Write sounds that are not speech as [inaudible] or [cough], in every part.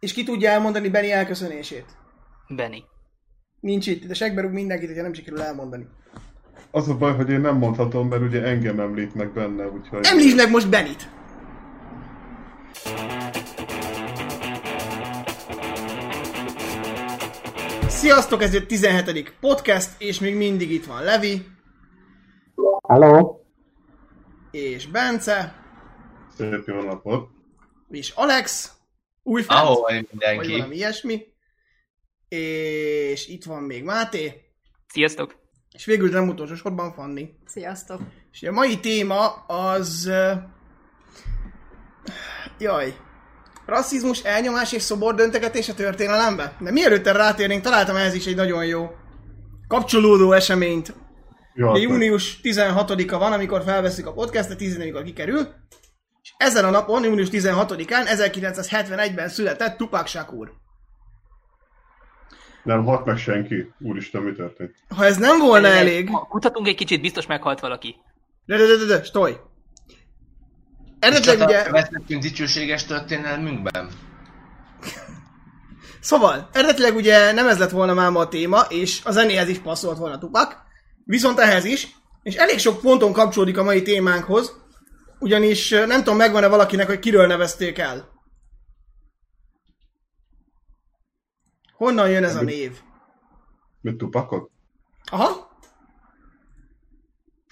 És ki tudja elmondani Benny elköszönését? Benny. Nincs itt, de segbe rúg mindenkit, hogyha nem sikerül elmondani. Az a baj, hogy én nem mondhatom, mert ugye engem említnek benne, úgyhogy... Említsd meg most Benit! Sziasztok, ez a 17. podcast, és még mindig itt van Levi, Hello? és Bence, Szép jó napot. és Alex, újfent, Ahol vagy mindenki. valami ilyesmi, és itt van még Máté, Sziasztok! és végül de nem utolsó sorban Fanni. Sziasztok! És a mai téma az... Jaj. Rasszizmus, elnyomás és szobordöntegetés a történelembe? De mielőtt erre rátérnénk, találtam ehhez is egy nagyon jó kapcsolódó eseményt. Jó, június 16-a van, amikor felveszik a podcastet, 14-kor kikerül. Ezen a napon, június 16-án, 1971-ben született Tupac Shakur. Nem halt meg senki. Úristen, mi történt? Ha ez nem volna elég... Ha kutatunk egy kicsit, biztos meghalt valaki. De, de, de, de, de, stoj! Eredetileg ugye... Veszettünk dicsőséges történelmünkben. Szóval, eredetileg ugye nem ez lett volna máma a téma, és a zenéhez is passzolt volna Tupac, viszont ehhez is, és elég sok ponton kapcsolódik a mai témánkhoz, ugyanis nem tudom, megvan-e valakinek, hogy kiről nevezték el. Honnan jön ez a név? Mit tupakot? Aha,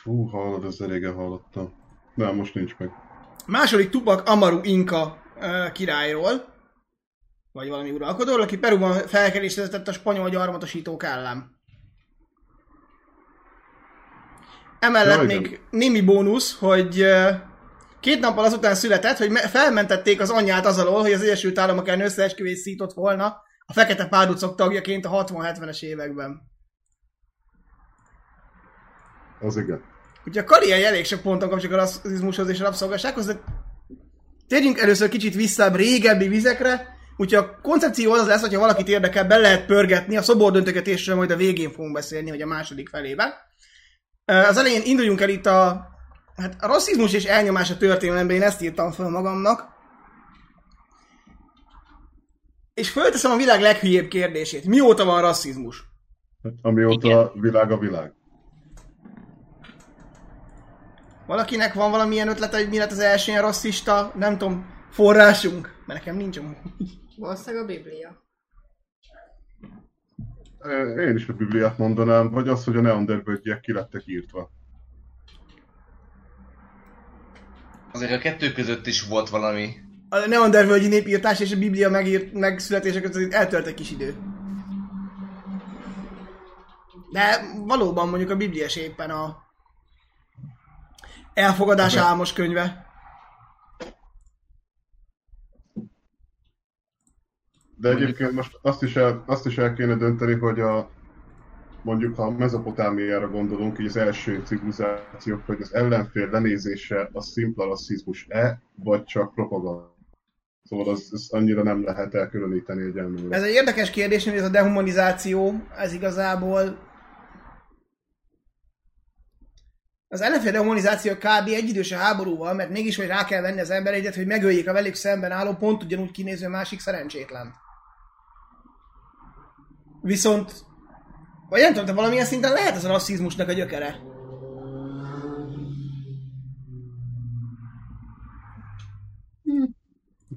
Fú, hallod, ezzel régen hallottam. Nem, most nincs meg. második Tupac Amaru Inka ö, királyról, vagy valami uralkodóról, aki Peruban felkelést vezetett a spanyol gyarmatosítók ellen. Emellett Jaj, még némi bónusz, hogy két nappal azután született, hogy me- felmentették az anyját az alól, hogy az Egyesült Államok ellen összeesküvés szított volna a fekete párducok tagjaként a 60-70-es években. Az igen. Ugye a karrier elég sok ponton kapcsolódik a rasszizmushoz és a rabszolgassághoz, de térjünk először kicsit vissza régebbi vizekre, Úgyhogy a koncepció az lesz, hogyha valakit érdekel, be lehet pörgetni, a szobordöntögetésről majd a végén fogunk beszélni, hogy a második felébe. Ö, Az elején induljunk el itt a, hát a rasszizmus és elnyomás a történelemben, én ezt írtam fel magamnak. És fölteszem a világ leghülyébb kérdését. Mióta van rasszizmus? Hát, amióta Igen. a világ a világ. Valakinek van valamilyen ötlete, hogy mi lett az első ilyen rasszista, nem tudom, forrásunk? Mert nekem nincs amúgy. Valószínűleg a Biblia. Én is a Bibliát mondanám, vagy az, hogy a neanderbölgyiek ki lettek írtva. Azért a kettő között is volt valami. A neandervölgyi népírtás és a Biblia megírt, megszületése között eltölt egy kis idő. De valóban mondjuk a Biblia éppen a elfogadás De- álmos könyve. De egyébként most azt is, el, azt is el kéne dönteni, hogy a mondjuk ha Mezopotámiára gondolunk, így az első civilizációk, hogy az ellenfél lenézése a szimpla rasszizmus-e, vagy csak propaganda. Szóval az, az annyira nem lehet elkülöníteni egyenlőre. Ez egy érdekes kérdés, hogy ez a dehumanizáció, ez igazából az ellenfél dehumanizáció kb. egyidős a háborúval, mert mégis, hogy rá kell venni az ember egyet, hogy megöljék a velük szemben álló, pont ugyanúgy kinéző másik szerencsétlen. Viszont, vagy nem tudom, de valamilyen szinten lehet ez a rasszizmusnak a gyökere.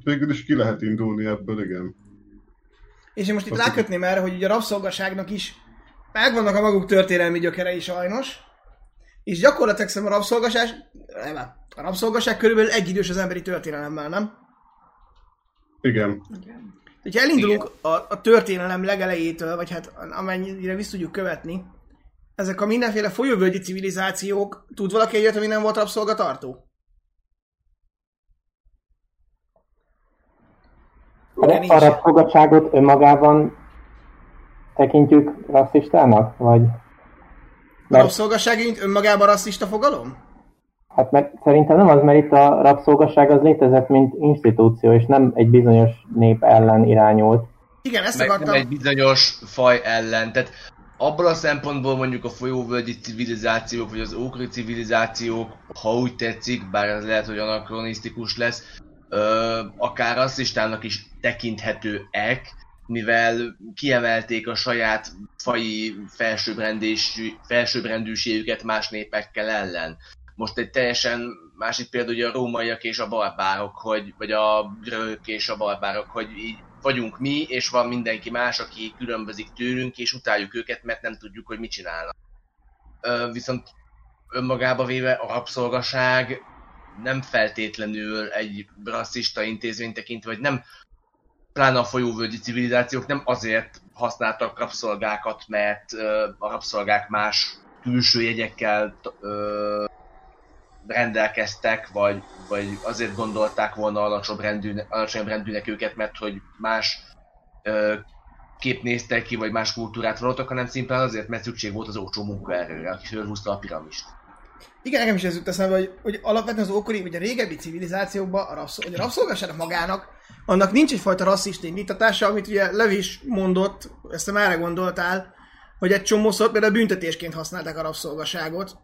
Végül is ki lehet indulni ebből, igen. És én most itt Azt rákötném erre, hogy ugye a rabszolgaságnak is megvannak a maguk történelmi gyökerei sajnos, és gyakorlatilag szerintem a rabszolgaság, nem, a rabszolgaság körülbelül egyidős az emberi történelemmel, nem? Igen. Hogyha elindulunk a, a történelem legelejétől, vagy hát amennyire vissza tudjuk követni, ezek a mindenféle folyóvölgyi civilizációk, tud valaki egyet, ami nem volt rabszolgatartó? A, Igen, a rabszolgaságot önmagában tekintjük rasszistának? Vagy... A rabszolgaság önmagában rasszista fogalom? Hát mert szerintem nem az, mert itt a rabszolgaság az létezett, mint institúció, és nem egy bizonyos nép ellen irányult. Igen, ezt Meg nem akartam. egy bizonyos faj ellen. Tehát abból a szempontból mondjuk a folyóvölgyi civilizációk, vagy az ókori civilizációk, ha úgy tetszik, bár ez lehet, hogy anakronisztikus lesz, ö, akár rasszistának is tekinthetőek, mivel kiemelték a saját fai felsőbbrendűségüket más népekkel ellen. Most egy teljesen másik példa ugye a rómaiak és a barbárok, hogy, vagy a görögök és a barbárok, hogy így vagyunk mi, és van mindenki más, aki különbözik tőlünk, és utáljuk őket, mert nem tudjuk, hogy mit csinálnak. Viszont önmagába véve a rabszolgaság nem feltétlenül egy rasszista intézmény tekintve, vagy nem pláne a folyóvölgyi civilizációk nem azért használtak rabszolgákat, mert a rabszolgák más külső jegyekkel rendelkeztek, vagy, vagy azért gondolták volna alacsonyabb, rendűne, alacsonyabb rendűnek őket, mert hogy más ö, kép néztek ki, vagy más kultúrát vallottak, hanem szimplán azért, mert szükség volt az olcsó munkaerőre, aki fölhúzta a piramist. Igen, nekem is ez jut eszembe, hogy, hogy alapvetően az ókori, vagy a régebbi civilizációkban a, rabszol, hogy a rabszolgaságnak magának, annak nincs egyfajta rasszista indítatása, amit ugye Levi is mondott, ezt már gondoltál, hogy egy csomószor például büntetésként használták a rabszolgaságot,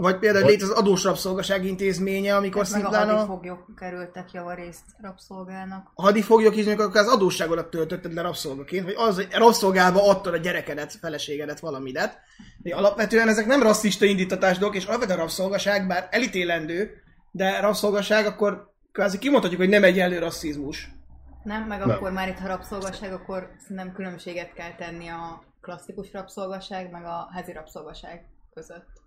vagy például Vagy- létezik az adós rabszolgaság intézménye, amikor a szimplán a, hadifoglyok kerültek javarészt rabszolgának. a hadifoglyok is, amikor az adósságodat töltötted le rabszolgaként, vagy az, hogy rabszolgába adtad a gyerekedet, feleségedet, valamidet. De alapvetően ezek nem rasszista indítatások, és alapvetően rabszolgaság, bár elítélendő, de rabszolgaság akkor kvázi kimondhatjuk, hogy nem egyenlő rasszizmus. Nem, meg Nem. akkor már itt ha rabszolgaság, akkor szerintem különbséget kell tenni a klasszikus rabszolgaság, meg a házi rabszolgaság között.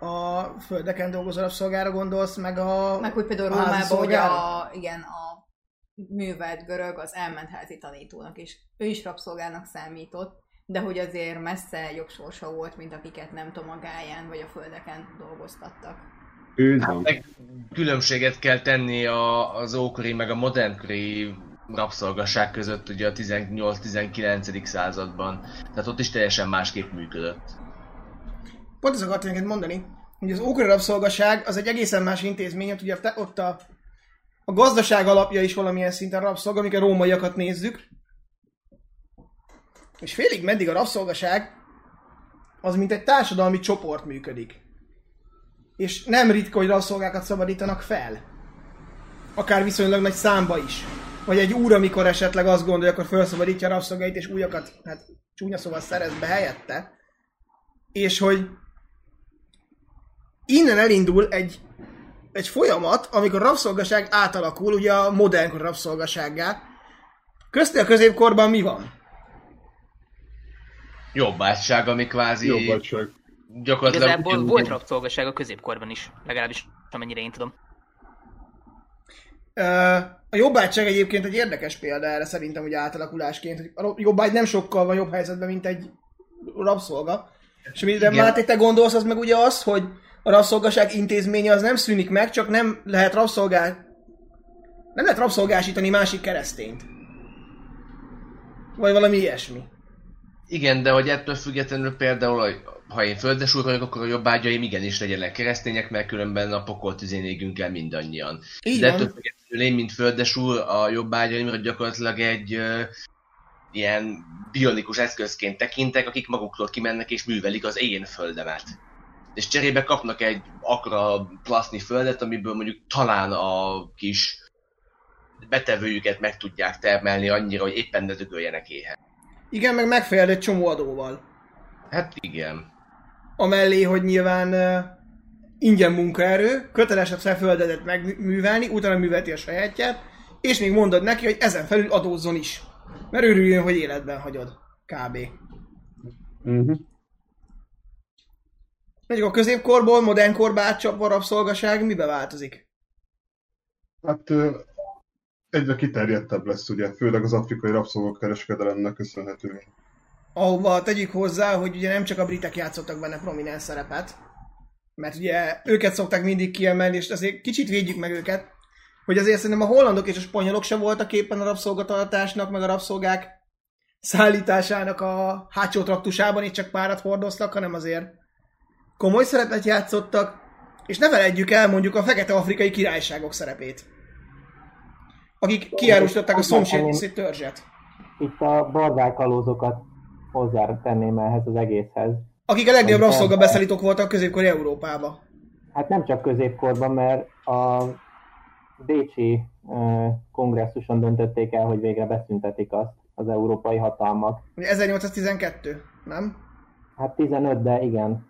A földeken dolgozó rabszolgára gondolsz, meg a... Meg hogy például a Rómában, hogy a, igen, a művelt görög az elment házi tanítónak is. Ő is rabszolgának számított, de hogy azért messze jobb sorsa volt, mint akiket nem tudom, a gáján vagy a földeken dolgoztattak. Van. Meg különbséget kell tenni a, az ókori meg a modernkori rabszolgasság között ugye a 18-19. században. Tehát ott is teljesen másképp működött. Pont ezt akartam neked mondani, hogy az ókori rabszolgaság az egy egészen más intézmény, ott ugye te- ott a, a gazdaság alapja is valamilyen szinten rabszolga, amikor rómaiakat nézzük. És félig meddig a rabszolgaság az mint egy társadalmi csoport működik. És nem ritka, hogy rabszolgákat szabadítanak fel. Akár viszonylag nagy számba is. Vagy egy úr, amikor esetleg azt gondolja, akkor felszabadítja a rabszolgait, és újakat, hát csúnya szóval szerez be helyette. És hogy innen elindul egy, egy folyamat, amikor a rabszolgaság átalakul, ugye a modern rabszolgasággá. Közti a középkorban mi van? Jobbátság, ami kvázi Jobbadság. gyakorlatilag... Igazából volt rabszolgaság a középkorban is, legalábbis amennyire én tudom. A jobbágyság egyébként egy érdekes példa erre szerintem, hogy átalakulásként, hogy a jobbágy nem sokkal van jobb helyzetben, mint egy rabszolga. És amire Igen. Máté, te gondolsz, az meg ugye az, hogy a rabszolgaság intézménye az nem szűnik meg, csak nem lehet rabszolgál... Nem lehet rabszolgásítani másik keresztényt. Vagy valami ilyesmi. Igen, de hogy ettől függetlenül például, ha én földes úr vagyok, akkor a jobbágyaim igenis legyenek keresztények, mert különben a pokol tüzén égünk el mindannyian. Így de ettől függetlenül én, mint földes úr, a jobbágyaimra gyakorlatilag egy ö, ilyen bionikus eszközként tekintek, akik maguktól kimennek és művelik az én földemet. És cserébe kapnak egy akkora plaszni földet, amiből mondjuk talán a kis betevőjüket meg tudják termelni annyira, hogy éppen ne dögöljenek éhen. Igen, meg megfelel egy csomó adóval. Hát igen. amellé, hogy nyilván uh, ingyen munkaerő, kötelesebb földedet megművelni, utána művelti a sajátját, és még mondod neki, hogy ezen felül adózzon is. Mert örüljön, hogy életben hagyod. Kb. Uh-huh. Mondjuk a középkorból, modern korba átcsapva a rabszolgaság mibe változik? Hát egyre kiterjedtebb lesz, ugye, főleg az afrikai rabszolgakereskedelemnek köszönhetően. Ahova tegyük hozzá, hogy ugye nem csak a britek játszottak benne prominens szerepet, mert ugye őket szokták mindig kiemelni, és azért kicsit védjük meg őket, hogy azért szerintem a hollandok és a spanyolok se voltak éppen a rabszolgatartásnak, meg a rabszolgák szállításának a hátsó traktusában itt csak párat hordoztak, hanem azért komoly szerepet játszottak, és ne felejtjük el mondjuk a fekete-afrikai királyságok szerepét, akik kiárusították a szomszéd törzset. Itt a barbárkalózokat hozzátenném ehhez az egészhez. Akik a legnagyobb rabszolgabeszállítók voltak középkori Európába. Hát nem csak középkorban, mert a Bécsi kongresszuson döntötték el, hogy végre beszüntetik azt az európai hatalmak. Ugye 1812, nem? Hát 15, de igen.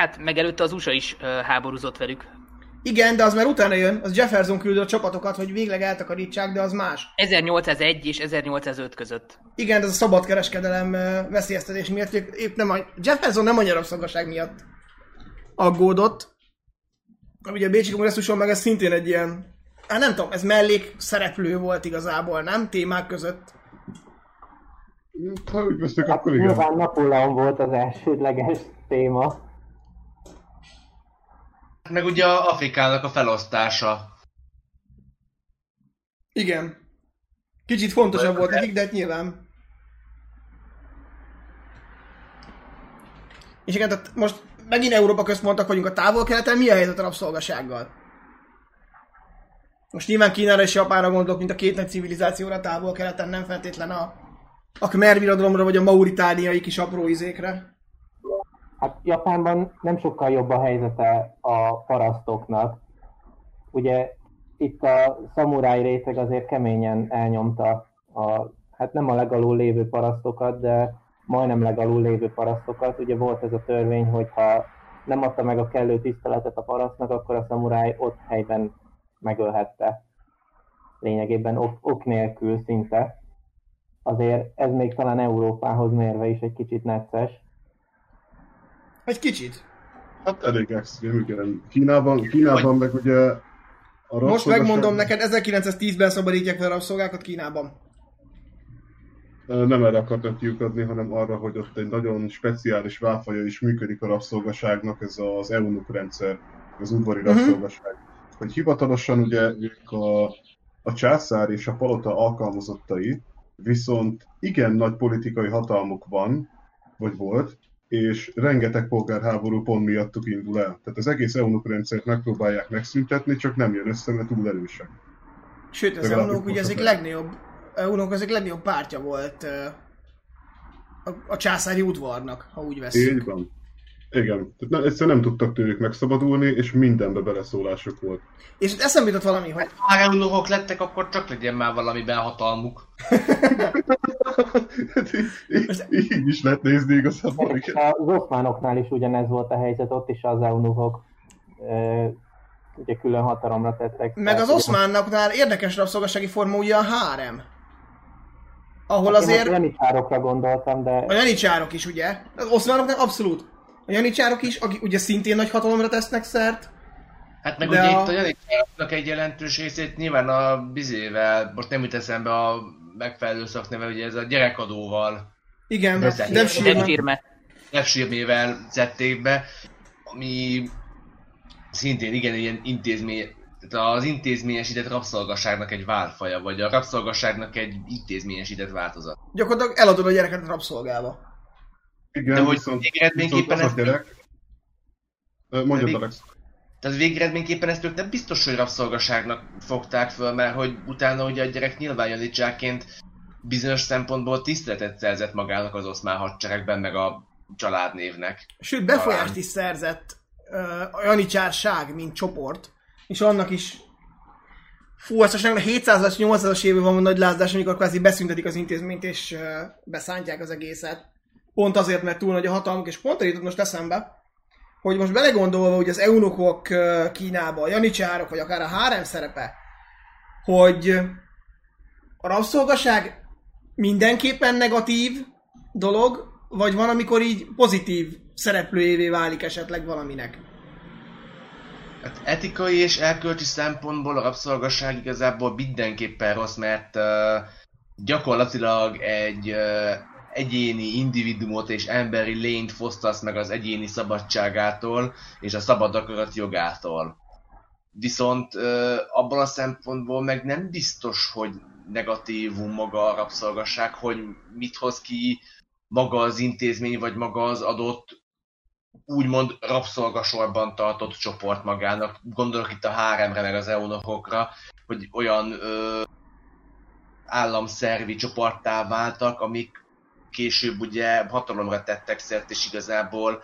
Hát megelőtte az USA is háborúzott velük. Igen, de az már utána jön, az Jefferson küldött a csapatokat, hogy végleg eltakarítsák, de az más. 1801 és 1805 között. Igen, de ez a szabadkereskedelem veszélyeztetés miatt, épp nem a, Jefferson nem a rabszolgaság miatt aggódott. Ugye a Bécsi kongresszuson meg ez szintén egy ilyen, hát nem tudom, ez mellék szereplő volt igazából, nem? Témák között. Ha úgy Hát akkor igen. nyilván Napóleon volt az elsődleges téma. Meg ugye a Afrikának a felosztása. Igen. Kicsit fontosabb volt nekik, de hát nyilván. És igen, tehát most megint Európa központok vagyunk a távol-keleten, mi a helyzet a rabszolgasággal? Most nyilván Kínára és Japánra gondolok, mint a két nagy civilizációra távol-keleten, nem feltétlen a, a Khmer birodalomra, vagy a mauritániai kis apró izékre. Hát Japánban nem sokkal jobb a helyzete a parasztoknak. Ugye itt a szamuráj réteg azért keményen elnyomta a, hát nem a legalul lévő parasztokat, de majdnem legalul lévő parasztokat. Ugye volt ez a törvény, hogy ha nem adta meg a kellő tiszteletet a parasztnak, akkor a szamuráj ott helyben megölhette. Lényegében ok, ok nélkül szinte. Azért ez még talán Európához mérve is egy kicsit necces. Egy kicsit. Hát elég extrém. Kínában, Kínában meg ugye a Most megmondom neked, 1910-ben szabadítják fel a rabszolgákat Kínában. Nem erre akartam kiukadni, hanem arra, hogy ott egy nagyon speciális válfaja is működik a rabszolgaságnak, ez az EUNUK rendszer, az udvari rabszolgaság. Hogy hivatalosan ugye ők a, a császár és a palota alkalmazottai, viszont igen nagy politikai hatalmuk van, vagy volt, és rengeteg polgárháború pont miattuk indul el. Tehát az egész EUNUK rendszert megpróbálják megszüntetni, csak nem jön össze, mert túl erősek. Sőt, az EUNUK ugye az egyik legnagyobb, EUNUK az egyik legnagyobb pártja volt a, a császári udvarnak, ha úgy veszünk. Így van. Igen. Tehát nem, egyszerűen nem tudtak tőlük megszabadulni, és mindenbe beleszólásuk volt. És eszembe jutott valami, hogy Ha eunuchok lettek, akkor csak legyen már valamiben hatalmuk. [laughs] Hát így, így, így is lehet nézni igazából. Az oszmánoknál is ugyanez volt a helyzet, ott is az eunuchok ugye külön hatalomra tettek. meg az oszmánnaknál érdekes rabszolgasági forma ugye a hárem. Ahol Én most azért janicsárokra gondoltam, de a janicsárok is ugye, az oszmánoknak abszolút. A janicsárok is, akik ugye szintén nagy hatalomra tesznek szert, Hát meg ugye a- itt a gyanítványoknak egy jelentős részét nyilván a bizével, most nem jut eszembe a megfelelő szakneve, ugye ez a gyerekadóval, igen, Devsirme. Nefsirmével szedték be, ami szintén igen ilyen intézmény, tehát az intézményesített rabszolgasságnak egy válfaja, vagy a rabszolgasságnak egy intézményesített változat. Gyakorlatilag eladod a gyereket rabszolgába. Igen, De hogy viszont, végeredményképpen viszont az a ez- gyerek... Mondjad, De Alex. Tehát végeredményképpen ezt ők nem biztos, hogy rabszolgaságnak fogták föl, mert hogy utána ugye a gyerek nyilván janicsárként bizonyos szempontból tiszteletet szerzett magának az oszmán hadseregben, meg a családnévnek. Sőt, befolyást Talán. is szerzett ö, a janicsárság, mint csoport, és annak is Fú, azt most 700-as, 800-as évben van a nagy lázdás, amikor kvázi beszüntetik az intézményt, és beszántják az egészet. Pont azért, mert túl nagy a hatalmuk, és pont jutott most eszembe, hogy most belegondolva, hogy az eunokok ö, Kínában, a janicsárok, vagy akár a hárem szerepe, hogy a rabszolgaság mindenképpen negatív dolog, vagy van, amikor így pozitív szereplőjévé válik esetleg valaminek. Hát etikai és erkölcsi szempontból a rabszolgaság igazából mindenképpen rossz, mert uh, gyakorlatilag egy uh, egyéni individumot és emberi lényt fosztasz meg az egyéni szabadságától és a szabad akarat jogától. Viszont abban a szempontból meg nem biztos, hogy negatívum maga a rabszolgaság, hogy mit hoz ki maga az intézmény, vagy maga az adott úgymond rabszolgasorban tartott csoport magának. Gondolok itt a háremre, meg az eunuchokra, hogy olyan ö, államszervi csoporttá váltak, amik később ugye hatalomra tettek szert, és igazából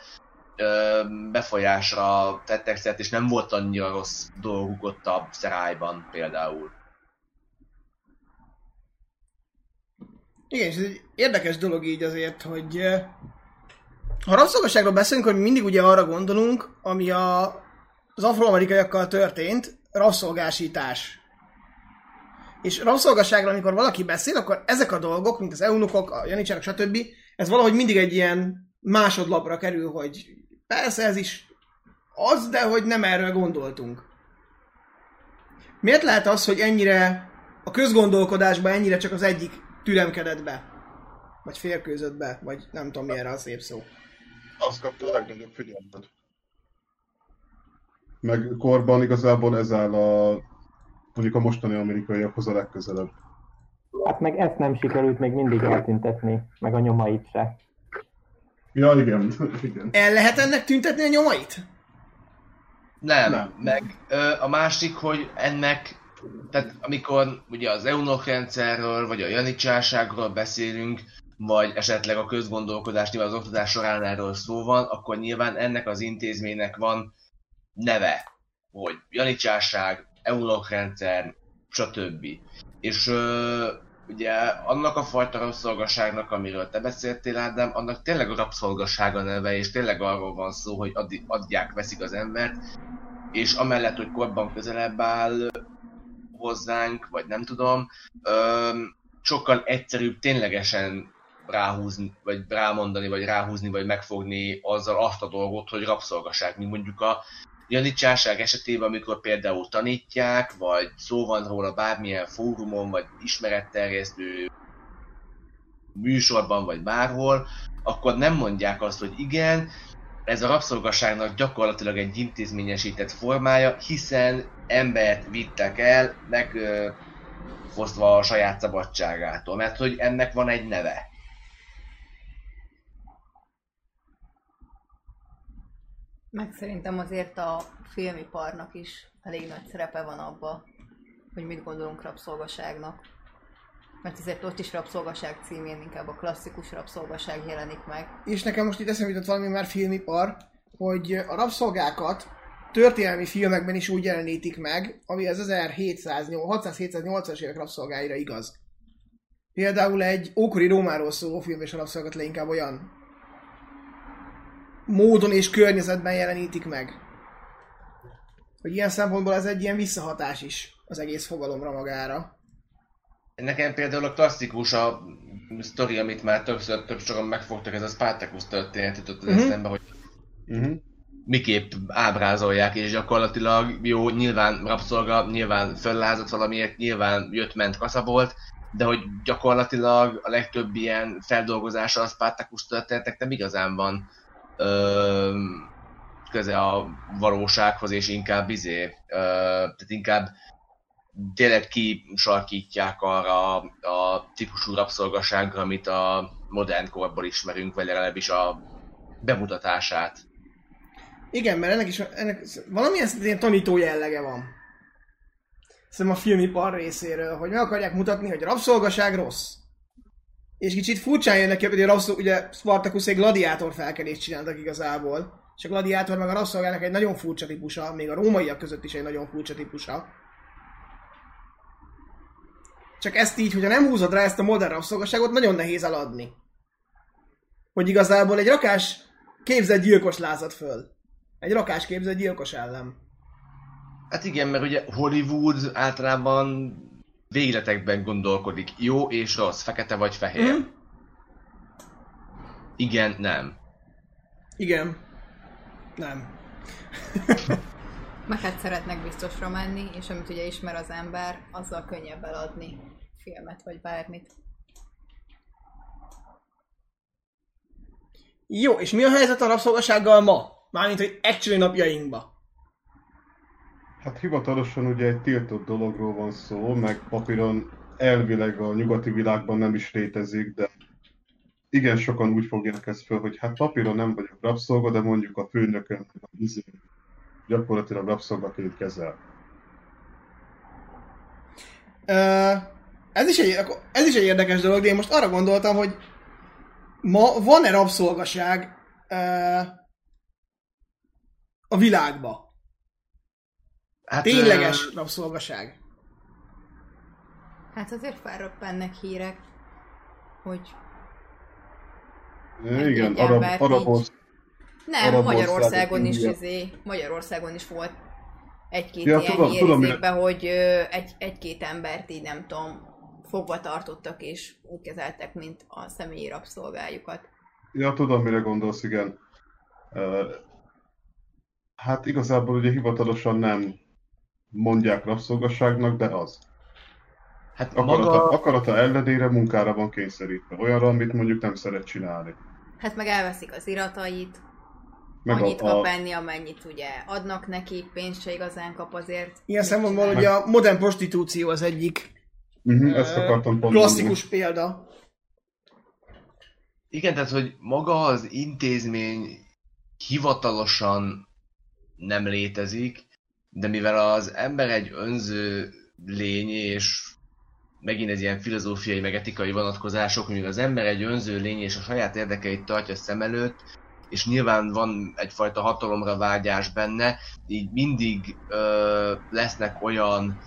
ö, befolyásra tettek szert, és nem volt annyira rossz dolguk ott a szerályban például. Igen, és ez egy érdekes dolog így azért, hogy ha rabszolgaságról beszélünk, hogy mindig ugye arra gondolunk, ami a, az afroamerikaiakkal történt, rabszolgásítás. És rabszolgasságra, amikor valaki beszél, akkor ezek a dolgok, mint az eunukok, a janicsárok, stb., ez valahogy mindig egy ilyen másodlapra kerül, hogy persze ez is az, de hogy nem erről gondoltunk. Miért lehet az, hogy ennyire a közgondolkodásban ennyire csak az egyik türemkedett be? Vagy férkőzött be? Vagy nem tudom, mi erre a szép szó. Azt kapta a legnagyobb figyelmet. Meg korban igazából ez áll a mondjuk a mostani amerikaiakhoz a legközelebb. Hát meg ezt nem sikerült még mindig eltüntetni, meg a nyomait se. Ja, igen. [laughs] igen. El lehet ennek tüntetni a nyomait? Nem, Nem. meg ö, a másik, hogy ennek, tehát amikor ugye az EUNOK rendszerről, vagy a janicsárságról beszélünk, vagy esetleg a közgondolkodás, nyilván az oktatás során erről szó van, akkor nyilván ennek az intézménynek van neve, hogy janicsárság, EUNOK rendszer, stb. És ö, ugye annak a fajta rabszolgaságnak, amiről te beszéltél, Ádám, annak tényleg a rabszolgaság a neve, és tényleg arról van szó, hogy adják, veszik az embert, és amellett, hogy korban közelebb áll hozzánk, vagy nem tudom, öm, sokkal egyszerűbb ténylegesen ráhúzni, vagy rámondani, vagy ráhúzni, vagy megfogni azzal azt a dolgot, hogy rabszolgaság, mint mondjuk a janicsárság esetében, amikor például tanítják, vagy szó van róla bármilyen fórumon, vagy ismeretterjesztő műsorban, vagy bárhol, akkor nem mondják azt, hogy igen, ez a rabszolgaságnak gyakorlatilag egy intézményesített formája, hiszen embert vittek el, meg a saját szabadságától, mert hogy ennek van egy neve. Meg szerintem azért a filmiparnak is elég nagy szerepe van abba, hogy mit gondolunk rabszolgaságnak. Mert azért ott is rabszolgaság címén inkább a klasszikus rabszolgaság jelenik meg. És nekem most itt eszembe jutott valami már filmipar, hogy a rabszolgákat történelmi filmekben is úgy jelenítik meg, ami az 1700-600-780-as évek rabszolgáira igaz. Például egy ókori Rómáról szóló film és a rabszolgat le inkább olyan módon és környezetben jelenítik meg. Hogy ilyen szempontból ez egy ilyen visszahatás is az egész fogalomra magára. Nekem például a klasszikus a sztori, amit már többször több sokan megfogtak, ez a Spartacus történet jutott az Mhm. eszembe, hogy Uh-huh. miképp ábrázolják, és gyakorlatilag jó, nyilván rabszolga, nyilván föllázott valamiért, nyilván jött-ment kasza volt, de hogy gyakorlatilag a legtöbb ilyen feldolgozása a Spartacus történetek nem igazán van ö, köze a valósághoz, és inkább izé, ö, tehát inkább tényleg kisarkítják arra a típusú rabszolgaságra, amit a modern korból ismerünk, vagy legalábbis a bemutatását. Igen, mert ennek is ennek valamilyen ilyen tanító jellege van. Szerintem a filmipar részéről, hogy meg akarják mutatni, hogy a rabszolgaság rossz. És kicsit furcsán jön neki, hogy a rabszol, ugye Spartacus egy gladiátor felkelést csináltak igazából. És a gladiátor meg a rabszolgának egy nagyon furcsa típusa, még a rómaiak között is egy nagyon furcsa típusa. Csak ezt így, hogyha nem húzod rá ezt a modern rabszolgaságot, nagyon nehéz eladni. Hogy igazából egy rakás képzett gyilkos lázad föl. Egy rakás képzett gyilkos ellen. Hát igen, mert ugye Hollywood általában végletekben gondolkodik. Jó és rossz, fekete vagy fehér. Mhm. Igen, nem. Igen. Nem. [laughs] Meg hát szeretnek biztosra menni, és amit ugye ismer az ember, azzal könnyebb eladni filmet vagy bármit. Jó, és mi a helyzet a rabszolgasággal ma? Mármint, hogy actually napjainkban. Hát hivatalosan ugye egy tiltott dologról van szó, meg papíron elvileg a nyugati világban nem is létezik, de igen sokan úgy fogják ezt föl, hogy hát papíron nem vagyok rabszolga, de mondjuk a izé, gyakorlatilag rabszolgaként kezel. Ez, is egy, ez is egy érdekes dolog, de én most arra gondoltam, hogy ma van-e rabszolgaság a világban? Hát, Tényleges ö, rabszolgaság. Hát azért felröppennek hírek. hogy Igen, egy arab, embert arab így- orsz- nem, Arab Magyarországon is, India. izé, Magyarországon is volt egy-két Ja, ilyen tudom, hír tudom, izékben, hogy egy, egy-két embert így nem tudom, fogva tartottak és úgy kezeltek, mint a személyi rabszolgájukat. Ja, tudom, mire gondolsz, igen. Hát igazából ugye hivatalosan nem mondják rabszolgasságnak, de az. Hát Akarata, maga... akarata ellenére munkára van kényszerítve. Olyanra, amit mondjuk nem szeret csinálni. Hát meg elveszik az iratait, Meg annyit a, kap a, enni, amennyit ugye adnak neki, pénzt se igazán kap azért. Ilyen szempontból ugye a modern prostitúció az egyik uh-huh, ezt akartam pont klasszikus példa. Igen, tehát, hogy maga az intézmény hivatalosan nem létezik, de mivel az ember egy önző lény, és megint ez ilyen filozófiai, meg etikai vonatkozások, mivel az ember egy önző lény, és a saját érdekeit tartja szem előtt, és nyilván van egyfajta hatalomra vágyás benne, így mindig ö, lesznek olyan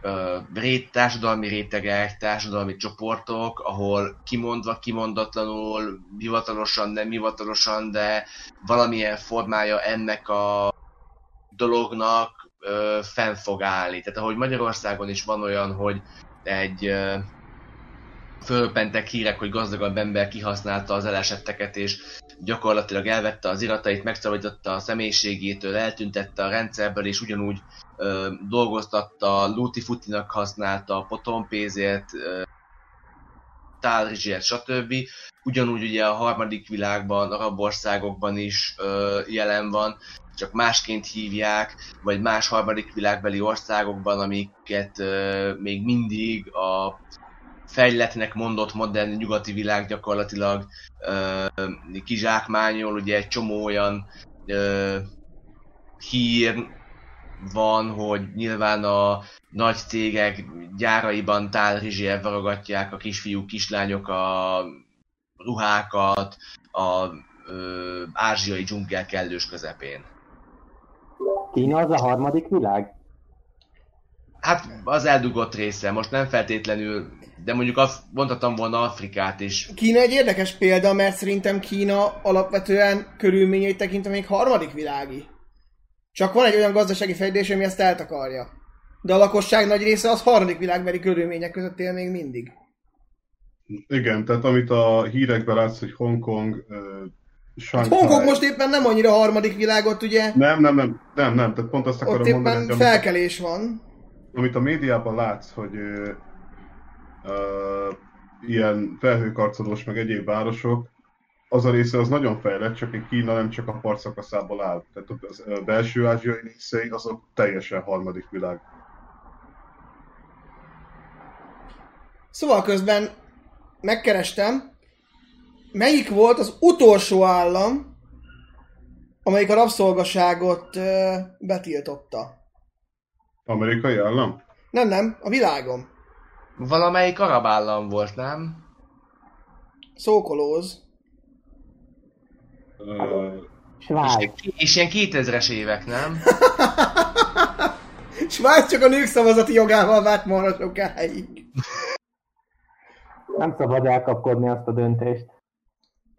ö, rét, társadalmi rétegek, társadalmi csoportok, ahol kimondva, kimondatlanul, hivatalosan, nem hivatalosan, de valamilyen formája ennek a dolognak ö, fenn fog állni. Tehát ahogy Magyarországon is van olyan, hogy egy ö, fölpentek hírek, hogy gazdagabb ember kihasználta az elesetteket, és gyakorlatilag elvette az iratait, megszabadította a személyiségétől, eltüntette a rendszerből, és ugyanúgy ö, dolgoztatta, Luti Futinak használta potompézért, tálrizsért, stb. Ugyanúgy ugye a harmadik világban, arab országokban is ö, jelen van, csak másként hívják, vagy más harmadik világbeli országokban, amiket még mindig a fejletnek mondott modern nyugati világ gyakorlatilag ö, kizsákmányol, ugye egy csomó olyan hír van, hogy nyilván a nagy cégek gyáraiban tálrizsért varogatják a kisfiúk, kislányok a ruhákat a ázsiai dzsungel kellős közepén. Kína az a harmadik világ? Hát az eldugott része, most nem feltétlenül, de mondjuk Af- mondhatom volna Afrikát is. Kína egy érdekes példa, mert szerintem Kína alapvetően körülményeit tekintve még harmadik világi. Csak van egy olyan gazdasági fejlődés, ami ezt eltakarja. De a lakosság nagy része az harmadik világbeli körülmények között él még mindig. Igen, tehát amit a hírekben látsz, hogy Hongkong, uh, Hát Hongkong most éppen nem annyira harmadik világot, ugye? Nem, nem, nem, nem, nem, tehát pont azt akarom Ott mondani, éppen hogy amit, felkelés van. amit a médiában látsz, hogy ö, ö, ilyen felhőkarcolós, meg egyéb városok, az a része az nagyon fejlett, csak egy Kína nem csak a partszakaszából áll. Tehát az ö, belső ázsiai részei azok teljesen harmadik világ. Szóval közben megkerestem, melyik volt az utolsó állam, amelyik a rabszolgaságot ö, betiltotta. Amerikai állam? Nem, nem, a világon. Valamelyik arab állam volt, nem? Szókolóz. Ö, És, Svájc. és ilyen 2000-es évek, nem? [laughs] Svájc csak a nők szavazati jogával várt marha sokáig. Nem szabad elkapkodni azt a döntést.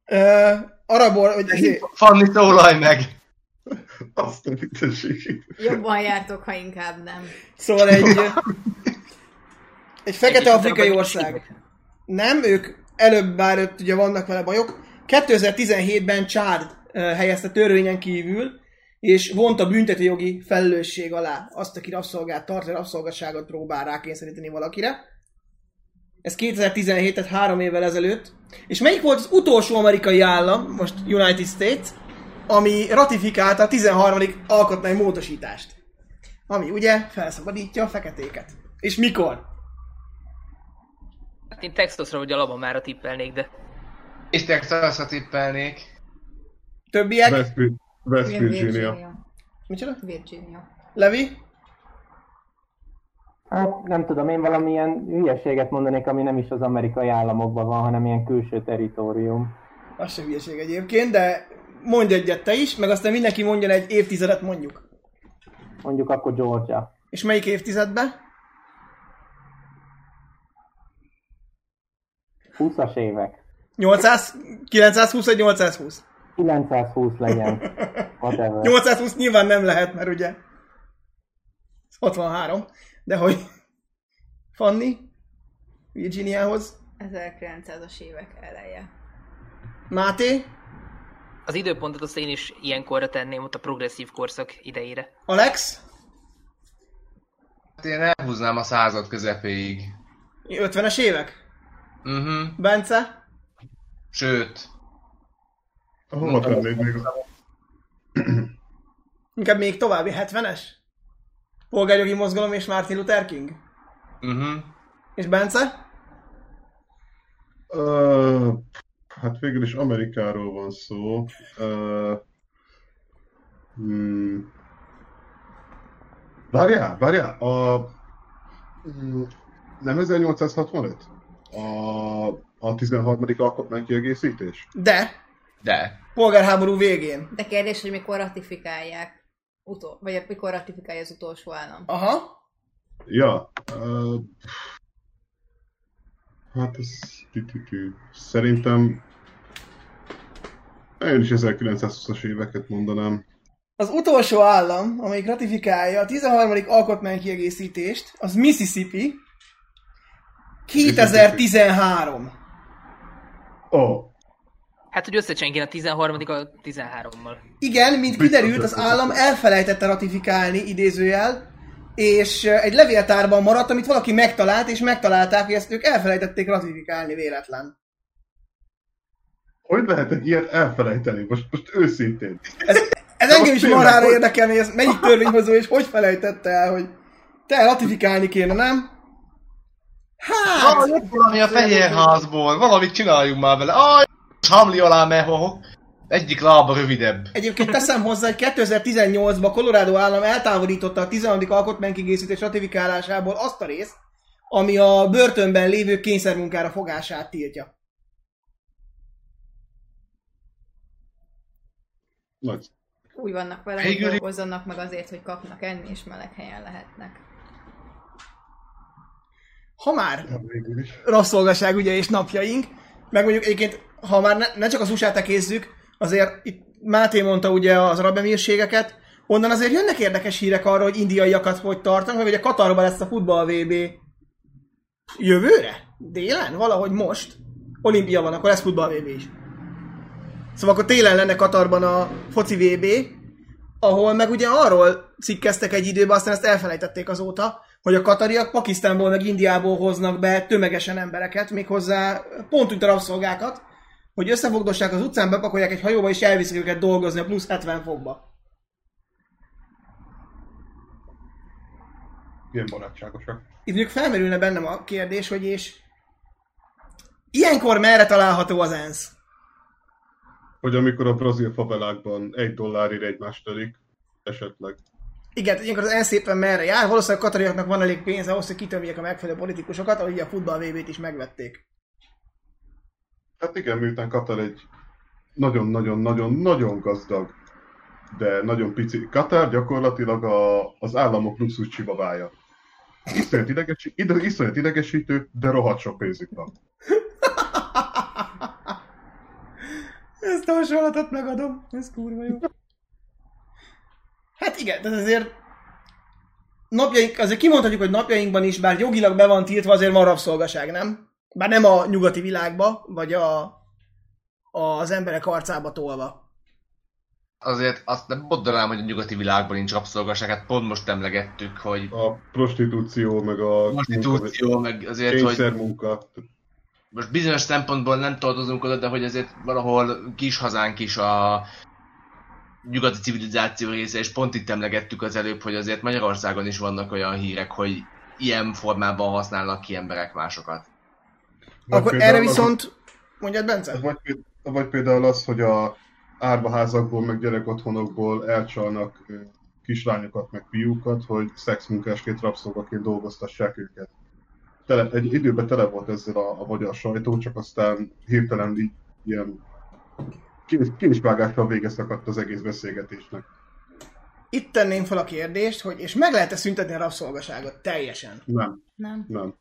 Ö, arabor, vagy ezért, Fanni, szólalj meg! azt a vitességét. Jobban jártok, ha inkább nem. szóval egy, egy fekete Egyes afrikai ország. Nem, ők előbb bár ott ugye vannak vele bajok. 2017-ben Csád ö, helyezte törvényen kívül, és vonta büntetőjogi felelősség alá azt, aki rabszolgát tart, rabszolgasságot próbál rákényszeríteni valakire. Ez 2017, tehát három évvel ezelőtt. És melyik volt az utolsó amerikai állam, most United States, ami ratifikálta a 13. alkotmány módosítást? Ami ugye felszabadítja a feketéket. És mikor? Hát én Texasra vagy Alabamára tippelnék, de És Texasra tippelnék. Többiek? West, West Igen, Virginia. Micsoda? Virginia. Levi? Hát nem tudom, én valamilyen hülyeséget mondanék, ami nem is az amerikai államokban van, hanem ilyen külső teritorium. Az sem hülyeség egyébként, de mondj egyet te is, meg aztán mindenki mondjon egy évtizedet mondjuk. Mondjuk akkor Georgia. És melyik évtizedben? 20-as évek. 800, 920 vagy 820? 920 legyen. [laughs] Whatever. 820 nyilván nem lehet, mert ugye 63, de hogy Fanni, Virginiahoz, 1900-as évek eleje. Máté, Az időpontot azt én is ilyenkorra tenném, ott a progresszív korszak idejére. Alex, Hát én elhúznám a század közepéig. 50-es évek, Mhm. Bence, Sőt, Hova tennéd még? inkább még további 70-es? Polgárjogi mozgalom és Martin Luther King? mhm. És Bence? Uh, hát végül is Amerikáról van szó. Uh, hmm. Várjál, várjál, a... mm, Nem 1865? A, a 13. alkotmánykiegészítés? De, De. polgárháború végén. De kérdés, hogy mikor ratifikálják, utol, vagy mikor ratifikálja az utolsó állam. Aha, Ja. Uh, hát ez... Szerintem... Én is 1920-as éveket mondanám. az utolsó állam, amelyik ratifikálja a 13. alkotmánykiegészítést, az Mississippi 2013. Ó, oh, Hát, hogy összecsengjen a 13 a 13-mal. Igen, mint kiderült, az állam elfelejtette ratifikálni, idézőjel, és egy levéltárban maradt, amit valaki megtalált, és megtalálták, hogy ezt ők elfelejtették ratifikálni véletlen. hogy lehet egy ilyet elfelejteni? Most, most őszintén. Ez, ez engem is marára hogy- érdekel, hogy ez melyik törvényhozó, és hogy felejtette el, hogy te ratifikálni kéne, nem? Hát, valami a fehérházból, valamit csináljunk már vele. Ah, hamli alá meho. Egyik lába rövidebb. Egyébként teszem hozzá, hogy 2018-ban Colorado állam eltávolította a 13. alkotmánykigészítés ratifikálásából azt a részt, ami a börtönben lévő kényszermunkára fogását tiltja. Nagy. Úgy vannak vele, hogy Végül- dolgozzanak meg azért, hogy kapnak enni, és meleg helyen lehetnek. Ha már rabszolgaság ugye és napjaink, meg mondjuk egyébként, ha már ne, ne csak az USA-t tekézzük, azért itt Máté mondta ugye az arab emírségeket, onnan azért jönnek érdekes hírek arról, hogy indiaiakat hogy tartanak, vagy ugye Katarban lesz a futball VB jövőre? Délen? Valahogy most? Olimpia van, akkor lesz futball VB is. Szóval akkor télen lenne Katarban a foci VB, ahol meg ugye arról cikkeztek egy időben, aztán ezt elfelejtették azóta, hogy a katariak Pakisztánból meg Indiából hoznak be tömegesen embereket, méghozzá pont úgy rabszolgákat, hogy összefogdossák az utcán, bepakolják egy hajóba és elviszik őket dolgozni a plusz 70 fokba. Ilyen barátságosak. Itt mondjuk felmerülne bennem a kérdés, hogy és ilyenkor merre található az ENSZ? Hogy amikor a brazil favelákban egy dollárért egymást törik, esetleg. Igen, ilyenkor az ENSZ éppen merre jár, valószínűleg a katariaknak van elég pénz ahhoz, hogy kitömjék a megfelelő politikusokat, ahogy a futball VB-t is megvették. Hát igen, miután Katar egy nagyon-nagyon-nagyon-nagyon gazdag, de nagyon pici. Katar gyakorlatilag a, az államok luxus csibabája. Iszonyat, idegesi, ide, iszonyat idegesítő, de rohadt sok pénzük van. [laughs] Ezt a hasonlatot megadom, ez kurva jó. Hát igen, tehát azért napjaink, azért kimondhatjuk, hogy napjainkban is, bár jogilag be van tiltva, azért van rabszolgaság, nem? Bár nem a nyugati világba, vagy a, az emberek arcába tolva. Azért azt nem mondanám, hogy a nyugati világban nincs rabszolgaság, hát pont most emlegettük, hogy A prostitúció, meg a prostitúció, meg azért, hogy kényszermunka. most bizonyos szempontból nem tartozunk oda, de hogy azért valahol kis hazánk is a nyugati civilizáció része, és pont itt emlegettük az előbb, hogy azért Magyarországon is vannak olyan hírek, hogy ilyen formában használnak ki emberek másokat. Vagy Akkor erre az- viszont, mondjad Bence? Vagy, vagy például az, hogy a árvaházakból, meg gyerekotthonokból elcsalnak kislányokat, meg fiúkat, hogy szexmunkásként, rabszolgaként dolgoztassák őket. Tele, egy időben tele volt ezzel a, a magyar sajtó, csak aztán hirtelen így ilyen késvágással vége szakadt az egész beszélgetésnek. Itt tenném fel a kérdést, hogy és meg lehet-e szüntetni a rabszolgaságot teljesen? Nem, Nem? nem.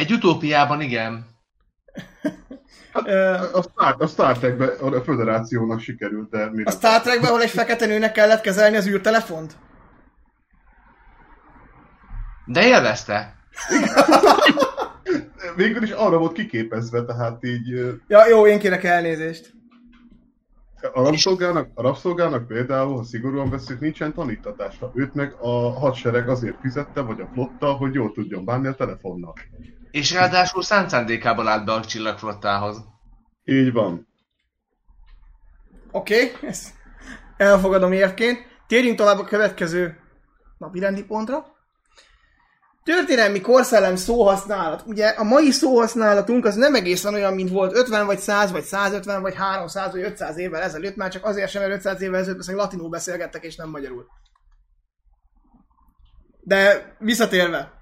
Egy utópiában igen. Ö, A Star, a Star Trekben a Föderációnak sikerült, de mire... A Star Trekben, ahol egy fekete nőnek kellett kezelni az űrtelefont? De élvezte. Végül is arra volt kiképezve, tehát így Ja, jó, én kérek elnézést. a rabszolgának, a rabszolgának például, ha szigorúan veszük, nincsen tanítatása. Őt meg a hadsereg azért fizette, vagy a flotta, hogy jól tudjon bánni a telefonnal. És ráadásul szánt szándékában állt be a csillagflottához. Így van. Oké, okay, ezt elfogadom érvként. Térjünk tovább a következő napirendi pontra. Történelmi korszellem szóhasználat. Ugye a mai szóhasználatunk az nem egészen olyan, mint volt 50 vagy 100 vagy 150 vagy 300 vagy 500 évvel ezelőtt, már csak azért sem, mert 500 évvel ezelőtt beszélek latinul beszélgettek és nem magyarul. De visszatérve,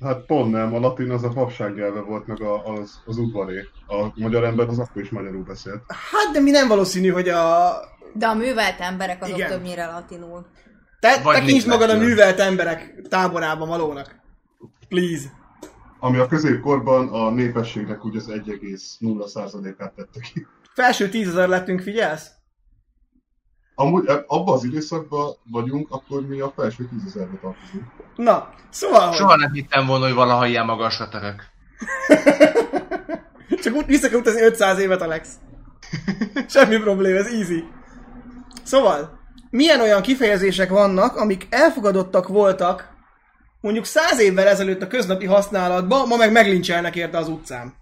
Hát pont nem, a latin az a papság nyelve volt, meg a, az, az udvaré. A magyar ember az akkor is magyarul beszélt. hát de mi nem valószínű, hogy a... De a művelt emberek azok Igen. többnyire latinul. Te Vagy tekintsd magad a művelt emberek táborában valónak. Please. Ami a középkorban a népességnek úgy az 1,0%-át tette ki. Felső tízezer lettünk, figyelsz? Amúgy e- abban az időszakban vagyunk, akkor mi a felső tízezerbe tartozunk. Na, szóval, hogy... Soha nem hittem volna, hogy valaha ilyen magasra török. [laughs] Csak úgy vissza kell utazni 500 évet, Alex. [laughs] Semmi probléma, ez easy. Szóval, milyen olyan kifejezések vannak, amik elfogadottak voltak mondjuk 100 évvel ezelőtt a köznapi használatban, ma meg meglincselnek érte az utcán.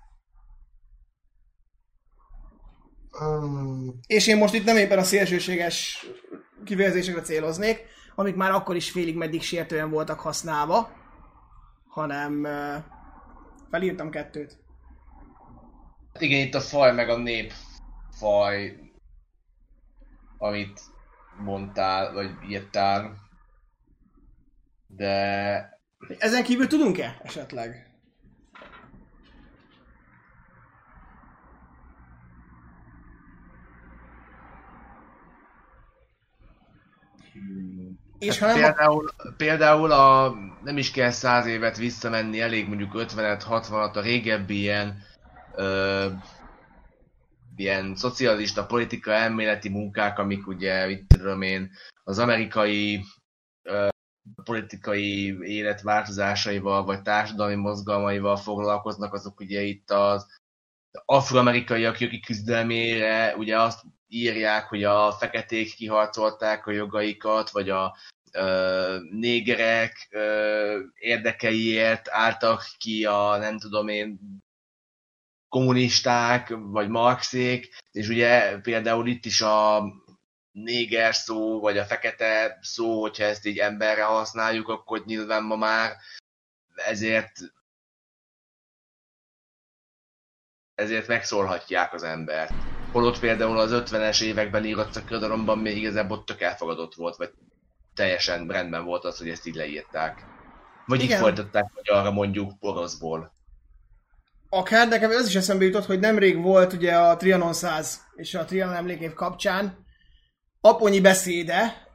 Um, És én most itt nem éppen a szélsőséges kifejezésekre céloznék, amik már akkor is félig meddig sértően voltak használva, hanem uh, felírtam kettőt. Hát igen, itt a faj meg a nép faj, amit mondtál, vagy írtál. De Ezen kívül tudunk-e esetleg? És hát nem, a- például, például a, nem is kell száz évet visszamenni, elég mondjuk 50-et, 60-at, a régebbi ilyen ö, ilyen szocialista politika elméleti munkák, amik ugye, mit tudom én, az amerikai ö, politikai élet változásaival, vagy társadalmi mozgalmaival foglalkoznak, azok ugye itt az afroamerikaiak jogi küzdelmére ugye azt írják, hogy a feketék kiharcolták a jogaikat, vagy a ö, négerek ö, érdekeiért álltak ki a nem tudom én kommunisták, vagy marxék, és ugye például itt is a néger szó, vagy a fekete szó, hogyha ezt így emberre használjuk, akkor nyilván ma már ezért ezért megszólhatják az embert. Holott például az 50-es években írott szakirodalomban még igazából ott tök elfogadott volt, vagy teljesen rendben volt az, hogy ezt így leírták. Vagy Igen. így folytatták, hogy arra mondjuk oroszból. akár, nekem az is eszembe jutott, hogy nemrég volt ugye a Trianon 100 és a Trianon emlékév kapcsán aponyi beszéde,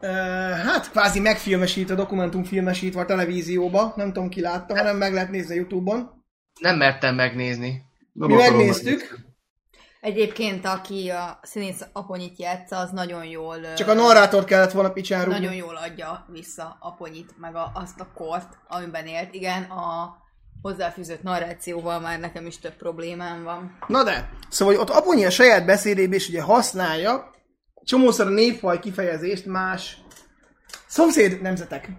hát kvázi megfilmesítve, dokumentumfilmesítve a televízióba, nem tudom ki látta, hanem meg lehet nézni a Youtube-on. Nem mertem megnézni. nem Mi megnéztük, Egyébként, aki a színész Aponyit játsza, az nagyon jól... csak a narrátort kellett volna picsán rúgni. Nagyon jól adja vissza Aponyit, meg a, azt a kort, amiben élt. Igen, a hozzáfűzött narrációval már nekem is több problémám van. Na de, szóval hogy ott Aponyi a saját beszédében is ugye használja csomószor a népfaj kifejezést más szomszéd nemzetek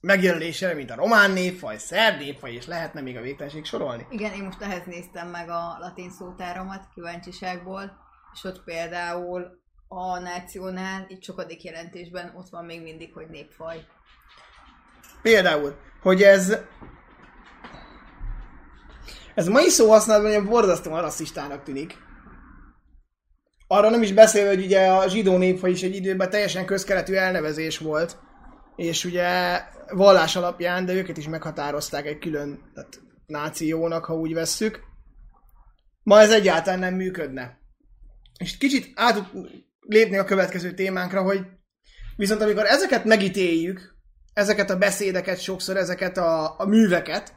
megjelölésére, mint a román népfaj, szerb népfaj, és lehetne még a végtelenség sorolni. Igen, én most ehhez néztem meg a latin szótáromat kíváncsiságból, és ott például a nációnál, itt sokadik jelentésben ott van még mindig, hogy népfaj. Például, hogy ez ez mai szó használatban ilyen borzasztóan rasszistának tűnik. Arra nem is beszélve, hogy ugye a zsidó népfaj is egy időben teljesen közkeletű elnevezés volt, és ugye vallás alapján, de őket is meghatározták egy külön tehát, nációnak, ha úgy vesszük. Ma ez egyáltalán nem működne. És kicsit át lépni a következő témánkra, hogy viszont amikor ezeket megítéljük, ezeket a beszédeket, sokszor ezeket a, a műveket,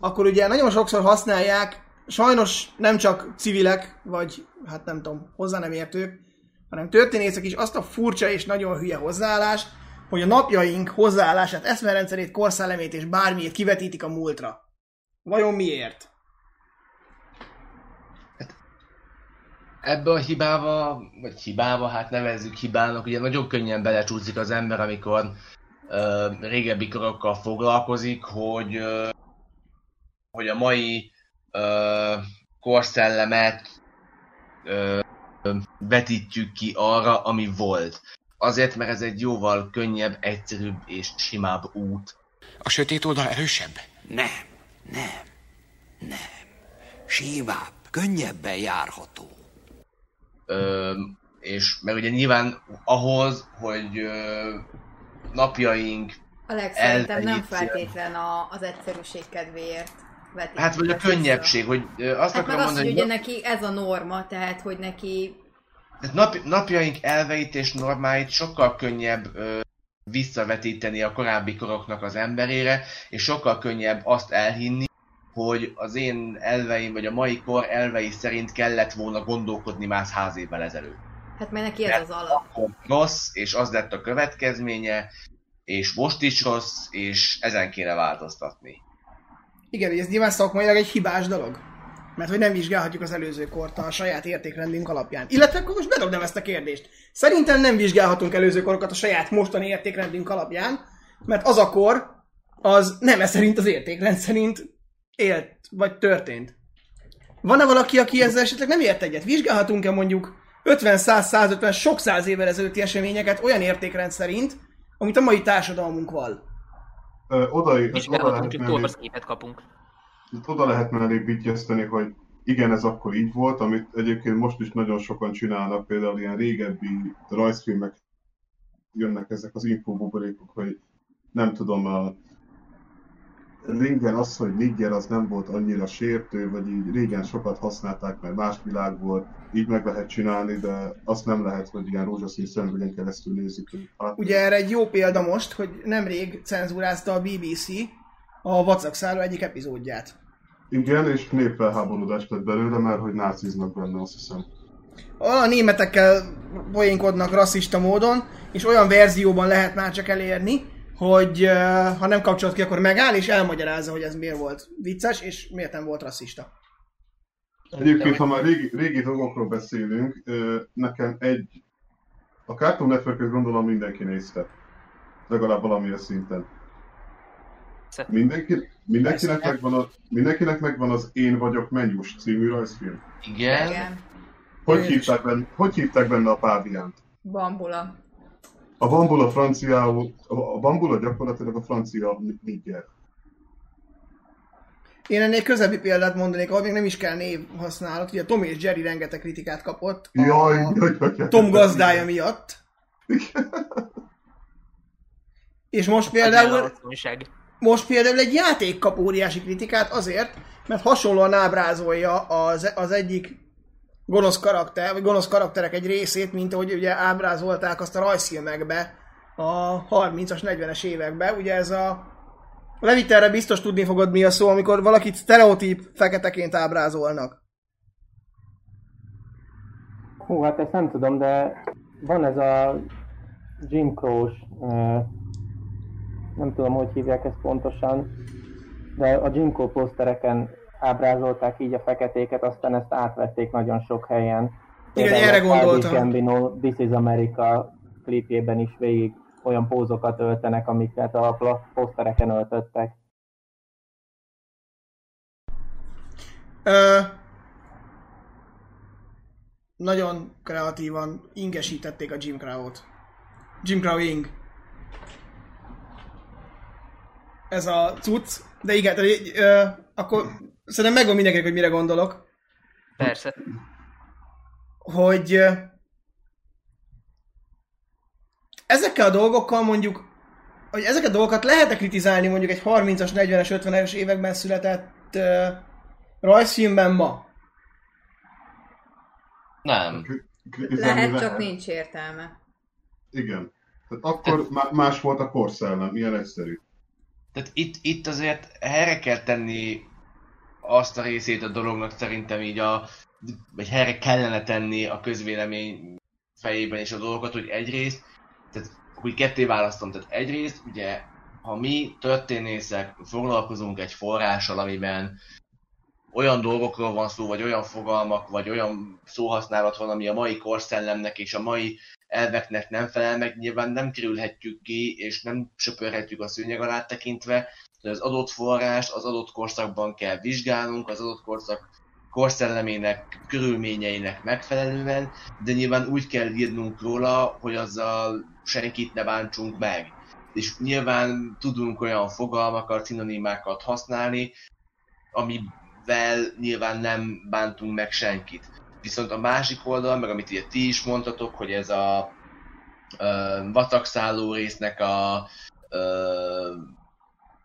akkor ugye nagyon sokszor használják, sajnos nem csak civilek, vagy hát nem tudom, hozzá nem értők, hanem történészek is azt a furcsa és nagyon hülye hozzáállást, hogy a napjaink hozzáállását, eszmerendszerét, korszellemét és bármiét kivetítik a múltra. Vajon miért? Ebbe a hibába, vagy hibába, hát nevezzük hibának, ugye nagyon könnyen belecsúszik az ember, amikor ö, régebbi korokkal foglalkozik, hogy, ö, hogy a mai ö, korszellemet ö, vetítjük ki arra, ami volt. Azért, mert ez egy jóval könnyebb, egyszerűbb és simább út. A sötét oldal erősebb? Nem, nem, nem. Simább, könnyebben járható. Ö, és mert ugye nyilván ahhoz, hogy ö, napjaink, Alex, szerintem nem feltétlen a, az egyszerűség kedvéért vetítik hát vagy a könnyebbség, hogy ö, azt Hát meg akarom az, hogy mondani, ugye hogy neki ez a norma, tehát hogy neki Tehát nap, napjaink elveit és normáit sokkal könnyebb ö, visszavetíteni a korábbi koroknak az emberére, és sokkal könnyebb azt elhinni, hogy az én elveim, vagy a mai kor elvei szerint kellett volna gondolkodni már száz évvel ezelőtt. hát mert neki ez az alap. Akkor rossz, és az lett a következménye, és most is rossz, és ezen kéne változtatni. Igen, ez nyilván szakmailag egy hibás dolog. Mert hogy nem vizsgálhatjuk az előző kort a saját értékrendünk alapján. Illetve akkor most bedobnám ezt a kérdést. Szerintem nem vizsgálhatunk előző korokat a saját mostani értékrendünk alapján, mert az a kor, az nem ez szerint az értékrend szerint élt, vagy történt. Van-e valaki, aki ezzel esetleg nem ért egyet? Vizsgálhatunk-e mondjuk 50, 100, 150, sok száz évvel ezelőtti eseményeket olyan értékrend szerint, amit a mai társadalmunk val? Ö, oda, lehet csak mellé, torlaszképet kapunk. Oda lehet mellé vigyeszteni, hogy igen, ez akkor így volt, amit egyébként most is nagyon sokan csinálnak, például ilyen régebbi rajzfilmek jönnek ezek az infobuborékok, hogy nem tudom, a régen az, hogy nigger az nem volt annyira sértő, vagy így régen sokat használták, mert más világ volt, így meg lehet csinálni, de azt nem lehet, hogy ilyen rózsaszín szemüvegen keresztül nézzük. hát- Ugye erre egy jó példa most, hogy nemrég cenzúrázta a BBC a vacakszálló egyik epizódját. Igen, és népfelháborodás lett belőle, mert hogy náciznak benne, azt hiszem. A németekkel poénkodnak rasszista módon, és olyan verzióban lehet már csak elérni, hogy ha nem kapcsolod ki, akkor megáll és elmagyarázza, hogy ez miért volt vicces, és miért nem volt rasszista. Egyébként, ha már régi, régi dolgokról beszélünk, nekem egy... A Cartoon network gondolom mindenki nézte. Legalább valamilyen szinten. Mindenki, mindenkinek, megvan a, mindenkinek megvan az Én vagyok mennyus című rajzfilm. Igen, Igen. Hogy hívták, benne, hogy hívták benne a páviánt? Bambula. A bambula franciául, a bambula gyakorlatilag a francia nigger. Én ennél közebbi példát mondanék, ahol még nem is kell név használat. Ugye Tom és Jerry rengeteg kritikát kapott a Jaj, jaj, jaj, jaj. Tom gazdája miatt. És most például... Most például egy játék kap óriási kritikát azért, mert hasonlóan ábrázolja az, az egyik gonosz karakter, vagy gonosz karakterek egy részét, mint ahogy ugye ábrázolták azt a rajzfilmekbe a 30-as, 40-es években. Ugye ez a Leviterre biztos tudni fogod mi a szó, amikor valakit sztereotíp feketeként ábrázolnak. Hú, hát ezt nem tudom, de van ez a Jim Crow-s, ö, nem tudom, hogy hívják ezt pontosan, de a Crow posztereken ábrázolták így a feketéket, aztán ezt átvették nagyon sok helyen. Igen, Például erre gondoltam. Gambino This is America klipjében is végig olyan pózokat öltenek, amiket a posztereken öltöttek. Ö, nagyon kreatívan ingesítették a Jim Crow-t. Jim Crow Ing. Ez a cucc. De igen, tehát, ö, akkor szerintem megvan mindenkinek, hogy mire gondolok. Persze. Hogy ö, ezekkel a dolgokkal mondjuk, hogy ezeket a dolgokat lehet kritizálni mondjuk egy 30-as, 40-es, 50-es években született ö, rajzfilmben ma. nem. Lehet, csak nincs értelme. Igen. Tehát akkor má- más volt a korszellem, ilyen egyszerű. Tehát itt, itt azért helyre kell tenni azt a részét a dolognak szerintem így a, vagy helyre kellene tenni a közvélemény fejében és a dolgokat, hogy egyrészt, tehát hogy ketté választom, tehát egyrészt ugye ha mi történészek foglalkozunk egy forrással, amiben olyan dolgokról van szó, vagy olyan fogalmak, vagy olyan szóhasználat van, ami a mai korszellemnek és a mai elveknek nem felel meg, nyilván nem kerülhetjük ki, és nem söpörhetjük a szőnyeg alá tekintve, hogy az adott forrás az adott korszakban kell vizsgálnunk, az adott korszak korszellemének, körülményeinek megfelelően, de nyilván úgy kell írnunk róla, hogy azzal senkit ne bántsunk meg. És nyilván tudunk olyan fogalmakat, szinonimákat használni, amivel nyilván nem bántunk meg senkit. Viszont a másik oldal, meg amit ugye ti is mondtatok, hogy ez a uh, vacakszálló résznek a uh,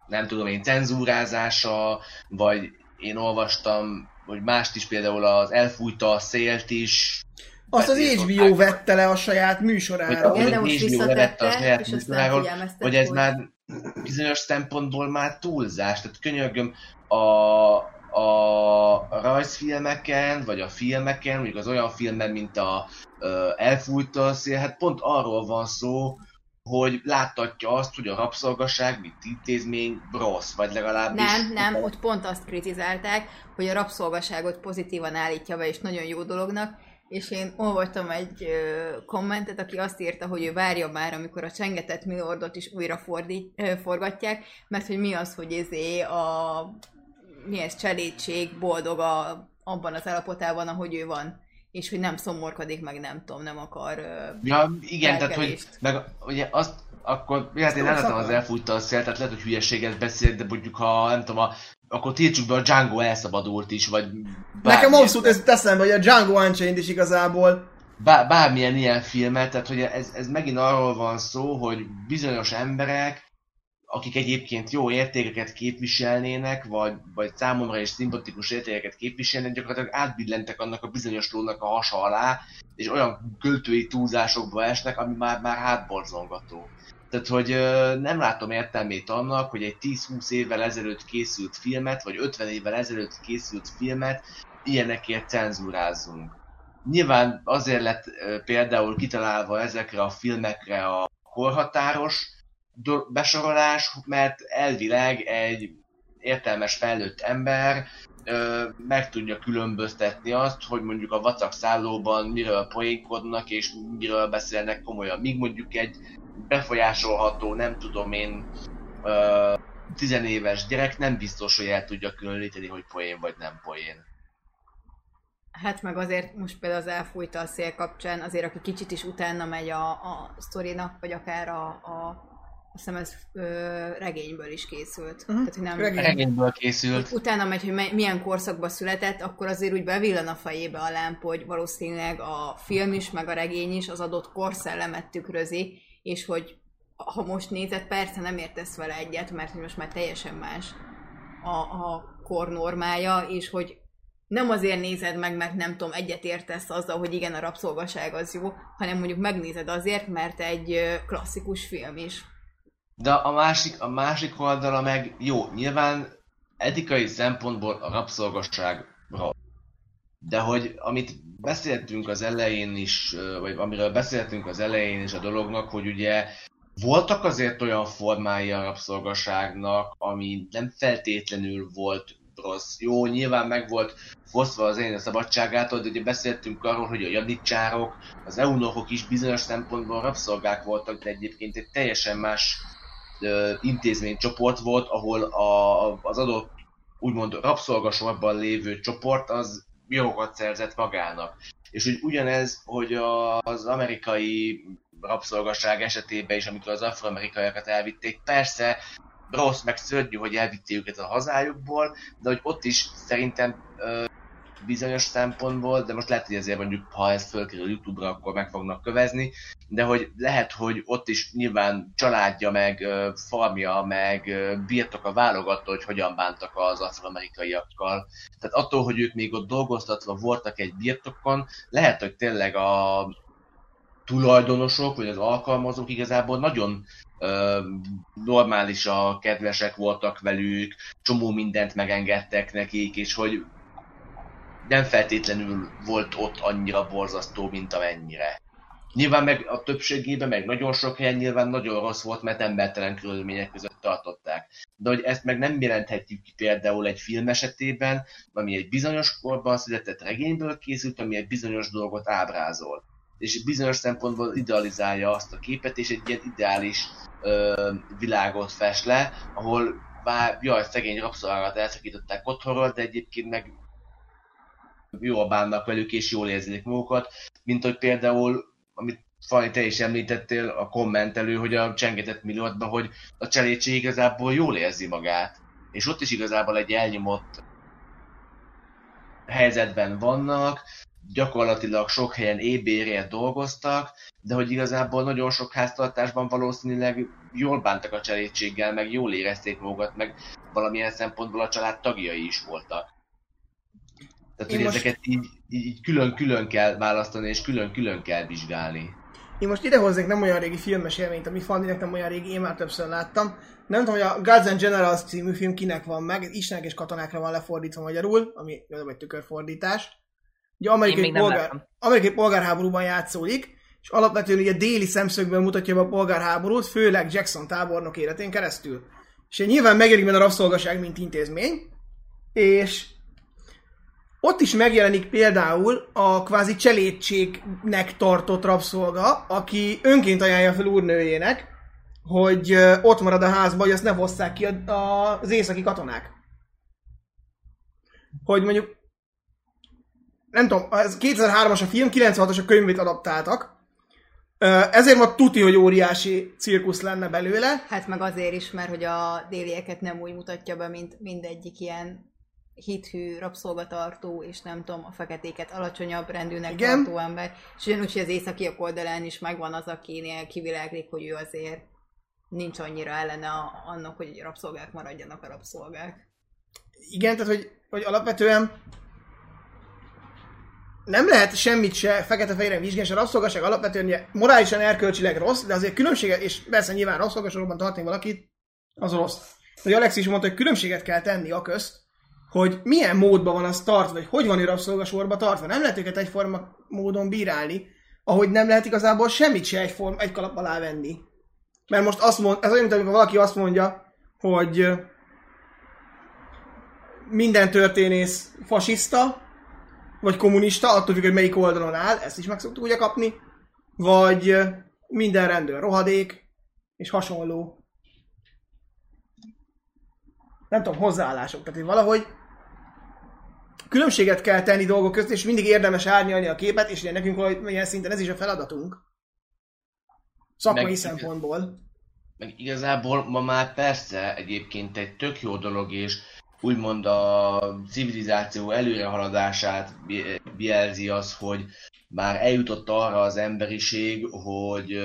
nem tudom én, cenzúrázása, vagy én olvastam, hogy mást is, például az Elfújta a szélt is. Azt az HBO vette le a saját Hogy, műsoráról. hogy de most HBO levette a saját műsoráról, hogy ez hogy- már bizonyos szempontból már túlzás. Tehát könyörgöm, a, a rajzfilmeken, vagy a filmeken, mondjuk az olyan filmben, mint a ö, Elfújta a szél, hát pont arról van szó, hogy láttatja azt, hogy a rabszolgaság, mint intézmény rossz, vagy legalábbis... Nem, nem, ott pont azt kritizálták, hogy a rabszolgaságot pozitívan állítja be, és nagyon jó dolognak, és én olvastam egy ö, kommentet, aki azt írta, hogy ő várja már, amikor a csengetett Milordot is újra fordít, ö, forgatják, mert hogy mi az, hogy ezé a mi ez, cselédség boldog a, abban az állapotában, ahogy ő van, és hogy nem szomorkodik, meg nem tudom, nem akar... Ja, igen, tehát hogy meg ugye azt akkor, hát én nem láttam az elfújta a szél, tehát lehet, hogy hülyeséget beszél, de mondjuk ha nem tudom, a, akkor tiltsuk be a Django elszabadult is, vagy Nekem bármilyen- abszolút ez jut eszembe, hogy a Django Unchained is igazából. Bár, bármilyen ilyen filmet, tehát hogy ez, ez megint arról van szó, hogy bizonyos emberek, akik egyébként jó értékeket képviselnének, vagy, vagy számomra is szimpatikus értékeket képviselnének, gyakorlatilag átbillentek annak a bizonyos lónak a hasa alá, és olyan költői túlzásokba esnek, ami már, már hátborzongató. Tehát, hogy ö, nem látom értelmét annak, hogy egy 10-20 évvel ezelőtt készült filmet, vagy 50 évvel ezelőtt készült filmet ilyenekért cenzúrázzunk. Nyilván azért lett ö, például kitalálva ezekre a filmekre a korhatáros besorolás, mert elvileg egy értelmes felnőtt ember ö, meg tudja különböztetni azt, hogy mondjuk a vacak szállóban miről poénkodnak és miről beszélnek komolyan. Míg mondjuk egy befolyásolható, nem tudom én, ö, tizenéves gyerek nem biztos, hogy el tudja különíteni, hogy poén vagy nem poén. Hát meg azért most például az elfújta a szél kapcsán, azért aki kicsit is utána megy a, a sztorinak, vagy akár a, a azt hiszem ez ö, regényből is készült. Uh-huh. Tehát, hogy nem, Regény. Regényből készült. utána megy, hogy milyen korszakban született, akkor azért úgy bevillan a fejébe a lámpa, hogy valószínűleg a film is, meg a regény is az adott korszellemet tükrözi, és hogy ha most nézed, persze nem értesz vele egyet, mert hogy most már teljesen más a, a kor normája, és hogy nem azért nézed meg, mert nem tudom, egyet értesz azzal, hogy igen, a rabszolgaság az jó, hanem mondjuk megnézed azért, mert egy klasszikus film is. De a másik, a másik oldala meg jó, nyilván etikai szempontból a rabszolgasság. De hogy amit beszéltünk az elején is, vagy amiről beszéltünk az elején is a dolognak, hogy ugye voltak azért olyan formái a rabszolgaságnak, ami nem feltétlenül volt rossz. Jó, nyilván meg volt fosztva az én a szabadságától, de ugye beszéltünk arról, hogy a janicsárok, az eunuchok is bizonyos szempontból rabszolgák voltak, de egyébként egy teljesen más intézménycsoport volt, ahol a, az adott úgymond rabszolgasorban lévő csoport az jogokat szerzett magának. És hogy ugyanez, hogy a, az amerikai rabszolgaság esetében is, amikor az afroamerikaiakat elvitték, persze rossz, meg szörnyű, hogy elvitték őket a hazájukból, de hogy ott is szerintem ö, bizonyos szempontból, de most lehet, hogy ezért mondjuk, ha ez fölkerül YouTube-ra, akkor meg fognak kövezni, de hogy lehet, hogy ott is nyilván családja, meg farmja, meg birtoka válogatta, hogy hogyan bántak az afroamerikaiakkal. Tehát attól, hogy ők még ott dolgoztatva voltak egy birtokon, lehet, hogy tényleg a tulajdonosok, vagy az alkalmazók igazából nagyon ö, normálisak, kedvesek voltak velük, csomó mindent megengedtek nekik, és hogy nem feltétlenül volt ott annyira borzasztó, mint amennyire. Nyilván meg a többségében, meg nagyon sok helyen nyilván nagyon rossz volt, mert embertelen körülmények között tartották. De hogy ezt meg nem jelenthetjük ki például egy film esetében, ami egy bizonyos korban született regényből készült, ami egy bizonyos dolgot ábrázol. És bizonyos szempontból idealizálja azt a képet, és egy ilyen ideális ö, világot fest le, ahol bár, jaj, szegény rabszolgálat elszakították otthonról, de egyébként meg jól bánnak velük, és jól érzik magukat, mint hogy például amit Fani, te is említettél a kommentelő, hogy a csengetett milliódban, hogy a cselédség igazából jól érzi magát. És ott is igazából egy elnyomott helyzetben vannak, gyakorlatilag sok helyen ébérért dolgoztak, de hogy igazából nagyon sok háztartásban valószínűleg jól bántak a cselédséggel, meg jól érezték magukat, meg valamilyen szempontból a család tagjai is voltak. Tehát, Én hogy most- ezeket így, így külön-külön kell választani, és külön-külön kell vizsgálni. Én most idehoznék nem olyan régi filmes élményt, ami Fandinek nem olyan régi, én már többször láttam. Nem tudom, hogy a Gods and Generals című film kinek van meg, Istenek és katonákra van lefordítva magyarul, ami igazából egy tükörfordítás. Ugye amerikai, polgár, láttam. amerikai polgárháborúban játszódik, és alapvetően ugye déli szemszögből mutatja be a polgárháborút, főleg Jackson tábornok életén keresztül. És nyilván megjelenik benne a rabszolgaság, mint intézmény, és ott is megjelenik például a kvázi cselédségnek tartott rabszolga, aki önként ajánlja fel úrnőjének, hogy ott marad a házba, hogy azt ne hozzák ki az északi katonák. Hogy mondjuk, nem tudom, ez 2003-as a film, 96-os a könyvét adaptáltak, ezért ma tuti, hogy óriási cirkusz lenne belőle. Hát meg azért is, mert hogy a délieket nem úgy mutatja be, mint mindegyik ilyen hithű rabszolgatartó, és nem tudom, a feketéket alacsonyabb rendűnek Igen. tartó ember. És ugyanúgy, hogy az északiak oldalán is megvan az, akinél kiviláglik, hogy ő azért nincs annyira ellene a, annak, hogy rabszolgák maradjanak a rabszolgák. Igen, tehát hogy, hogy alapvetően nem lehet semmit se fekete-fehéren vizsgálni, és a rabszolgaság alapvetően ugye, morálisan erkölcsileg rossz, de azért különbséget, és persze nyilván rabszolgaságban tartani valakit, az rossz. Hogy Alex is mondta, hogy különbséget kell tenni a közt, hogy milyen módban van az tartva, vagy hogy van ő rabszolgasorba tartva. Nem lehet őket egyforma módon bírálni, ahogy nem lehet igazából semmit se egyforma, egy kalap alá venni. Mert most azt mond, ez olyan, mint amikor valaki azt mondja, hogy minden történész fasiszta, vagy kommunista, attól függ, hogy melyik oldalon áll, ezt is meg szoktuk ugye kapni, vagy minden rendőr rohadék, és hasonló nem tudom, hozzáállások. Tehát hogy valahogy különbséget kell tenni dolgok között, és mindig érdemes árnyalni a képet, és ugye nekünk valamilyen szinten ez is a feladatunk. Szakmai Meg- szempontból. Meg igazából ma már persze egyébként egy tök jó dolog, és úgymond a civilizáció előrehaladását jelzi az, hogy már eljutott arra az emberiség, hogy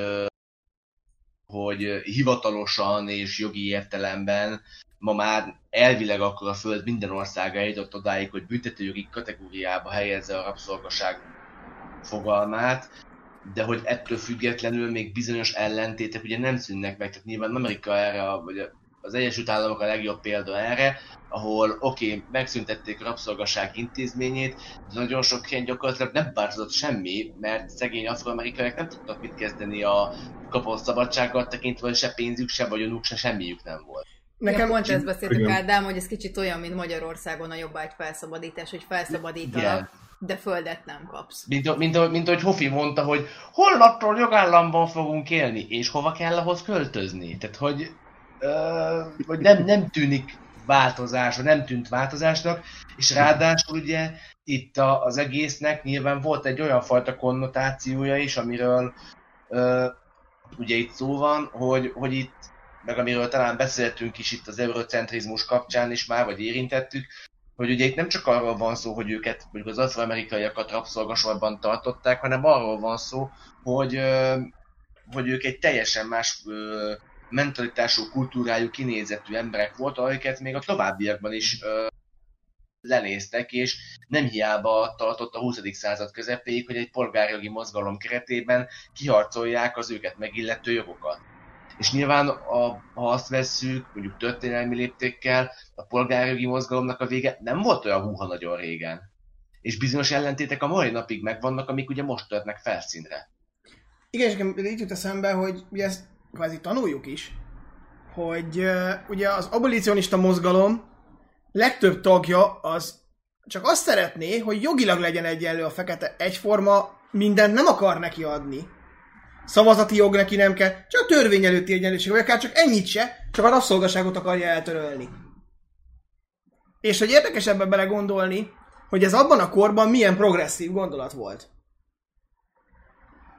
hogy hivatalosan és jogi értelemben ma már elvileg akkor a Föld minden országa eljutott odáig, hogy büntetőjogi kategóriába helyezze a rabszolgaság fogalmát, de hogy ettől függetlenül még bizonyos ellentétek ugye nem szűnnek meg, tehát nyilván Amerika erre, vagy az Egyesült Államok a legjobb példa erre, ahol oké, okay, megszüntették a rabszolgaság intézményét, de nagyon sok helyen gyakorlatilag nem változott semmi, mert szegény afroamerikaiak nem tudtak mit kezdeni a kapott szabadsággal tekintve, se pénzük, se vagyonuk, se semmiük nem volt. Nekem Nekem pont ezt beszéltük Igen. Ádám, hogy ez kicsit olyan, mint Magyarországon a jobbágy felszabadítás, hogy felszabadítanak, Igen. de földet nem kapsz. Mint, mint, mint, ahogy Hofi mondta, hogy holnattól jogállamban fogunk élni, és hova kell ahhoz költözni. Tehát, hogy, ö, hogy nem, nem tűnik változás, vagy nem tűnt változásnak, és ráadásul ugye itt a, az egésznek nyilván volt egy olyan fajta konnotációja is, amiről ö, ugye itt szó van, hogy, hogy itt, meg amiről talán beszéltünk is itt az eurocentrizmus kapcsán is már, vagy érintettük, hogy ugye itt nem csak arról van szó, hogy őket, mondjuk az afroamerikaiakat rabszolgasorban tartották, hanem arról van szó, hogy, hogy ők egy teljesen más mentalitású, kultúrájú, kinézetű emberek voltak, akiket még a továbbiakban is lenéztek, és nem hiába tartott a 20. század közepéig, hogy egy polgárjogi mozgalom keretében kiharcolják az őket megillető jogokat. És nyilván, a, ha azt vesszük, mondjuk történelmi léptékkel, a polgárjogi mozgalomnak a vége nem volt olyan húha nagyon régen. És bizonyos ellentétek a mai napig megvannak, amik ugye most törnek felszínre. Igen, és nekem így jut eszembe, hogy ugye ezt kvázi tanuljuk is, hogy uh, ugye az abolicionista mozgalom legtöbb tagja az csak azt szeretné, hogy jogilag legyen egyenlő a fekete egyforma, mindent nem akar neki adni. Szavazati jog neki nem kell, csak a törvény előtti egyenlőség, vagy akár csak ennyit se, csak a rabszolgaságot akarja eltörölni. És hogy érdekes ebben belegondolni, hogy ez abban a korban milyen progresszív gondolat volt.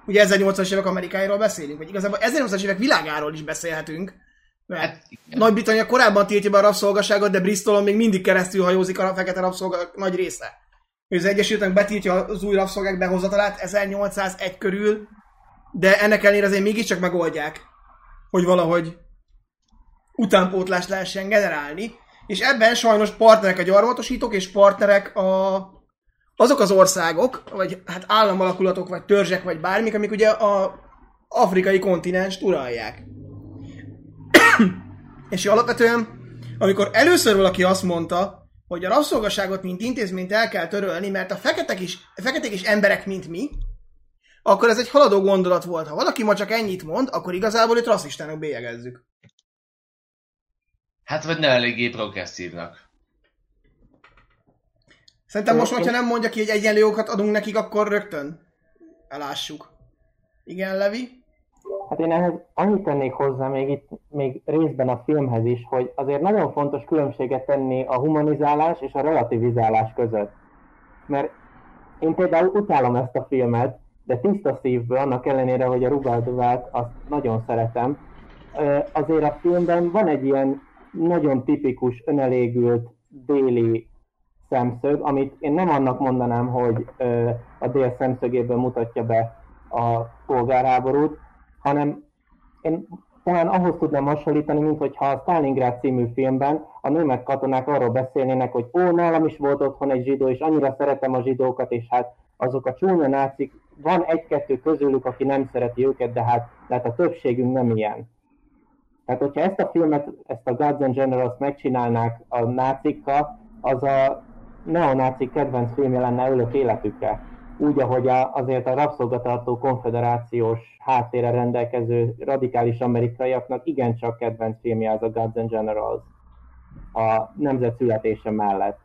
Ugye 1800-as évek Amerikáiról beszélünk, vagy igazából 1800-as évek világáról is beszélhetünk, mert Hát. Nagy-Britannia korábban tiltja be a rabszolgaságot, de Bristolon még mindig keresztül hajózik a fekete rabszolga nagy része. És az Egyesült betiltja az új rabszolgák behozatalát 1801 körül, de ennek ellenére azért mégiscsak megoldják, hogy valahogy utánpótlást lehessen generálni, és ebben sajnos partnerek a gyarmatosítók, és partnerek a, azok az országok, vagy hát államalakulatok, vagy törzsek, vagy bármik, amik ugye a afrikai kontinens uralják. [coughs] és alapvetően, amikor először valaki azt mondta, hogy a rabszolgaságot, mint intézményt el kell törölni, mert a feketek is, a feketék is emberek, mint mi, akkor ez egy haladó gondolat volt. Ha valaki ma csak ennyit mond, akkor igazából őt rasszistának bélyegezzük. Hát vagy nem eléggé progresszívnak. Szerintem most, hogyha nem mondja ki, hogy egyenlő jogokat adunk nekik, akkor rögtön elássuk. Igen, Levi? Hát én ehhez annyit tennék hozzá még itt, még részben a filmhez is, hogy azért nagyon fontos különbséget tenni a humanizálás és a relativizálás között. Mert én például utálom ezt a filmet, de tiszta szívből, annak ellenére, hogy a Rubaldovát azt nagyon szeretem, azért a filmben van egy ilyen nagyon tipikus, önelégült déli szemszög, amit én nem annak mondanám, hogy a dél szemszögéből mutatja be a polgárháborút, hanem én talán ahhoz tudnám hasonlítani, mint hogyha a Stalingrad című filmben a német katonák arról beszélnének, hogy ó, nálam is volt otthon egy zsidó, és annyira szeretem a zsidókat, és hát azok a csúnya nácik, van egy-kettő közülük, aki nem szereti őket, de hát, de hát a többségünk nem ilyen. Tehát, hogyha ezt a filmet, ezt a Gods and Generals megcsinálnák a nácikkal, az a neonácik kedvenc filmje lenne ölök életükre. Úgy, ahogy a, azért a rabszolgatartó konfederációs háttérre rendelkező radikális amerikaiaknak igencsak kedvenc filmje az a Gods and Generals a nemzet születése mellett.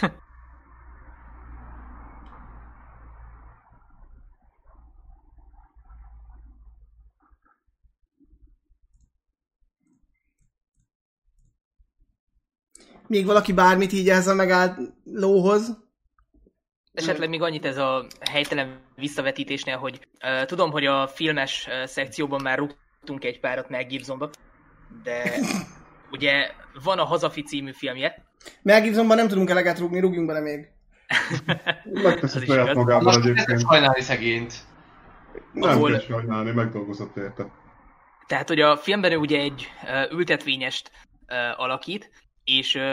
[laughs] Még valaki bármit így ehhez a megállt lóhoz? Esetleg még annyit ez a helytelen visszavetítésnél, hogy uh, tudom, hogy a filmes uh, szekcióban már rúgtunk egy párat Mel Gibsonba, de [laughs] ugye van a Hazafi című filmje. Mel Gibsonban nem tudunk eleget rúgni, rúgjunk bele még. [laughs] Megteszi saját magával Most egyébként. sajnálni szegényt. Nem ahol- kell sajnálni, megdolgozott érte. Tehát, hogy a filmben ő ugye egy uh, ültetvényest uh, alakít, és uh,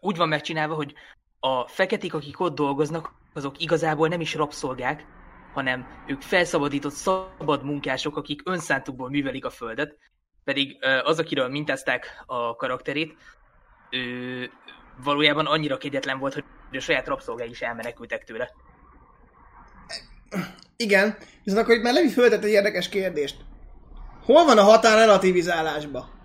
úgy van megcsinálva, hogy a feketék, akik ott dolgoznak, azok igazából nem is rabszolgák, hanem ők felszabadított szabad munkások, akik önszántukból művelik a földet, pedig az, akiről mintázták a karakterét, ő valójában annyira kegyetlen volt, hogy a saját rabszolgái is elmenekültek tőle. Igen, viszont akkor itt már Levi egy érdekes kérdést. Hol van a határ relativizálásba?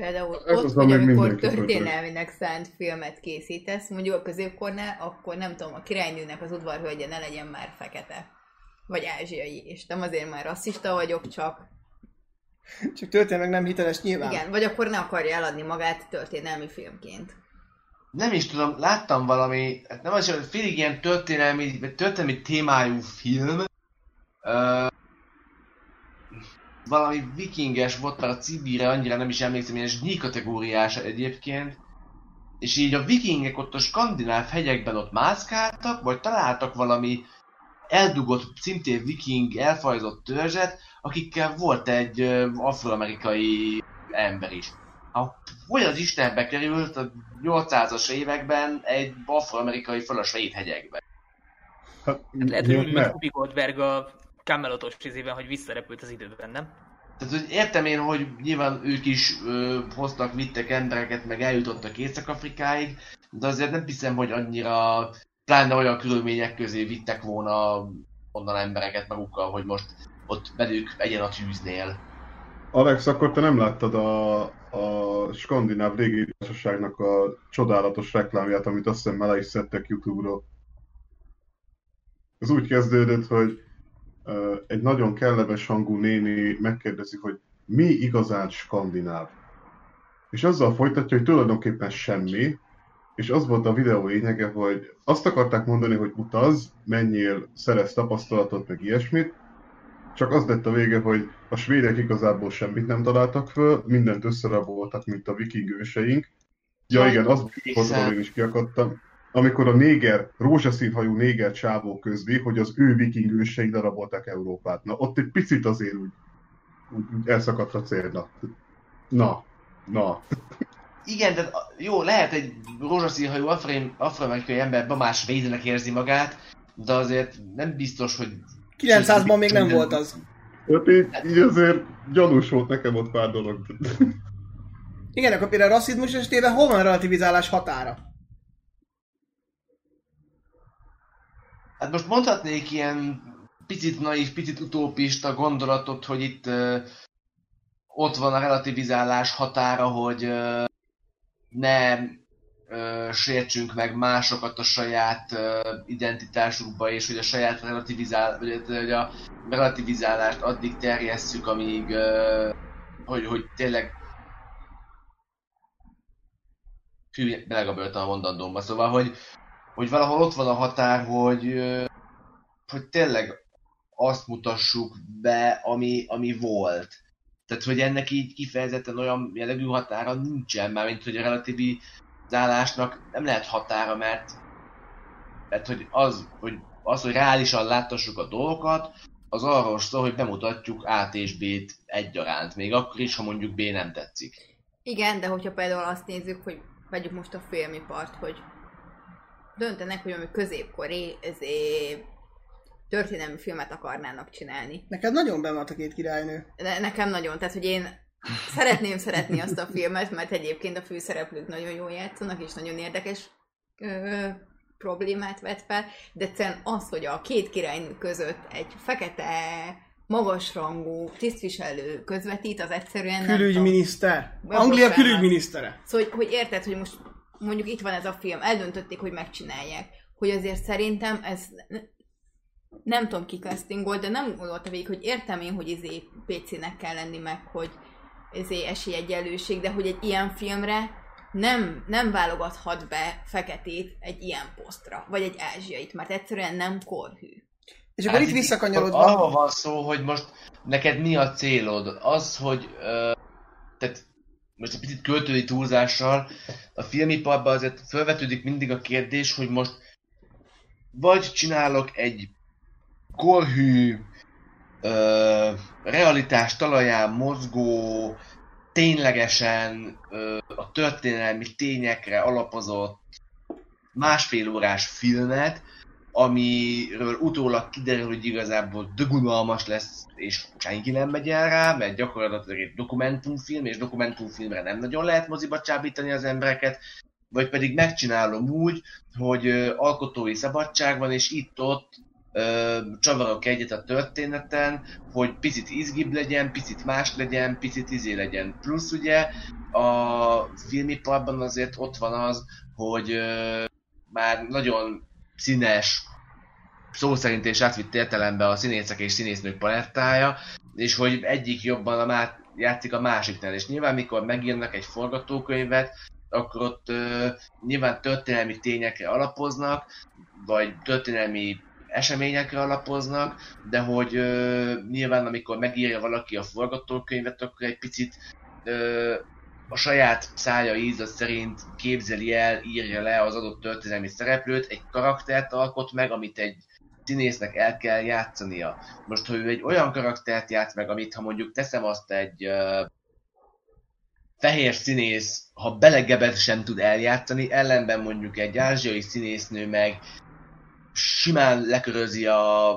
Például Ez ott, hogy ami amikor történelminek szánt filmet készítesz, mondjuk a középkornál, akkor nem tudom, a királynőnek az udvarhölgye ne legyen már fekete. Vagy ázsiai, és nem azért már rasszista vagyok, csak Csak történelmek nem hiteles nyilván. igen, vagy akkor ne akarja eladni magát történelmi filmként. Nem is tudom, láttam valami, hát nem az, hogy félig ilyen történelmi, vagy történelmi témájú film. Valami vikinges volt, már a cibire annyira nem is emlékszem, ilyen zsní kategóriás egyébként. És így a vikingek ott a skandináv hegyekben ott mászkáltak, vagy találtak valami eldugott, szintén viking, elfajzott törzset, akikkel volt egy afroamerikai ember is. hogy az Istenbe került a 800-as években egy afroamerikai föl a svéd hegyekbe? Hát, Lehet, jó, hogy Goldberg a Camelotos izében, hogy visszarepült az időben, nem? Tehát, hogy értem én, hogy nyilván ők is ö, hoztak, vittek embereket, meg eljutottak Észak-Afrikáig, de azért nem hiszem, hogy annyira, pláne olyan körülmények közé vittek volna onnan embereket magukkal, hogy most ott velük egyen a tűznél. Alex, akkor te nem láttad a, a skandináv légitársaságnak a csodálatos reklámját, amit azt hiszem le is szedtek YouTube-ról. Ez úgy kezdődött, hogy egy nagyon kellemes hangú néni megkérdezi, hogy mi igazán skandináv. És azzal folytatja, hogy tulajdonképpen semmi, és az volt a videó lényege, hogy azt akarták mondani, hogy utaz, menjél, szerez tapasztalatot, meg ilyesmit, csak az lett a vége, hogy a svédek igazából semmit nem találtak föl, mindent összeraboltak, mint a viking őseink. Ja igen, az volt, én is kiakadtam. Amikor a néger, rózsaszínhajú néger csávó közli, hogy az ő viking ősei darabolták Európát. Na, ott egy picit azért úgy, úgy, elszakadt a cél. Na, na. Igen, de jó, lehet egy rózsaszínhajú afri- afroamerikai ember más védőnek érzi magát, de azért nem biztos, hogy 900-ban még nem volt az. Hát így, így azért gyanús volt nekem ott pár dolog. Igen, akkor például a rasszizmus esetében hol van a relativizálás határa? Hát most mondhatnék ilyen picit naív, picit utópista gondolatot, hogy itt uh, ott van a relativizálás határa, hogy uh, ne uh, sértsünk meg másokat a saját uh, identitásukba, és hogy a saját relativizál, vagy, hogy a relativizálást addig terjesszük, amíg uh, hogy, hogy tényleg hű, belegaböltem a mondandómba, szóval, hogy, hogy valahol ott van a határ, hogy, hogy tényleg azt mutassuk be, ami, ami volt. Tehát, hogy ennek így kifejezetten olyan jellegű határa nincsen, már mint hogy a relativizálásnak nem lehet határa, mert, mert hogy az, hogy az, hogy reálisan láttassuk a dolgokat, az arról szól, hogy bemutatjuk A-t és B-t egyaránt, még akkor is, ha mondjuk B nem tetszik. Igen, de hogyha például azt nézzük, hogy vegyük most a filmipart, hogy döntenek, hogy ami középkori ezért történelmi filmet akarnának csinálni. Neked nagyon volt a két királynő. De nekem nagyon, tehát hogy én szeretném szeretni azt a filmet, mert egyébként a főszereplők nagyon jól játszanak, és nagyon érdekes ö, problémát vet fel, de egyszerűen az, hogy a két királynő között egy fekete, magasrangú tisztviselő közvetít, az egyszerűen nem tudom. Külügyminiszter. Ja, Anglia külügyminisztere. Szóval, hogy, hogy érted, hogy most mondjuk itt van ez a film, eldöntötték, hogy megcsinálják. Hogy azért szerintem ez ne- nem tudom ki castingolt, de nem gondolta végig, hogy értem én, hogy izé PC-nek kell lenni meg, hogy izé esélyegyenlőség, de hogy egy ilyen filmre nem, nem válogathat be feketét egy ilyen posztra, vagy egy ázsiait, mert egyszerűen nem korhű. És akkor Hát itt Arról visszakanyarodva... van szó, hogy most neked mi a célod? Az, hogy ö, tehát most egy picit költői túlzással, a filmiparban azért felvetődik mindig a kérdés, hogy most vagy csinálok egy korhű, ö, realitás talaján mozgó, ténylegesen ö, a történelmi tényekre alapozott másfél órás filmet, amiről utólag kiderül, hogy igazából dögunalmas lesz, és senki nem megy el rá, mert gyakorlatilag egy dokumentumfilm, és dokumentumfilmre nem nagyon lehet moziba csábítani az embereket, vagy pedig megcsinálom úgy, hogy alkotói szabadság van, és itt-ott csavarok egyet a történeten, hogy picit izgibb legyen, picit más legyen, picit izé legyen. Plusz ugye a filmiparban azért ott van az, hogy ö, már nagyon színes, szó szerint és átvitt értelemben a színészek és színésznők palettája, és hogy egyik jobban a má- játszik a másiknál. És nyilván mikor megírnak egy forgatókönyvet, akkor ott ö, nyilván történelmi tényekre alapoznak, vagy történelmi eseményekre alapoznak, de hogy ö, nyilván amikor megírja valaki a forgatókönyvet, akkor egy picit ö, a saját szája íze szerint képzeli el, írja le az adott történelmi szereplőt, egy karaktert alkot meg, amit egy színésznek el kell játszania. Most, ha ő egy olyan karaktert játsz meg, amit ha mondjuk teszem azt egy uh, fehér színész, ha belegebet sem tud eljátszani, ellenben mondjuk egy ázsiai színésznő meg simán lekörözi a,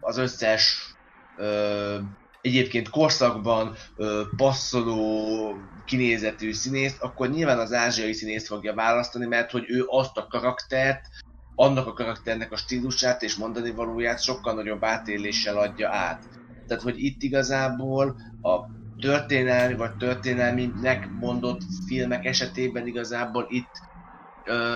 az összes ö, egyébként korszakban ö, passzoló kinézetű színészt, akkor nyilván az ázsiai színész fogja választani, mert hogy ő azt a karaktert, annak a karakternek a stílusát és mondani valóját sokkal nagyobb átéléssel adja át. Tehát, hogy itt igazából a történelmi vagy történelminek mondott filmek esetében igazából itt ö,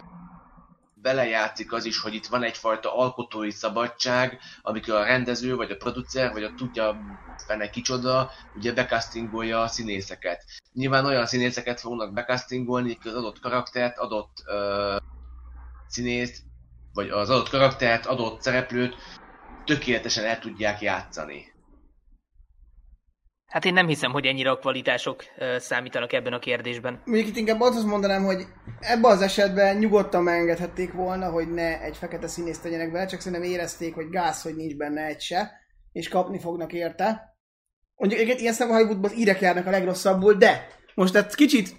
belejátszik az is, hogy itt van egyfajta alkotói szabadság, amikor a rendező, vagy a producer, vagy a tudja fene kicsoda, ugye becastingolja a színészeket. Nyilván olyan színészeket fognak becastingolni, akik az adott karaktert, adott ö, színészt, vagy az adott karaktert, adott szereplőt tökéletesen el tudják játszani. Hát én nem hiszem, hogy ennyire a kvalitások ö, számítanak ebben a kérdésben. Mondjuk itt inkább azt mondanám, hogy ebben az esetben nyugodtan megengedhették volna, hogy ne egy fekete színészt tegyenek bele, csak szerintem érezték, hogy gáz, hogy nincs benne egy se, és kapni fognak érte. Mondjuk egyébként ilyen szemben Hollywoodban az írek járnak a legrosszabbul, de most tehát kicsit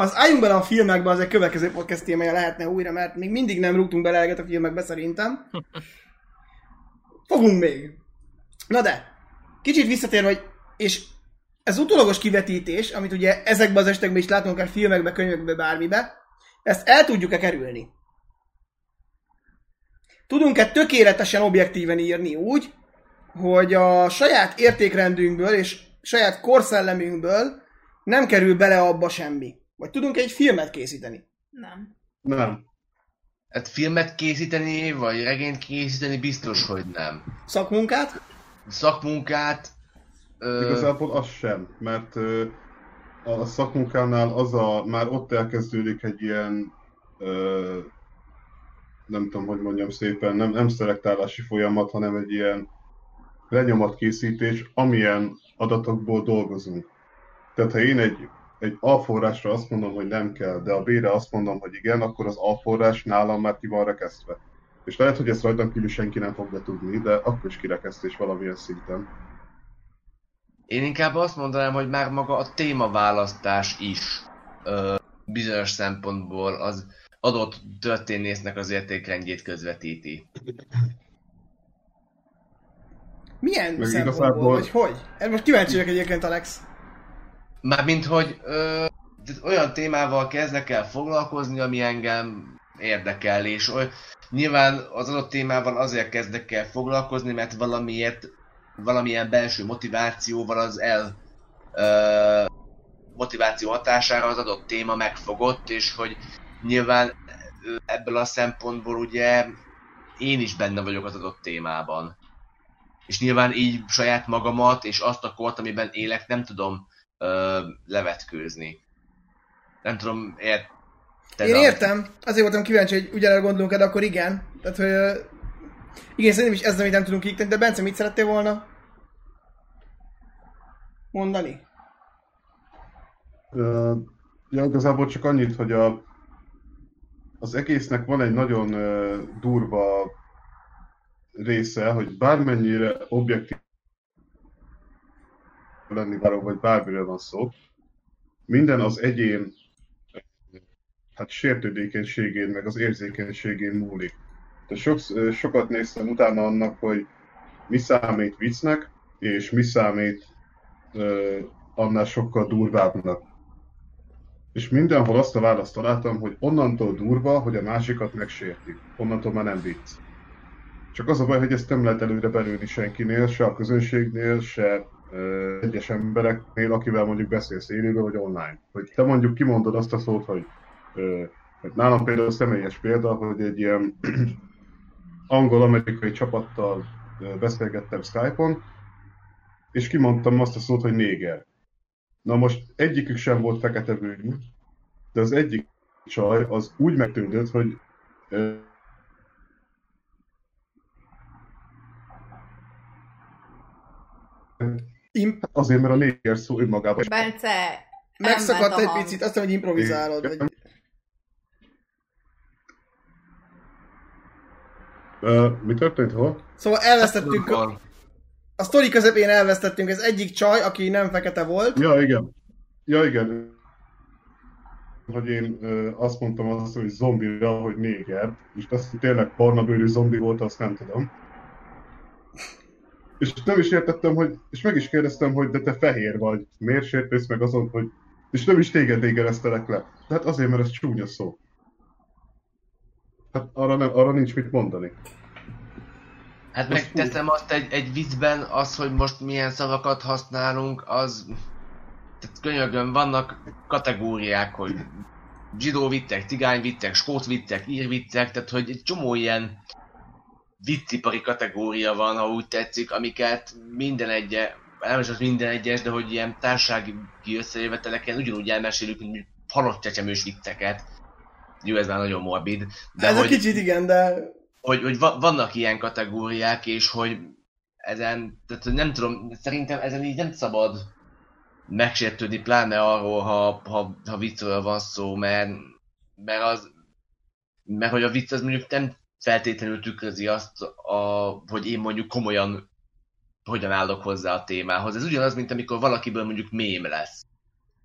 az álljunk bele a filmekbe, az egy következő podcast témája lehetne újra, mert még mindig nem rúgtunk bele eleget a filmekbe szerintem. Fogunk még. Na de, kicsit visszatér, hogy és ez utólagos kivetítés, amit ugye ezekben az esetekben is látunk, akár filmekbe, könyvekbe, bármibe, ezt el tudjuk-e kerülni? Tudunk-e tökéletesen objektíven írni úgy, hogy a saját értékrendünkből és saját korszellemünkből nem kerül bele abba semmi? Vagy tudunk egy filmet készíteni? Nem. Nem. Hát filmet készíteni, vagy regényt készíteni biztos, hogy nem. Szakmunkát? Szakmunkát... Ö, Igazából az sem, mert ö, a szakmunkánál az a, már ott elkezdődik egy ilyen, ö, nem tudom, hogy mondjam szépen, nem, nem szelektálási folyamat, hanem egy ilyen lenyomatkészítés, amilyen adatokból dolgozunk. Tehát ha én egy, egy A forrásra azt mondom, hogy nem kell, de a B-re azt mondom, hogy igen, akkor az A forrás nálam már ki van rekesztve. És lehet, hogy ezt rajtam kívül senki nem fogja tudni, de akkor is kirekesztés valamilyen szinten. Én inkább azt mondanám, hogy már maga a témaválasztás is ö, bizonyos szempontból az adott történésznek az értékrendjét közvetíti. Milyen Meg szempontból, igazából- vagy hogy? Ez most kíváncsi vagyok egyébként, Alex. Mármint, hogy ö, olyan témával kezdek el foglalkozni, ami engem érdekel, és oly, nyilván az adott témával azért kezdek el foglalkozni, mert valamiért, valamilyen belső motivációval az el ö, motiváció hatására az adott téma megfogott, és hogy nyilván ebből a szempontból ugye én is benne vagyok az adott témában. És nyilván így saját magamat és azt a kort, amiben élek, nem tudom ö, levetkőzni. Nem tudom, ért... Én értem, azért voltam kíváncsi, hogy ugyanerre gondolunk de akkor igen. Tehát, hogy ö, igen, szerintem is ez amit nem tudunk kiiktatni, de Bence, mit szerettél volna mondani? Ö, Ja, igazából csak annyit, hogy a, az egésznek van egy nagyon ö, durva része, hogy bármennyire objektív lenni báró, vagy bármiről van szó, minden az egyén hát sértődékenységén, meg az érzékenységén múlik. De sok, sokat néztem utána annak, hogy mi számít viccnek, és mi számít ö, annál sokkal durvábbnak. És mindenhol azt a választ találtam, hogy onnantól durva, hogy a másikat megsérti. Onnantól már nem vicc. Csak az a baj, hogy ezt nem lehet előre belőni senkinél, se a közönségnél, se egyes embereknél, akivel mondjuk beszélsz élőben vagy online. Hogy te mondjuk kimondod azt a szót, hogy, ö, hogy nálam például személyes példa, hogy egy ilyen [clears throat] angol-amerikai csapattal beszélgettem Skype-on, és kimondtam azt a szót, hogy néger. Na most egyikük sem volt fekete bőrű, de az egyik csaj az úgy megtűnött, hogy Imp- azért, mert a néger szó önmagában Bence, Megszakadt a egy hang. picit, azt mondom, hogy improvizálod. Vagy... Ö, mi történt, hol? Szóval elvesztettünk, Akkor a sztori közepén elvesztettünk, ez egyik csaj, aki nem fekete volt. Ja, igen. Ja igen, hogy én ö, azt mondtam azt, hogy zombira, hogy néger, és azt, hogy tényleg barnabőrű zombi volt, azt nem tudom. És nem is értettem, hogy, és meg is kérdeztem, hogy de te fehér vagy, miért sértődsz meg azon, hogy, és nem is téged égeresztelek le. Tehát azért, mert ez csúnya szó. Hát arra, nem, arra nincs mit mondani. Hát megteszem azt egy, egy viccben, az, hogy most milyen szavakat használunk, az... Tehát könyörgöm, vannak kategóriák, hogy zsidó vittek, cigány vittek, skót vittek, ír vittek, tehát hogy egy csomó ilyen viccipari kategória van, ha úgy tetszik, amiket minden egye, nem is az minden egyes, de hogy ilyen társasági összejöveteleken ugyanúgy elmesélünk, mint halott csecsemős vicceket. Jó, ez már nagyon morbid. De ez hogy, a kicsit igen, de hogy, hogy va- vannak ilyen kategóriák, és hogy ezen, tehát nem tudom, szerintem ezen így nem szabad megsértődni, pláne arról, ha, ha, ha viccről van szó, mert, mert az, mert hogy a vicc az mondjuk nem feltétlenül tükrözi azt, a, hogy én mondjuk komolyan hogyan állok hozzá a témához. Ez ugyanaz, mint amikor valakiből mondjuk mém lesz.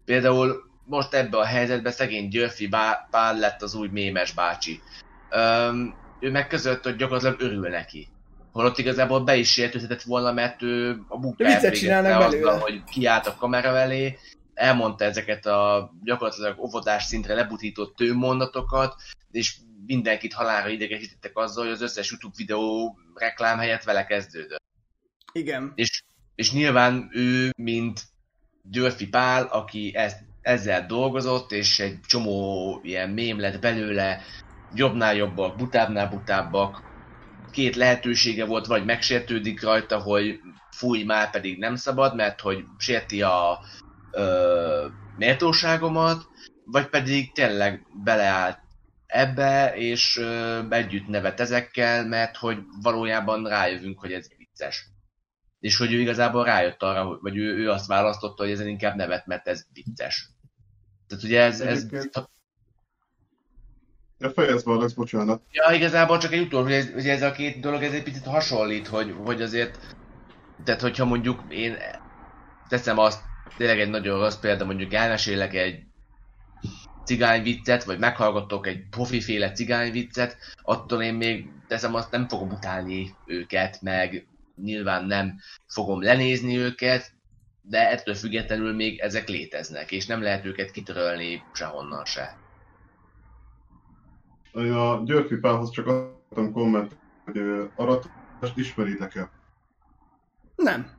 Például most ebbe a helyzetben szegény Györfi Bá- Pál lett az új mémes bácsi. Öm, ő meg között, hogy gyakorlatilag örül neki. Holott igazából be is sértődhetett volna, mert ő a munkáját végezte azzal, hogy kiállt a kamera elé, elmondta ezeket a gyakorlatilag óvodás szintre lebutított tőmondatokat, és mindenkit halálra idegesítettek azzal, hogy az összes YouTube videó reklám helyett vele kezdődött. igen. És, és nyilván ő, mint Györfi Pál, aki ezt, ezzel dolgozott, és egy csomó ilyen mém lett belőle, jobbnál jobbak, butábbnál butábbak, két lehetősége volt, vagy megsértődik rajta, hogy fúj, már pedig nem szabad, mert hogy sérti a ö, méltóságomat, vagy pedig tényleg beleállt ebbe, és ö, együtt nevet ezekkel, mert hogy valójában rájövünk, hogy ez vicces. És hogy ő igazából rájött arra, vagy ő, ő azt választotta, hogy ezen inkább nevet, mert ez vicces. Tehát ugye ez, ez Ja, fejezd Alex, bocsánat. Ja, igazából csak egy utolsó, hogy ez, hogy ez a két dolog ez egy picit hasonlít, hogy, hogy azért, tehát hogyha mondjuk én teszem azt, tényleg egy nagyon rossz példa, mondjuk elmesélek egy cigányviccet, vagy meghallgatok egy profiféle cigányviccet, attól én még teszem azt, nem fogom utálni őket, meg nyilván nem fogom lenézni őket, de ettől függetlenül még ezek léteznek, és nem lehet őket kitörölni sehonnan se. A Györfi Pálhoz csak adtam komment, hogy Aratást ismeritek-e? Nem.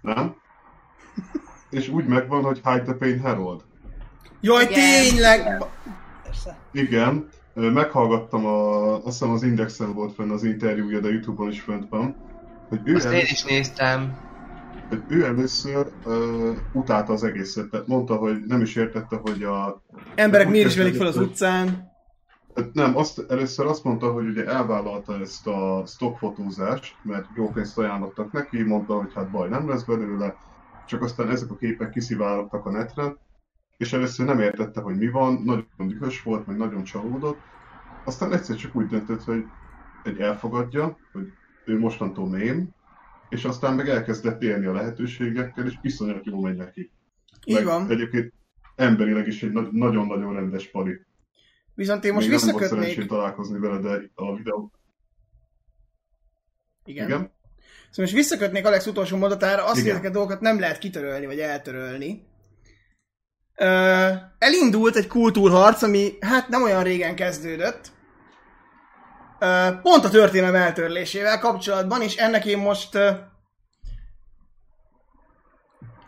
Nem? És úgy megvan, hogy Hide the Pain Herald. Jaj, Igen. tényleg! Persze. Igen, ö, meghallgattam, a, azt hiszem az Indexen volt fenn az interjúja, de Youtube-on is fent van, hogy ő, Azt én először, is néztem, hogy ő először ö, utálta az egészet, tehát mondta, hogy nem is értette, hogy a... Emberek miért ismerik kezdődött, fel az utcán? Hát Nem, azt, először azt mondta, hogy ugye elvállalta ezt a stockfotózást, mert jó pénzt ajánlottak neki, mondta, hogy hát baj nem lesz belőle, csak aztán ezek a képek kiszivárogtak a netre, és először nem értette, hogy mi van, nagyon dühös volt, meg nagyon csalódott, aztán egyszer csak úgy döntött, hogy egy elfogadja, hogy ő mostantól mém, és aztán meg elkezdett élni a lehetőségekkel, és iszonyat jól megy neki. Így van. Egyébként emberileg is egy na- nagyon-nagyon rendes pali. Viszont én most Még nem volt szerencsém visszakötnék... találkozni vele, de a videó... Igen. Igen? Szóval most visszakötnék Alex utolsó mondatára, azt, hogy ezeket a dolgokat nem lehet kitörölni, vagy eltörölni. Elindult egy kultúrharc, ami hát nem olyan régen kezdődött. Pont a történelem eltörlésével kapcsolatban, és ennek én most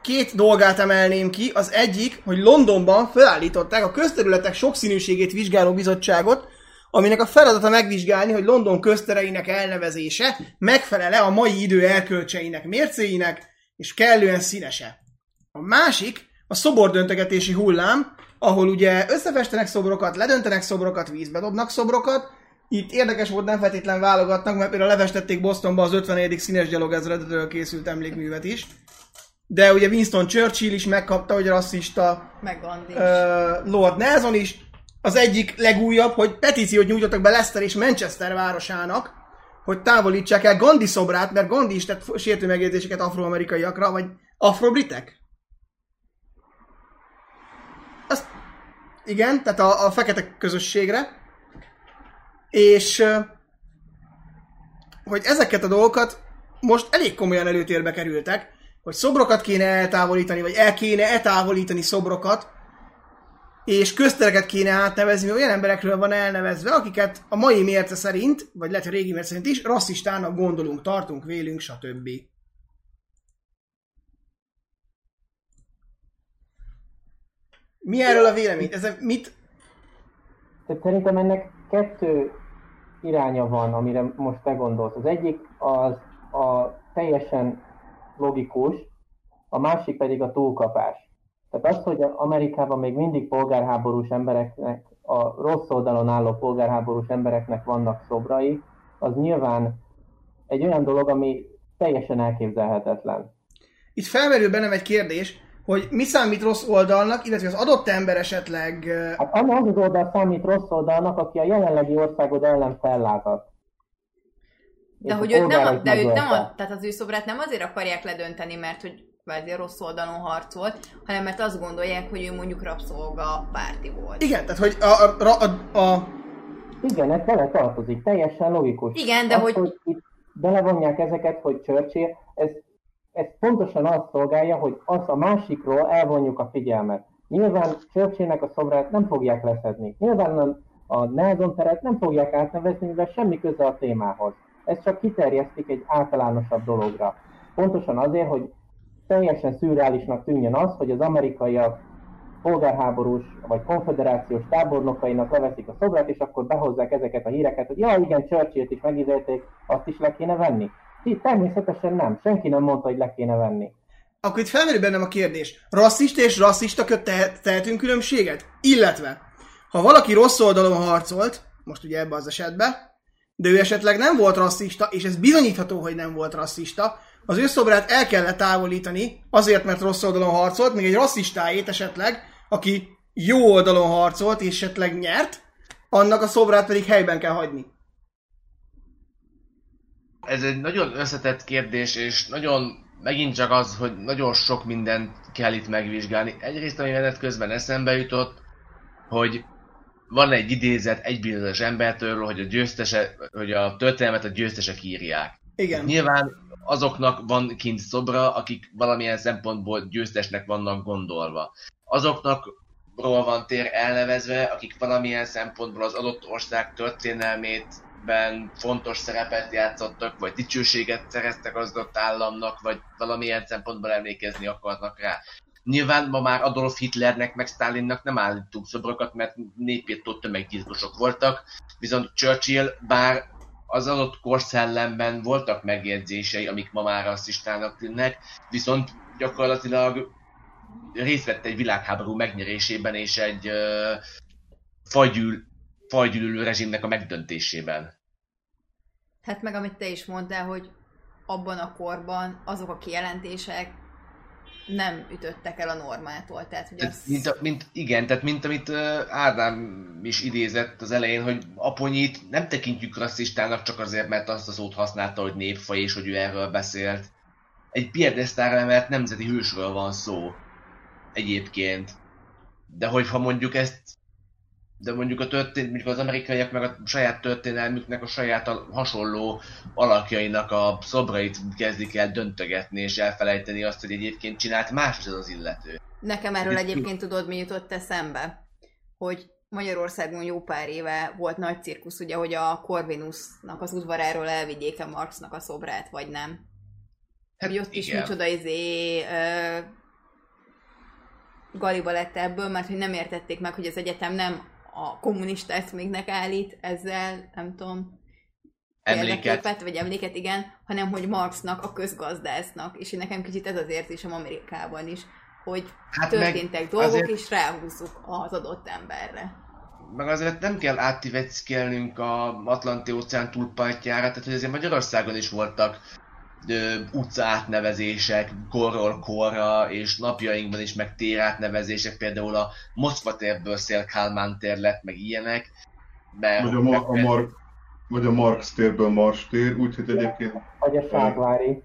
két dolgát emelném ki. Az egyik, hogy Londonban felállították a közterületek sokszínűségét vizsgáló bizottságot, aminek a feladata megvizsgálni, hogy London köztereinek elnevezése megfelele a mai idő elkölcseinek mércéinek, és kellően színese. A másik a szobordöntögetési hullám, ahol ugye összefestenek szobrokat, ledöntenek szobrokat, vízbe dobnak szobrokat. Itt érdekes volt, nem feltétlen válogatnak, mert például lefestették Bostonba az 54. színes gyalog ezredetől készült emlékművet is. De ugye Winston Churchill is megkapta, hogy rasszista, Meg Gandhi is. ö, Lord Nelson is. Az egyik legújabb, hogy petíciót nyújtottak be Leicester és Manchester városának, hogy távolítsák el Gandhi szobrát, mert Gandhi is tett sértő megjegyzéseket afroamerikaiakra, vagy afrobritek? Igen, tehát a, a fekete közösségre, és hogy ezeket a dolgokat most elég komolyan előtérbe kerültek, hogy szobrokat kéne eltávolítani, vagy el kéne eltávolítani szobrokat, és köztereket kéne átnevezni, olyan emberekről van elnevezve, akiket a mai mérce szerint, vagy lehet, a régi mérce szerint is, rasszistának gondolunk, tartunk, vélünk, stb. Mi erről a vélemény? Ez mit? Tehát szerintem ennek kettő iránya van, amire most te gondolsz. Az egyik az a teljesen logikus, a másik pedig a túlkapás. Tehát az, hogy Amerikában még mindig polgárháborús embereknek, a rossz oldalon álló polgárháborús embereknek vannak szobrai, az nyilván egy olyan dolog, ami teljesen elképzelhetetlen. Itt felmerül bennem egy kérdés, hogy mi számít rossz oldalnak, illetve az adott ember esetleg... Hát az az oldal számít rossz oldalnak, aki a jelenlegi országod ellen fellázad. De hogy őt nem, a, de őt nem a, tehát az ő szobrát nem azért akarják ledönteni, mert hogy kvázi a rossz oldalon harcolt, hanem mert azt gondolják, hogy ő mondjuk rabszolga párti volt. Igen, tehát hogy a, a, a, a, Igen, ez bele tartozik, teljesen logikus. Igen, de az, hogy- hogy itt belevonják ezeket, hogy Churchill, ez, ez pontosan azt szolgálja, hogy az a másikról elvonjuk a figyelmet. Nyilván Churchillnek a szobrát nem fogják leszedni. Nyilván a, Nelson teret nem fogják átnevezni, mivel semmi köze a témához. Ez csak kiterjesztik egy általánosabb dologra. Pontosan azért, hogy teljesen szürreálisnak tűnjön az, hogy az amerikaiak polgárháborús vagy konfederációs tábornokainak leveszik a szobrát, és akkor behozzák ezeket a híreket, hogy ja, igen, Churchillt is megízélték, azt is le kéne venni. Ti- Természetesen nem, senki nem mondta, hogy le kéne venni. akkor itt felmerül bennem a kérdés. Rasszista és rasszista tehet, tehetünk különbséget? Illetve, ha valaki rossz oldalon harcolt, most ugye ebbe az esetben, de ő esetleg nem volt rasszista, és ez bizonyítható, hogy nem volt rasszista, az ő szobrát el kellett távolítani, azért, mert rossz oldalon harcolt, még egy rasszistáét esetleg, aki jó oldalon harcolt, és esetleg nyert, annak a szobrát pedig helyben kell hagyni. Ez egy nagyon összetett kérdés, és nagyon megint csak az, hogy nagyon sok mindent kell itt megvizsgálni. Egyrészt, ami menet közben eszembe jutott, hogy van egy idézet egy bizonyos embertől, hogy a győztese, hogy a történelmet a győztesek írják. Igen. Nyilván azoknak van kint szobra, akik valamilyen szempontból győztesnek vannak gondolva. Azoknak ról van tér elnevezve, akik valamilyen szempontból az adott ország történelmében fontos szerepet játszottak, vagy dicsőséget szereztek az adott államnak, vagy valamilyen szempontból emlékezni akarnak rá. Nyilván ma már Adolf Hitlernek meg Stalinnak nem állítunk szobrokat, mert népírtó tömeggyilkosok voltak, viszont Churchill bár az adott korszellemben voltak megjegyzései, amik ma már rasszistának tűnnek, viszont gyakorlatilag részt vett egy világháború megnyerésében és egy uh, fajgyűl, fajgyűlölő rezsimnek a megdöntésében. Hát meg amit te is mondtál, hogy abban a korban azok a kijelentések nem ütöttek el a normától. Tehát, hogy az... mint, a, mint, igen, tehát mint amit Ádám is idézett az elején, hogy Aponyit nem tekintjük rasszistának csak azért, mert azt a szót használta, hogy népfaj, és hogy ő erről beszélt. Egy piedesztára emelt nemzeti hősről van szó. Egyébként. De hogyha mondjuk ezt de mondjuk a történt, mondjuk az amerikaiak meg a saját történelmüknek a saját a hasonló alakjainak a szobrait kezdik el döntögetni és elfelejteni azt, hogy egyébként csinált más ez az illető. Nekem erről Itt- egyébként tudod, mi jutott eszembe? Hogy Magyarországon jó pár éve volt nagy cirkusz, ugye, hogy a Corvinusnak az udvaráról elvigyék a Marxnak a szobrát, vagy nem. Hát hogy ott is igen. micsoda izé, ö, galiba lett ebből, mert hogy nem értették meg, hogy az egyetem nem a kommunista eszméknek állít ezzel, nem tudom, Emléket. vagy emléket, igen, hanem hogy Marxnak, a közgazdásznak, és én nekem kicsit ez az érzésem Amerikában is, hogy Hát történtek dolgok, azért- és ráhúzzuk az adott emberre. Meg azért nem kell áttiveckelnünk a Atlanti óceán túlpartjára, tehát hogy azért Magyarországon is voltak utca átnevezések korról korra, és napjainkban is meg tér átnevezések, például a Moszkva térből Szél Kálmán tér lett, meg ilyenek. Mert Vagy a, Ma- a, Mar- vagy a Marx térből Mars tér, úgyhogy egyébként Vagy a Ságvári.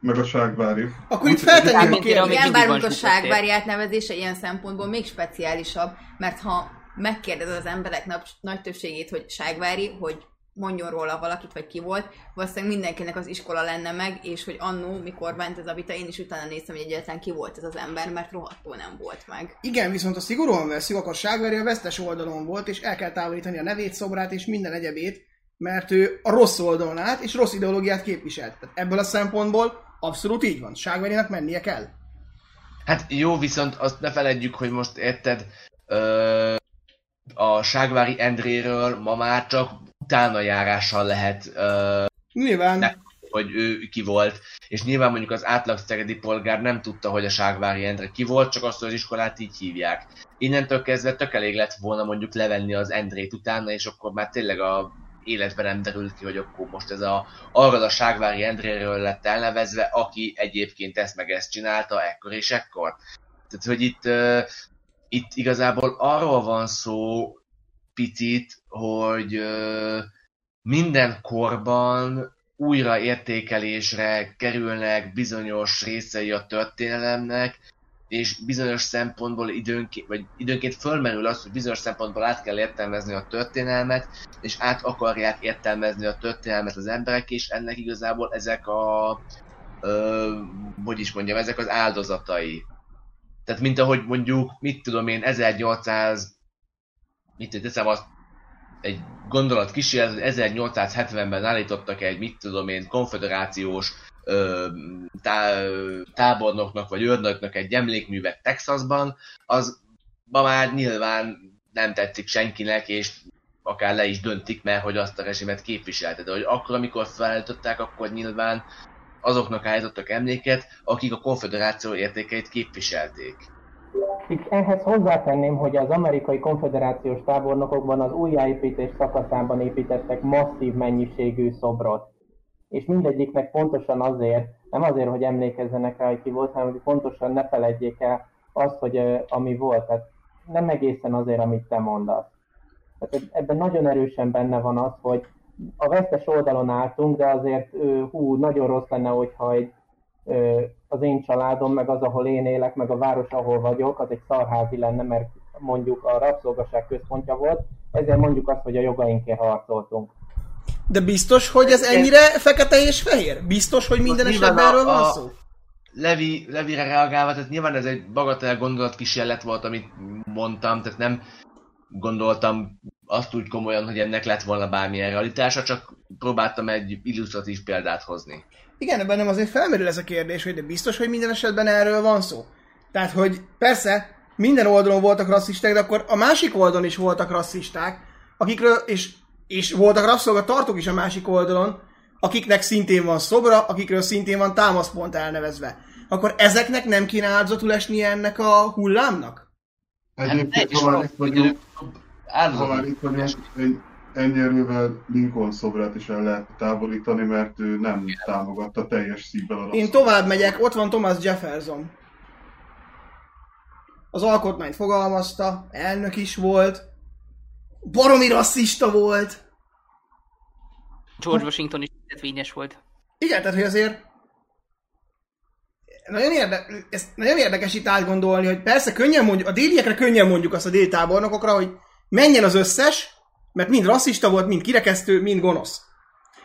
meg a Ságvári. Akkor itt feltenném a Igen, mindig bár van mondjuk a ságvári átnevezése ilyen szempontból még speciálisabb, mert ha megkérdezed az emberek nap, nagy többségét, hogy ságvári, hogy mondjon róla valakit, vagy ki volt, valószínűleg mindenkinek az iskola lenne meg, és hogy annó, mikor ment ez a vita, én is utána néztem, hogy egyáltalán ki volt ez az ember, mert rohadtul nem volt meg. Igen, viszont a szigorúan veszük, akkor Ságveri a vesztes oldalon volt, és el kell távolítani a nevét, szobrát és minden egyebét, mert ő a rossz oldalon állt, és rossz ideológiát képviselt. Tehát ebből a szempontból abszolút így van. Ságverinek mennie kell. Hát jó, viszont azt ne feledjük, hogy most érted, ö, a Ságvári Endréről ma már csak utána járással lehet, ö, Nyilván. Ne. hogy ő ki volt, és nyilván mondjuk az átlag szegedi polgár nem tudta, hogy a Ságvári Endre ki volt, csak azt, hogy az iskolát így hívják. Innentől kezdve tök elég lett volna mondjuk levenni az Endrét utána, és akkor már tényleg a életben nem derül ki, hogy akkor most ez a, arra a Ságvári Endréről lett elnevezve, aki egyébként ezt meg ezt csinálta ekkor és ekkor. Tehát, hogy itt, uh, itt igazából arról van szó picit, hogy minden korban újraértékelésre kerülnek bizonyos részei a történelemnek, és bizonyos szempontból időnként, vagy időnként fölmerül az, hogy bizonyos szempontból át kell értelmezni a történelmet, és át akarják értelmezni a történelmet az emberek, és ennek igazából ezek a, ö, hogy is mondjam, ezek az áldozatai. Tehát mint ahogy mondjuk, mit tudom én, 1800, mit teszem azt, egy gondolat kísérlet, hogy 1870-ben állítottak egy, mit tudom én, konfederációs tá, tábornoknak vagy őrnöknek egy emlékművet Texasban, az ma már nyilván nem tetszik senkinek, és akár le is döntik, mert hogy azt a rezsimet képviselte. De hogy akkor, amikor felállították, akkor nyilván azoknak állítottak emléket, akik a konfederáció értékeit képviselték. Itt ehhez hozzátenném, hogy az amerikai konfederációs tábornokokban az újjáépítés szakaszában építettek masszív mennyiségű szobrot. És mindegyiknek pontosan azért, nem azért, hogy emlékezzenek rá, hogy ki volt, hanem hogy pontosan ne feledjék el azt, hogy ami volt. Tehát nem egészen azért, amit te mondasz. Tehát ebben nagyon erősen benne van az, hogy a vesztes oldalon álltunk, de azért hú, nagyon rossz lenne, hogyha egy az én családom, meg az, ahol én élek, meg a város, ahol vagyok, az egy szarházi lenne, mert mondjuk a rabszolgaság központja volt, ezért mondjuk azt, hogy a jogainkért harcoltunk. De biztos, hogy ez ennyire fekete és fehér? Biztos, hogy minden esetben erről van a- szó? Levi, Levire reagálva, tehát nyilván ez egy bagatell gondolatkísérlet volt, amit mondtam, tehát nem gondoltam azt úgy komolyan, hogy ennek lett volna bármilyen realitása, csak próbáltam egy illusztratív példát hozni. Igen, bennem azért felmerül ez a kérdés, hogy de biztos, hogy minden esetben erről van szó. Tehát, hogy persze, minden oldalon voltak rasszisták, de akkor a másik oldalon is voltak rasszisták, akikről, és, és voltak rabszolgatartók is a másik oldalon, akiknek szintén van szobra, akikről szintén van támaszpont elnevezve. Akkor ezeknek nem kéne áldozatul esnie ennek a hullámnak? Egyébként, és ha már van- itt vagyunk, ha már itt vagyunk, ennyi erővel Lincoln szobrát is el lehet távolítani, mert ő nem támogatta teljes szívvel a Én tovább megyek, ott van Thomas Jefferson. Az alkotmányt fogalmazta, elnök is volt, baromi rasszista volt. George Washington is tetvényes volt. Igen, tehát hogy azért nagyon, érde, ez nagyon érdekes itt átgondolni, hogy persze könnyen mondjuk, a déliekre könnyen mondjuk azt a déli tábornokokra, hogy menjen az összes, mert mind rasszista volt, mind kirekesztő, mind gonosz.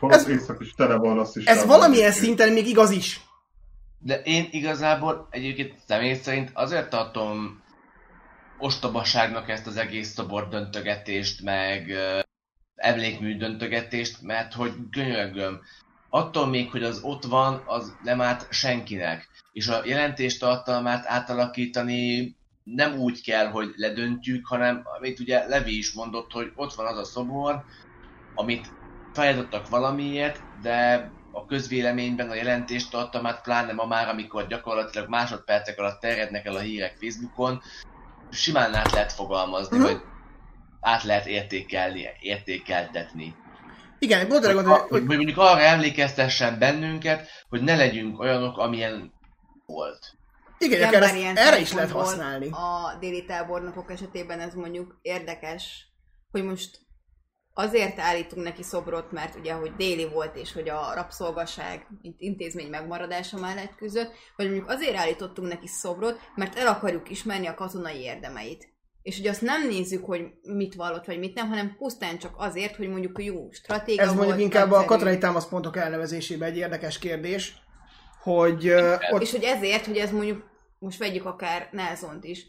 Ez, is tele van rasszistával. Ez valamilyen egyébként. szinten még igaz is. De én igazából egyébként személy szerint azért tartom ostobaságnak ezt az egész szobor döntögetést, meg ö, emlékmű döntögetést, mert hogy könyörgöm, attól még, hogy az ott van, az nem árt senkinek. És a jelentés tartalmát átalakítani nem úgy kell, hogy ledöntjük, hanem amit ugye Levi is mondott, hogy ott van az a szobor, amit feladottak valamiért, de a közvéleményben a jelentés tartalmát, pláne ma már, amikor gyakorlatilag másodpercek alatt terjednek el a hírek Facebookon, simán át lehet fogalmazni, Mhm. vagy át lehet értékelni, értékeltetni. Igen, erre Hogy, gondolom, hogy, hogy hogy mondjuk arra emlékeztessen bennünket, hogy ne legyünk olyanok, amilyen volt. Igen, Igen, akár ezt ilyen erre is lehet használni. A déli tábornokok esetében ez mondjuk érdekes, hogy most azért állítunk neki szobrot, mert ugye, hogy déli volt, és hogy a rabszolgaság mint intézmény megmaradása mellett küzdött, vagy mondjuk azért állítottunk neki szobrot, mert el akarjuk ismerni a katonai érdemeit. És hogy azt nem nézzük, hogy mit vallott, vagy mit nem, hanem pusztán csak azért, hogy mondjuk jó stratégia Ez mondjuk volt, inkább a nagyszerű. katonai támaszpontok elnevezésében egy érdekes kérdés, hogy uh, ott És hogy ezért, hogy ez mondjuk, most vegyük akár Nelsont is,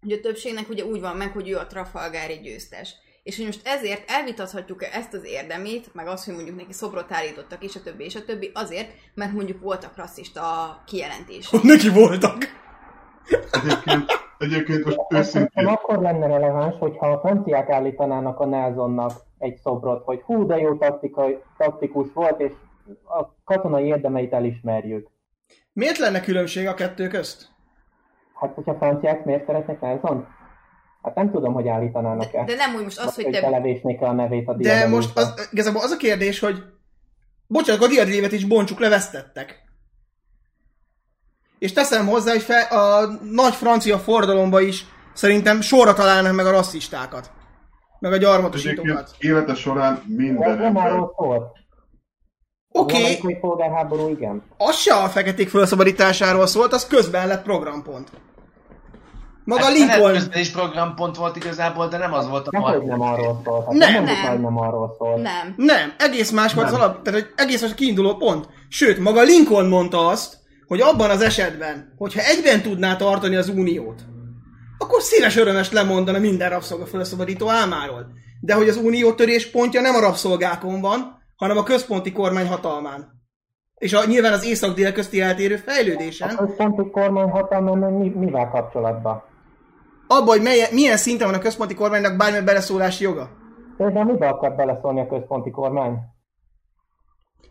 hogy a többségnek ugye úgy van meg, hogy ő a Trafalgári győztes. És hogy most ezért elvitathatjuk ezt az érdemét, meg azt, hogy mondjuk neki szobrot állítottak, és a többi, és a többi, azért, mert mondjuk voltak rasszista kijelentések. neki voltak. Egyébként, egyébként most őszintén, akkor lenne releváns, hogyha a franciák állítanának a Nelsonnak egy szobrot, hogy hú, de jó taktikai, taktikus volt, és a katonai érdemeit elismerjük. Miért lenne különbség a kettő közt? Hát, hogyha a franciák miért szeretnek Nelson? Hát nem tudom, hogy állítanának-e. De, de nem úgy most az, hogy hogy te... belevésnék a nevét a De most az, igazából az a kérdés, hogy bocsánat, a diadévet is bontsuk levesztettek. És teszem hozzá, hogy fe, a nagy francia forradalomba is szerintem sorra találnak meg a rasszistákat. Meg a gyarmatosítókat. élete során De minden ember, szólt. Oké, okay, amerikai polgárháború, igen. az se a feketék felszabadításáról szólt, az közben lett programpont. Maga Hát Lincoln... Közben is programpont volt igazából, de nem az volt a Nehogy nem arról szólt. Hát Nem. nem, mondjuk, Nem. hogy nem arról szólt. Nem. Nem, egész más volt az alap, tehát hogy egész más a kiinduló pont. Sőt, maga Lincoln mondta azt, hogy abban az esetben, hogyha egyben tudná tartani az uniót, akkor színes örömes lemondana minden rabszolga felszabadító álmáról. De hogy az unió törés pontja nem a rabszolgákon van, hanem a központi kormány hatalmán. És a, nyilván az észak-dél közti eltérő A fejlődésen, központi kormány hatalma mi, mivel kapcsolatban? Abban, hogy melyen, milyen szinten van a központi kormánynak bármilyen beleszólási joga. Például mivel akar beleszólni a központi kormány?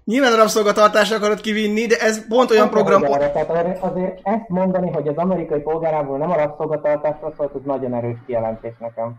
Nyilván a rabszolgatartásra akarod kivinni, de ez pont olyan program... Hogy arra, tehát azért- ezt mondani, hogy az amerikai polgárából nem a rabszolgatartásra szólt, ez nagyon erős kijelentés nekem.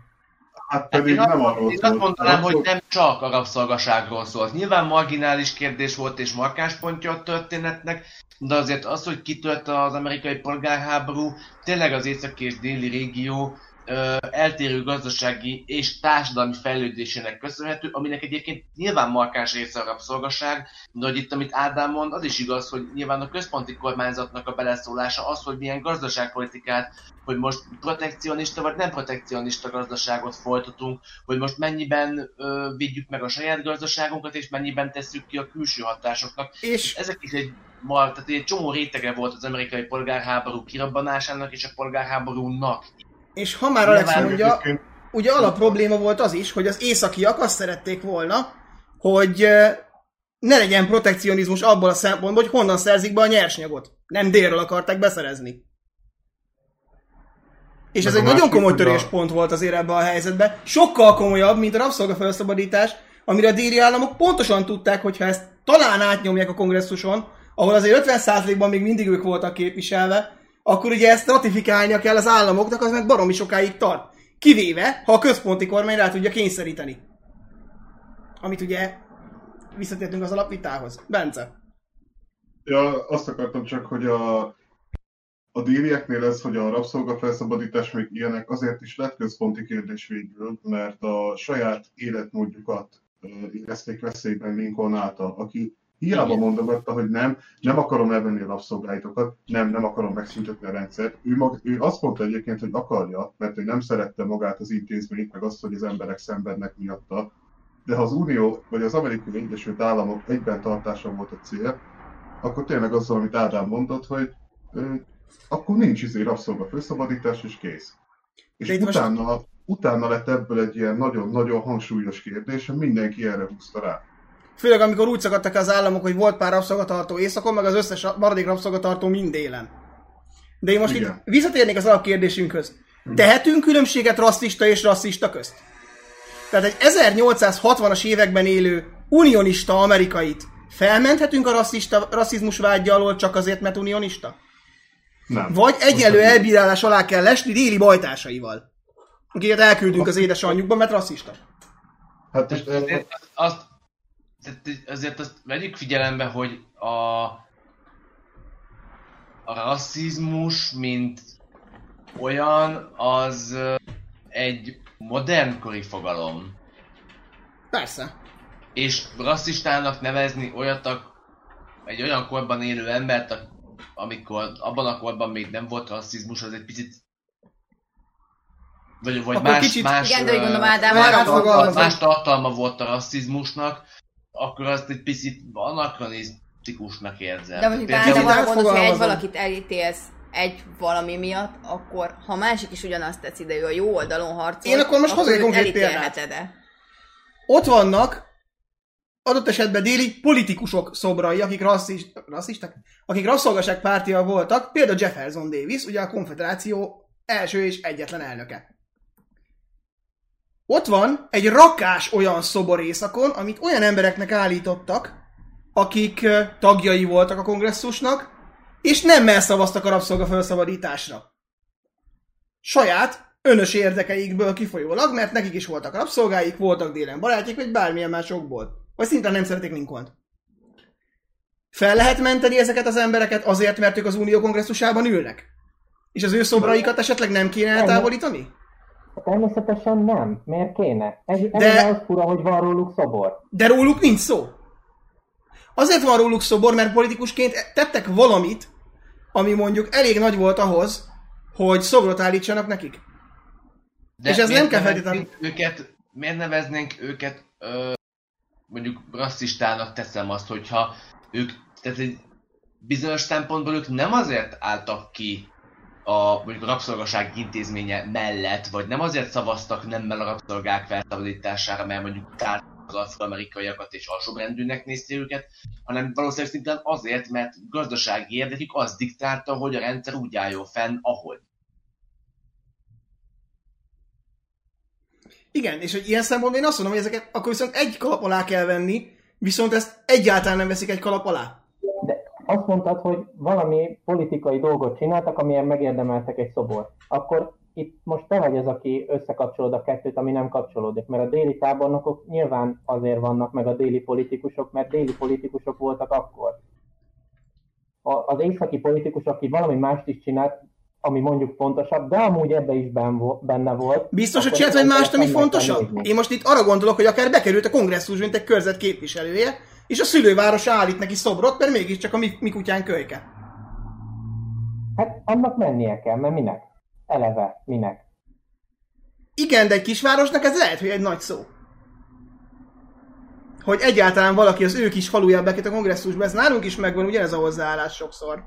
hát pedig én azt, nem arról én azt mondanám, hogy nem csak a rabszolgaságról szólt. Nyilván marginális kérdés volt és markáns pontja a történetnek, de azért az, hogy kitört az amerikai polgárháború, tényleg az északi és déli régió ö, eltérő gazdasági és társadalmi fejlődésének köszönhető, aminek egyébként nyilván markáns része a rabszolgaság, de hogy itt, amit Ádám mond, az is igaz, hogy nyilván a központi kormányzatnak a beleszólása az, hogy milyen gazdaságpolitikát, hogy most protekcionista vagy nem protekcionista gazdaságot folytatunk, hogy most mennyiben ö, védjük meg a saját gazdaságunkat, és mennyiben tesszük ki a külső hatásoknak. És Ezek is egy, tehát egy csomó rétege volt az amerikai polgárháború kirabbanásának és a polgárháborúnak. És ha már Alex mondja, ugye alap probléma volt az is, hogy az északiak azt szerették volna, hogy ne legyen protekcionizmus abból a szempontból, hogy honnan szerzik be a nyersanyagot. Nem délről akarták beszerezni. És Meg ez egy nagyon komoly hogy a- töréspont volt azért ebben a helyzetben. Sokkal komolyabb, mint a rabszolgafelszabadítás, amire a déli államok pontosan tudták, hogy ha ezt talán átnyomják a kongresszuson, ahol azért 50%-ban még mindig ők voltak képviselve, akkor ugye ezt ratifikálnia kell az államoknak, az meg baromi sokáig tart. Kivéve, ha a központi kormány rá tudja kényszeríteni. Amit ugye visszatértünk az alapvitához. Bence. Ja, azt akartam csak, hogy a, a délieknél ez, hogy a rabszolgafelszabadítás még ilyenek, azért is lett központi kérdés végül, mert a saját életmódjukat érezték veszélyben Lincoln által, aki hiába mondogatta, hogy nem, nem akarom elvenni a rabszolgáitokat, nem, nem akarom megszüntetni a rendszert. Ő, mag, ő azt mondta egyébként, hogy akarja, mert ő nem szerette magát az intézményt, meg azt, hogy az emberek szenvednek miatta. De ha az Unió vagy az Amerikai Egyesült Államok egyben tartása volt a cél, akkor tényleg azzal, amit Ádám mondott, hogy ö, akkor nincs izé rabszolga felszabadítás, és kész. És De itt most- utána, utána lett ebből egy ilyen nagyon-nagyon hangsúlyos kérdés, mindenki erre húzta rá. Főleg amikor úgy szakadtak az államok, hogy volt pár rabszolgatartó északon, meg az összes maradék rabszolgatartó mind délen. De én most Igen. itt visszatérnék az alapkérdésünkhöz. Tehetünk különbséget rasszista és rasszista közt? Tehát egy 1860-as években élő unionista amerikait felmenthetünk a rasszista, rasszizmus vágya alól csak azért, mert unionista? Nem. Vagy egyenlő elbírálás alá kell lesni déli bajtársaival, akiket elküldünk az édesanyjukba, mert rasszista. Hát és, azt, azt, azért azt vegyük figyelembe, hogy a, a rasszizmus, mint olyan, az egy modernkori fogalom. Persze. És rasszistának nevezni olyat, egy olyan korban élő embert, a- amikor abban a korban még nem volt rasszizmus, az egy picit vagy, vagy Akkor más, kicsit- más, Igen, de gondolom, Ádám, arra más tartalma volt a rasszizmusnak, akkor azt egy picit anakronisztikusnak érzem. De mondjuk Például- Ádám arra gondolsz, hogy egy valakit elítélsz egy valami miatt, akkor ha a másik is ugyanazt teszi, de ő a jó oldalon harcol, Én akkor most egy őt konkrét példát. Ott vannak adott esetben déli politikusok szobrai, akik rasszis, rasszisták, akik rasszolgaság pártia voltak, például Jefferson Davis, ugye a konfederáció első és egyetlen elnöke. Ott van egy rakás olyan szobor északon, amit olyan embereknek állítottak, akik tagjai voltak a kongresszusnak, és nem szavaztak a rabszolga felszabadításra. Saját önös érdekeikből kifolyólag, mert nekik is voltak rabszolgáik, voltak délen barátjuk, vagy bármilyen másokból. Vagy szinte nem szeretik Lincoln. Fel lehet menteni ezeket az embereket azért, mert ők az Unió kongresszusában ülnek? És az ő szobraikat esetleg nem kéne eltávolítani? Természetesen nem. Miért kéne? Ez, ez De- az fura, hogy van róluk szobor. De róluk nincs szó. Azért van róluk szobor, mert politikusként tettek valamit, ami mondjuk elég nagy volt ahhoz, hogy szobrot állítsanak nekik. De És ez nem kell neveznénk Őket, miért neveznénk őket ö, mondjuk rasszistának teszem azt, hogyha ők, tehát egy bizonyos szempontból ők nem azért álltak ki a mondjuk a rabszolgaság intézménye mellett, vagy nem azért szavaztak nemmel a rabszolgák felszabadítására, mert mondjuk tárt az afroamerikaiakat és alsóbrendűnek nézték őket, hanem valószínűleg szintén azért, mert gazdasági érdekük az diktálta, hogy a rendszer úgy álljon fenn, ahogy. Igen, és hogy ilyen szempontból én azt mondom, hogy ezeket akkor viszont egy kalap alá kell venni, viszont ezt egyáltalán nem veszik egy kalap alá. Azt mondtad, hogy valami politikai dolgot csináltak, amilyen megérdemeltek egy szobor. Akkor itt most te vagy az, aki összekapcsolod a kettőt, ami nem kapcsolódik. Mert a déli tábornokok nyilván azért vannak meg a déli politikusok, mert déli politikusok voltak akkor. A- Az északi politikus, aki valami mást is csinált, ami mondjuk fontosabb, de amúgy ebbe is benne volt. Biztos, hogy csinált vagy mást, ami fontosabb? Én most itt arra gondolok, hogy akár bekerült a kongresszus, mint egy körzet képviselője, és a szülővárosa állít neki szobrot, mert mégiscsak a mi, mi kutyán kölyke. Hát annak mennie kell, mert minek? Eleve, minek? Igen, de egy kisvárosnak ez lehet, hogy egy nagy szó. Hogy egyáltalán valaki az ő kis falujába bekerült a kongresszusba, ez nálunk is megvan ugyanez a hozzáállás sokszor.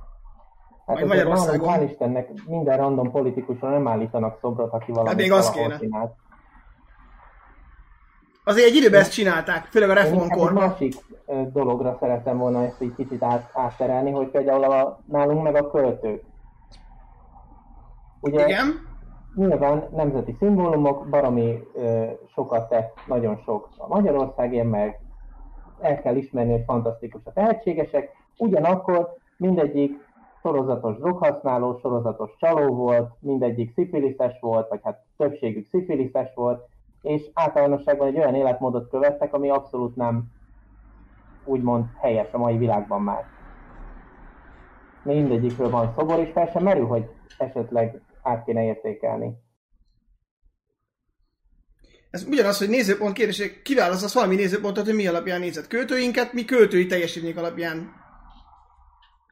Hát Majd Magyarországon. hál' Istennek minden random politikusra nem állítanak szobrot, aki valami Hát még az kéne. csinált. Azért egy időben ezt csinálták, főleg a Én inkább egy másik dologra szeretem volna ezt egy kicsit át, átterelni, hogy például a, nálunk meg a költők. Ugye Igen. nyilván nemzeti szimbólumok, baromi ö, sokat tett, nagyon sok a Magyarországért, meg el kell ismerni, hogy fantasztikus a tehetségesek, ugyanakkor mindegyik sorozatos droghasználó, sorozatos csaló volt, mindegyik szifiliszes volt, vagy hát többségük szifiliszes volt, és általánosságban egy olyan életmódot követtek, ami abszolút nem úgymond helyes a mai világban már. Mindegyikről van szobor, és fel sem merül, hogy esetleg át kéne értékelni. Ez ugyanaz, hogy nézőpont kérdés, kiválasztasz valami nézőpontot, hogy mi alapján nézed költőinket, mi költői teljesítmények alapján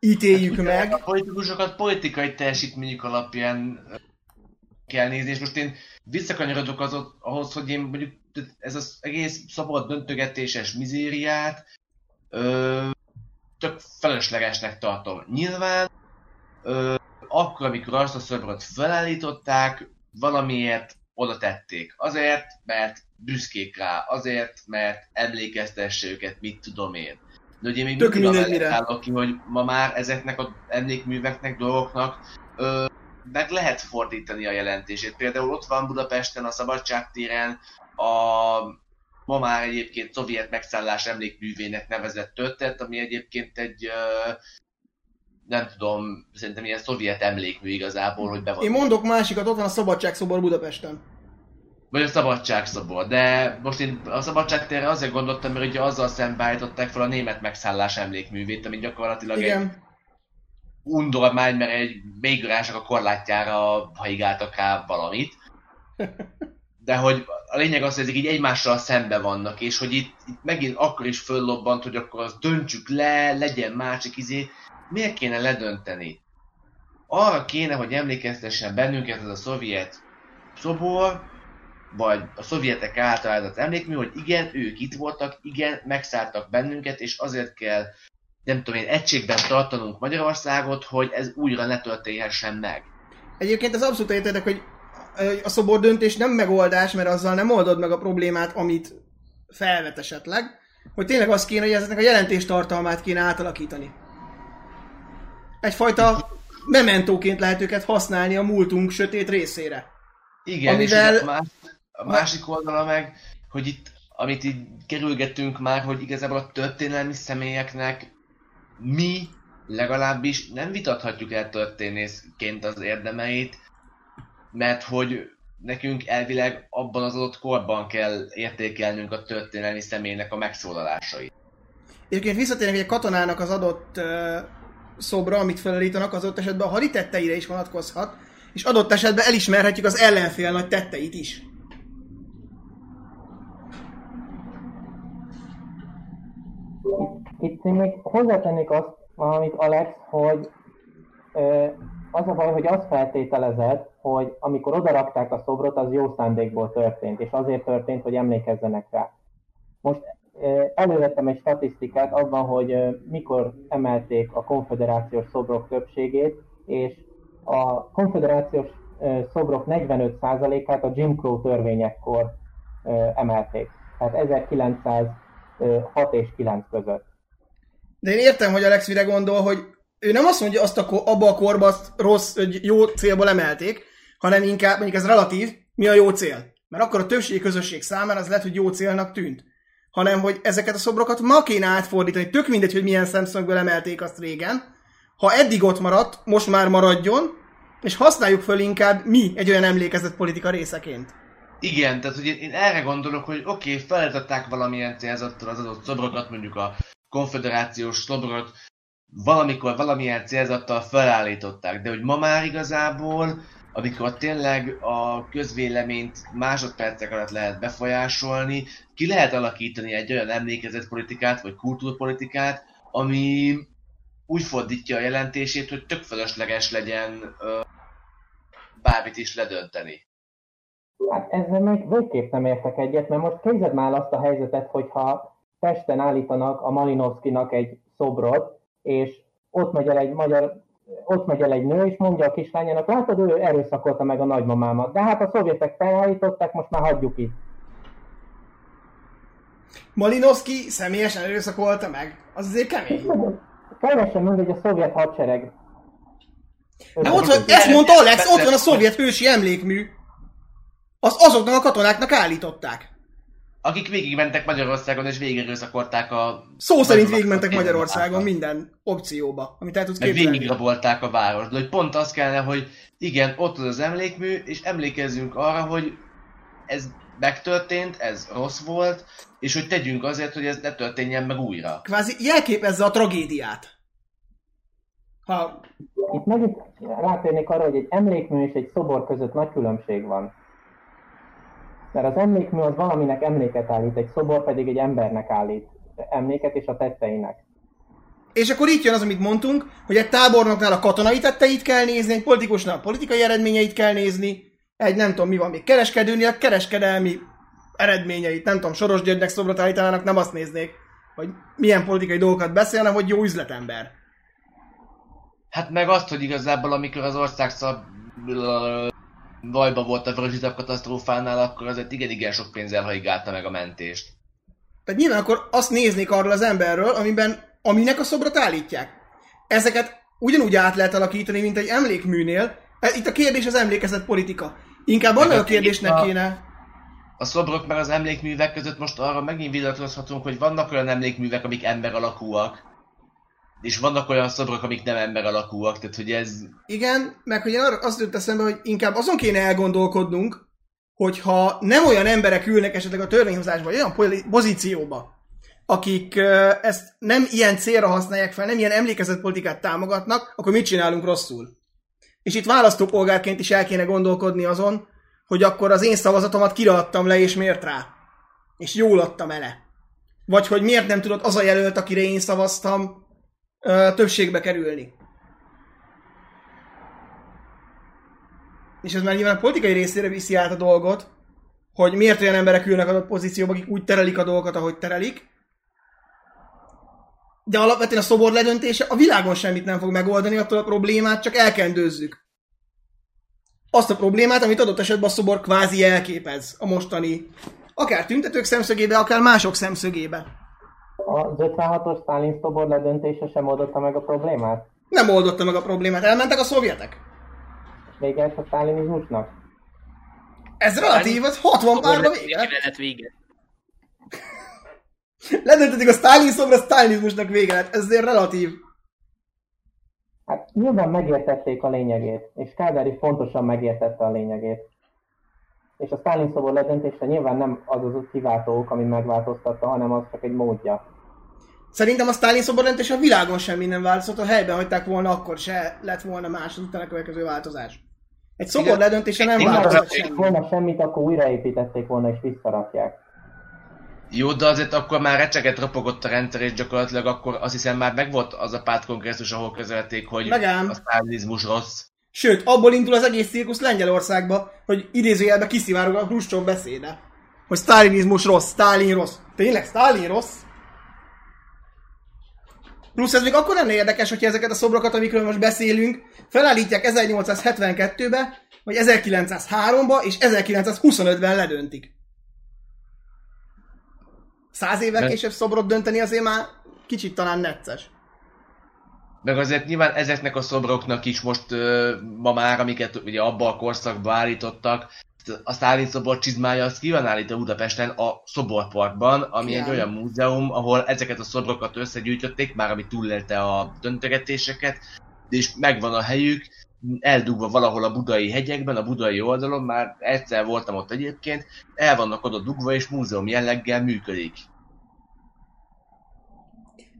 ítéljük meg. A politikusokat politikai teljesítményük alapján kell nézni, és most én visszakanyarodok az, ahhoz, hogy én mondjuk ez az egész szabad döntögetéses mizériát ö, tök feleslegesnek tartom. Nyilván ö, akkor, amikor azt a szobrot felállították, valamiért oda tették. Azért, mert büszkék rá, azért, mert emlékeztesse őket, mit tudom én. De ugye még Tök mindig állok ki, hogy ma már ezeknek az emlékműveknek, dolgoknak ö, meg lehet fordítani a jelentését. Például ott van Budapesten a Szabadságtéren a ma már egyébként szovjet megszállás emlékművének nevezett történet, ami egyébként egy nem tudom, szerintem ilyen szovjet emlékmű igazából, hogy be van Én mondok másikat, ott van a Szabadságszobor Budapesten. vagy a szabadságszobor, de most én a szabadságtérre azért gondoltam, mert ugye azzal szembeállították fel a német megszállás emlékművét, ami gyakorlatilag egy Igen. undormány, mert egy végülások a korlátjára haigáltak rá valamit. [laughs] de hogy a lényeg az, hogy ezek így egymással szembe vannak, és hogy itt, itt megint akkor is föllobbant, hogy akkor azt döntsük le, legyen másik izé. Miért kéne ledönteni? Arra kéne, hogy emlékeztessen bennünket ez a szovjet szobor, vagy a szovjetek által áldott emlékmű, hogy igen, ők itt voltak, igen, megszálltak bennünket, és azért kell, nem tudom én, egységben tartanunk Magyarországot, hogy ez újra ne történhessen meg. Egyébként ez abszolút értedek, hogy a szobor döntés nem megoldás, mert azzal nem oldod meg a problémát, amit felvet esetleg, hogy tényleg az kéne, hogy ezeknek a jelentés tartalmát kéne átalakítani. Egyfajta mementóként lehet őket használni a múltunk sötét részére. Igen, Amivel- és a, más, a másik oldala meg, hogy itt, amit így kerülgetünk már, hogy igazából a történelmi személyeknek mi legalábbis nem vitathatjuk el történészként az érdemeit, mert hogy nekünk elvileg abban az adott korban kell értékelnünk a történelmi személynek a megszólalásait. Egyébként visszatérnek, hogy egy katonának az adott ö, szobra, amit felállítanak, az ott esetben a haditenteire is vonatkozhat, és adott esetben elismerhetjük az ellenfél nagy tetteit is. Itt én még hozzátennék azt, amit Alex, hogy ö, az a baj, hogy azt feltételezed, hogy amikor odarakták a szobrot, az jó szándékból történt, és azért történt, hogy emlékezzenek rá. Most elővettem egy statisztikát abban, hogy mikor emelték a konfederációs szobrok többségét, és a konfederációs szobrok 45%-át a Jim Crow törvényekkor emelték. Tehát 1906 és 9 között. De én értem, hogy Alex mire gondol, hogy ő nem azt mondja, azt a, abba a korba azt rossz, hogy jó célból emelték, hanem inkább, mondjuk ez relatív, mi a jó cél. Mert akkor a többségi közösség számára az lehet, hogy jó célnak tűnt. Hanem, hogy ezeket a szobrokat ma kéne átfordítani. Tök mindegy, hogy milyen szemszögből emelték azt régen. Ha eddig ott maradt, most már maradjon, és használjuk föl inkább mi egy olyan emlékezett politika részeként. Igen, tehát hogy én- erre gondolok, hogy oké, okay, valamilyen célzattal az adott szobrokat, mondjuk a konfederációs szobrot, valamikor valamilyen célzattal felállították, de hogy ma már igazából, amikor tényleg a közvéleményt másodpercek alatt lehet befolyásolni, ki lehet alakítani egy olyan emlékezett politikát, vagy kultúrpolitikát, ami úgy fordítja a jelentését, hogy tök fölösleges legyen ö, bármit is ledönteni. Hát ezzel meg végképp nem értek egyet, mert most képzeld már azt a helyzetet, hogyha Pesten állítanak a Malinowskinak egy szobrot, és ott megy el egy magyar ott megy el egy nő, és mondja a kislányának, látod, ő erőszakolta meg a nagymamámat. De hát a szovjetek felállították, most már hagyjuk itt. Malinowski személyesen erőszakolta meg. Az azért kemény. Teljesen mindegy a szovjet hadsereg. De ott van, ezt mondta Alex, ott van a szovjet hősi emlékmű. Azt azoknak a katonáknak állították. Akik végigmentek Magyarországon és végigőszakolták a... Szó szerint végigmentek Magyarországon minden opcióba, amit el tudsz Meg képzelni. végigrabolták a várost. De hogy pont az kellene, hogy igen, ott az az emlékmű, és emlékezzünk arra, hogy ez megtörtént, ez rossz volt, és hogy tegyünk azért, hogy ez ne történjen meg újra. Kvázi jelképezze a tragédiát. Ha Itt megint rátérnék arra, hogy egy emlékmű és egy szobor között nagy különbség van. Mert az emlékmű az valaminek emléket állít, egy szobor pedig egy embernek állít emléket és a tetteinek. És akkor itt jön az, amit mondtunk, hogy egy tábornoknál a katonai tetteit kell nézni, egy politikusnál a politikai eredményeit kell nézni, egy nem tudom mi van még kereskedőnél, a kereskedelmi eredményeit, nem tudom, Soros Györgynek szobrot állítanának, nem azt néznék, hogy milyen politikai dolgokat beszél, hanem hogy jó üzletember. Hát meg azt, hogy igazából amikor az ország szab... bajba volt a Vörösitab katasztrófánál, akkor azért igen-igen sok pénzzel haigálta meg a mentést. Tehát nyilván akkor azt néznék arról az emberről, amiben, aminek a szobrot állítják. Ezeket ugyanúgy át lehet alakítani, mint egy emlékműnél. Itt a kérdés az emlékezett politika. Inkább annak a kérdésnek a- kéne... A szobrok meg az emlékművek között most arra megint vitatkozhatunk, hogy vannak olyan emlékművek, amik ember alakúak, és vannak olyan szobrok, amik nem ember alakúak, tehát hogy ez... Igen, meg hogy én arra azt jött eszembe, hogy inkább azon kéne elgondolkodnunk, hogyha nem olyan emberek ülnek esetleg a törvényhozásban, vagy olyan pozícióba, akik ezt nem ilyen célra használják fel, nem ilyen emlékezett politikát támogatnak, akkor mit csinálunk rosszul? És itt választópolgárként is el kéne gondolkodni azon, hogy akkor az én szavazatomat kiraadtam le, és miért rá. És jól adtam ele. Vagy hogy miért nem tudott az a jelölt, akire én szavaztam, ö, többségbe kerülni. És ez már nyilván a politikai részére viszi át a dolgot, hogy miért olyan emberek ülnek adott pozícióba, akik úgy terelik a dolgokat, ahogy terelik. De alapvetően a szobor ledöntése a világon semmit nem fog megoldani, attól a problémát csak elkendőzzük. Azt a problémát, amit adott esetben a szobor kvázi elképez a mostani, akár tüntetők szemszögébe, akár mások szemszögébe. Az 56-os Stalin szobor ledöntése sem oldotta meg a problémát? Nem oldotta meg a problémát, elmentek a szovjetek. És vége a sztálinizmusnak? Ez relatív, az 60 párba vége. [laughs] Vége lett vége. Ledöntötték a Stalin szobra, a Stalinizmusnak vége lett. Ez azért relatív. Hát nyilván megértették a lényegét, és Kádár fontosan megértette a lényegét. És a Stalin szobor ledöntése nyilván nem az az kiváltó ok, ami megváltoztatta, hanem az csak egy módja. Szerintem a Stalin szobor döntés a világon semmi nem változott, ha helyben hagyták volna, akkor se lett volna más az utána következő változás. Egy szobor Igen. ledöntése nem változott igen. semmi. volna semmit, akkor újraépítették volna és visszarakják. Jó, de azért akkor már recseget ropogott a rendszer, és gyakorlatilag akkor azt hiszem már megvolt az a pártkongresszus, ahol közölték, hogy Megám. a sztálinizmus rossz. Sőt, abból indul az egész cirkusz Lengyelországba, hogy idézőjelben kiszivárog a Hruscsov beszéde. Hogy sztálinizmus rossz, Stálin rossz. Tényleg, Stálin rossz? Plusz ez még akkor lenne érdekes, hogyha ezeket a szobrokat, amikről most beszélünk, felállítják 1872-be, vagy 1903-ba, és 1925-ben ledöntik. Száz évvel De- később szobrot dönteni azért már kicsit talán necces. Meg azért nyilván ezeknek a szobroknak is most ma már, amiket ugye abban a korszakban állítottak, a Sztálin szobor csizmája az ki van állítva Budapesten a szoborparkban, ami Igen. egy olyan múzeum, ahol ezeket a szobrokat összegyűjtötték, már ami túlélte a döntögetéseket, és megvan a helyük, eldugva valahol a budai hegyekben, a budai oldalon, már egyszer voltam ott egyébként, el vannak oda dugva, és múzeum jelleggel működik.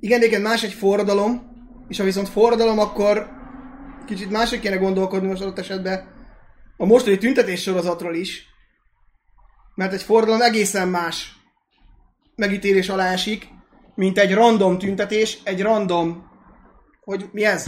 Igen, egyébként más egy forradalom, és ha viszont forradalom, akkor kicsit máshogy kéne gondolkodni most adott esetben a mostani tüntetés sorozatról is, mert egy forradalom egészen más megítélés alá esik, mint egy random tüntetés, egy random, hogy mi ez?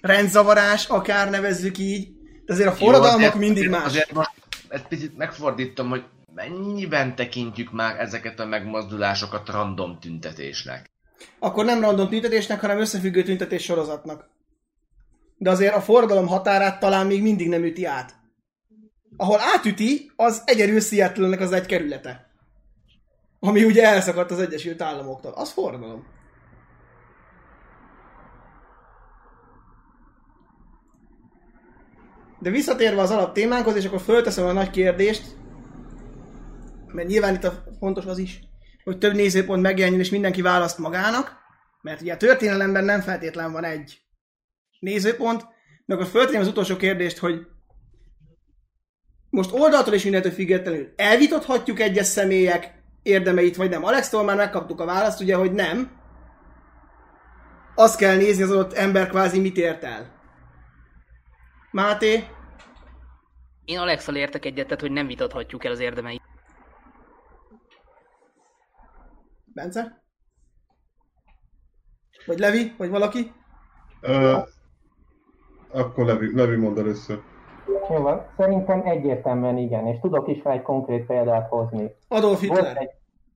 Rendzavarás, akár nevezzük így, de azért a forradalmak azért- mindig más. Azért most ezt picit megfordítom, hogy mennyiben tekintjük már ezeket a megmozdulásokat random tüntetésnek. akkor nem random tüntetésnek, hanem összefüggő tüntetés sorozatnak. De azért a forradalom határát talán még mindig nem üti át. Ahol átüti, az egyedül seattle az egy kerülete. Ami ugye elszakadt az Egyesült Államoktól. Az forradalom. De visszatérve az alap témánkhoz, és akkor fölteszem a nagy kérdést, mert nyilván itt a fontos az is, hogy több nézőpont megjelenjen, és mindenki választ magának, mert ugye a történelemben nem feltétlen van egy nézőpont, de akkor föltenném az utolsó kérdést, hogy most oldaltól és mindentől függetlenül elvitathatjuk egyes személyek érdemeit, vagy nem. Alextól már megkaptuk a választ, ugye, hogy nem. Azt kell nézni az adott ember kvázi mit ért el. Máté? Én Alexal értek egyet, tehát hogy nem vitathatjuk el az érdemeit. Bence? Vagy Levi? Vagy valaki? Ö, akkor Levi, Levi mond először. Jó van, szerintem egyértelműen igen, és tudok is rá egy konkrét példát hozni. Adolf Volt, Hitler. egy,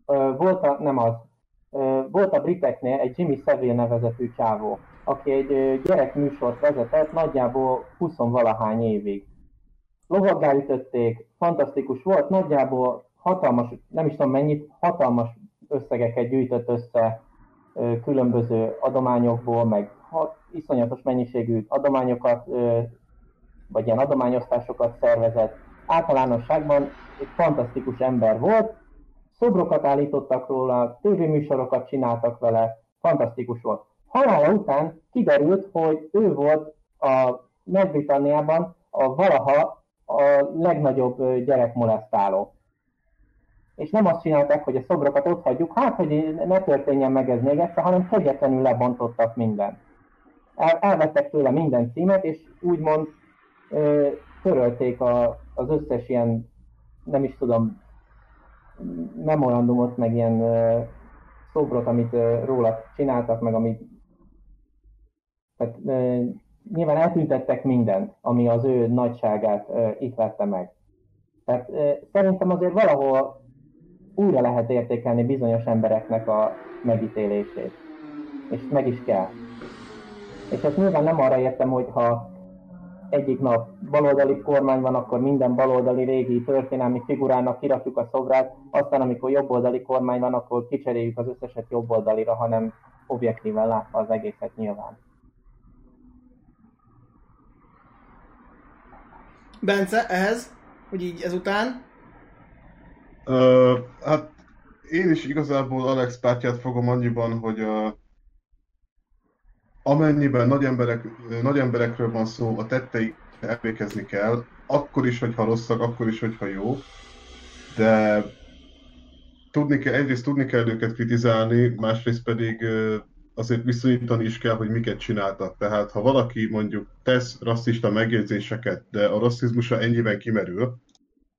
ö, volt a, nem az, ö, volt a briteknél egy Jimmy Savile nevezetű csávó, aki egy gyerekműsort vezetett nagyjából 20 valahány évig. Lovaggá ütötték, fantasztikus volt, nagyjából hatalmas, nem is tudom mennyit, hatalmas összegeket gyűjtött össze különböző adományokból, meg ha, iszonyatos mennyiségű adományokat, vagy ilyen adományosztásokat szervezett. Általánosságban egy fantasztikus ember volt, szobrokat állítottak róla, tévéműsorokat csináltak vele, fantasztikus volt. Halála után kiderült, hogy ő volt a Nagy-Britanniában a valaha a legnagyobb gyerekmolesztáló. És nem azt csinálták, hogy a szobrokat ott hagyjuk, hát, hogy ne történjen meg ez még egyszer, hanem kegyetlenül lebontottak mindent. El, elvettek tőle minden címet, és úgymond ö, törölték a, az összes ilyen, nem is tudom, memorandumot, meg ilyen uh, szobrot, amit uh, róla csináltak, meg amit tehát, uh, nyilván eltüntettek mindent, ami az ő nagyságát uh, itt vette meg. Tehát uh, szerintem azért valahol újra lehet értékelni bizonyos embereknek a megítélését. És meg is kell. És ezt nyilván nem arra értem, hogy ha egyik nap baloldali kormány van, akkor minden baloldali régi történelmi figurának kirakjuk a szobrát, aztán amikor jobboldali kormány van, akkor kicseréljük az összeset jobboldalira, hanem objektíven látva az egészet nyilván. Bence, ehhez, hogy így ezután? Uh, hát én is igazából Alex pártját fogom annyiban, hogy uh, amennyiben nagy, emberek, nagy emberekről van szó, a tettei emlékezni kell, akkor is, hogyha rosszak, akkor is, hogyha jó, de tudni kell, egyrészt tudni kell őket kritizálni, másrészt pedig azért viszonyítani is kell, hogy miket csináltak. Tehát ha valaki mondjuk tesz rasszista megjegyzéseket, de a rasszizmusa ennyiben kimerül,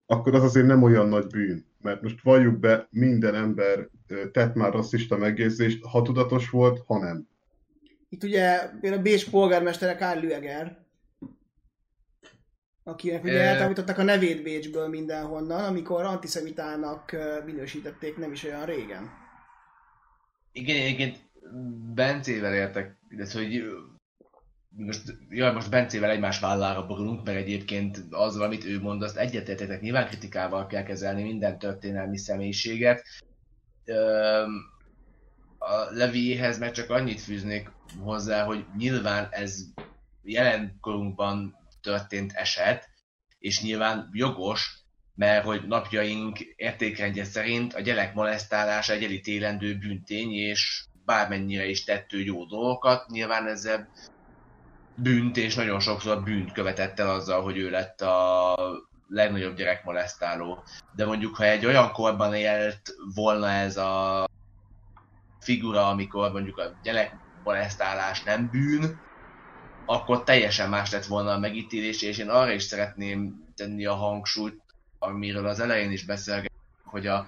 akkor az azért nem olyan nagy bűn. Mert most valljuk be, minden ember tett már rasszista megjegyzést, ha tudatos volt, ha nem. Itt ugye például Bécs polgármestere Karl Lüeger, akinek ugye eltávolították a nevét Bécsből mindenhonnan, amikor antiszemitának minősítették nem is olyan régen. Igen, egyébként Bencével értek, illetve hogy most, jaj, most Bencével egymás vállára borulunk, mert egyébként azzal, amit ő mond, azt egyetértetek, nyilván kritikával kell kezelni minden történelmi személyiséget. A Leviéhez meg csak annyit fűznék hozzá, hogy nyilván ez jelenkorunkban történt eset, és nyilván jogos, mert hogy napjaink értékrendje szerint a gyerek molesztálása egy elítélendő bűntény, és bármennyire is tettő jó dolgokat, nyilván ezzel bűnt, és nagyon sokszor bűnt követett el azzal, hogy ő lett a legnagyobb gyerekmolesztáló. De mondjuk, ha egy olyan korban élt volna ez a figura, amikor mondjuk a gyerekmolesztálás nem bűn, akkor teljesen más lett volna a megítélés, és én arra is szeretném tenni a hangsúlyt, amiről az elején is beszélgetünk, hogy a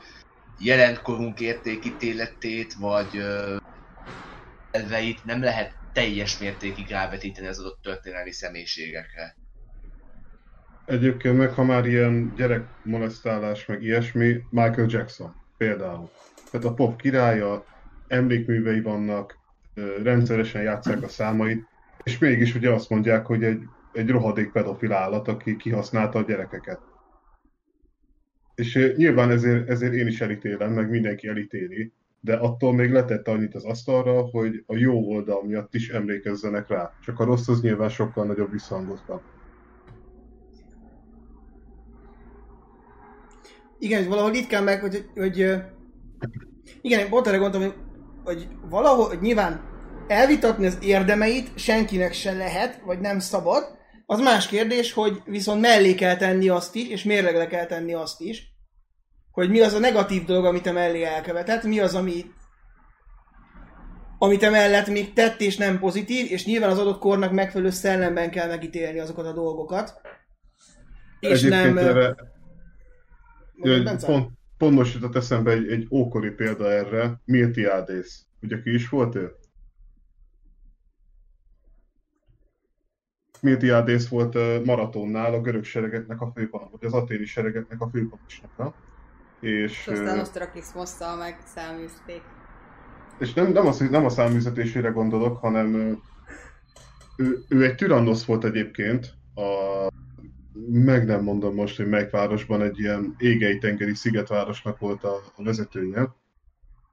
jelentkorunk értékítéletét, vagy elveit nem lehet teljes mértékig rávetíteni az adott történelmi személyiségekre. Egyébként meg, ha már ilyen gyerekmolesztálás, meg ilyesmi, Michael Jackson például. Tehát a pop királya, emlékművei vannak, rendszeresen játszák a számait, és mégis ugye azt mondják, hogy egy, egy rohadék pedofil állat, aki kihasználta a gyerekeket. És nyilván ezért, ezért én is elítélem, meg mindenki elítéli, de attól még letett annyit az asztalra, hogy a jó oldal miatt is emlékezzenek rá. Csak a rossz az nyilván sokkal nagyobb visszhangot kap. Igen, valahol itt kell meg, hogy, hogy igen, pont erre gondolom, hogy, hogy valahol, hogy nyilván elvitatni az érdemeit senkinek se lehet, vagy nem szabad. Az más kérdés, hogy viszont mellé kell tenni azt is, és mérlegre kell tenni azt is, hogy mi az a negatív dolog, amit mellé elkövetett, mi az, ami amit emellett még tett és nem pozitív, és nyilván az adott kornak megfelelő szellemben kell megítélni azokat a dolgokat. És Egyébként nem... Erre, Mondod, pont, pont most jutott eszembe egy, egy ókori példa erre, Miltiades. Ugye ki is volt ő? Miltiades volt maratonnál a görög seregeknek a főparancs, vagy az aténi seregeknek a főparancsnoka. És, és aztán Osztrakismosszal meg száműzték. És nem, nem, az, nem a száműzetésére gondolok, hanem ő, ő egy Tyrannosz volt egyébként, a, meg nem mondom most, hogy melyik városban egy ilyen égei tengeri szigetvárosnak volt a, a vezetője.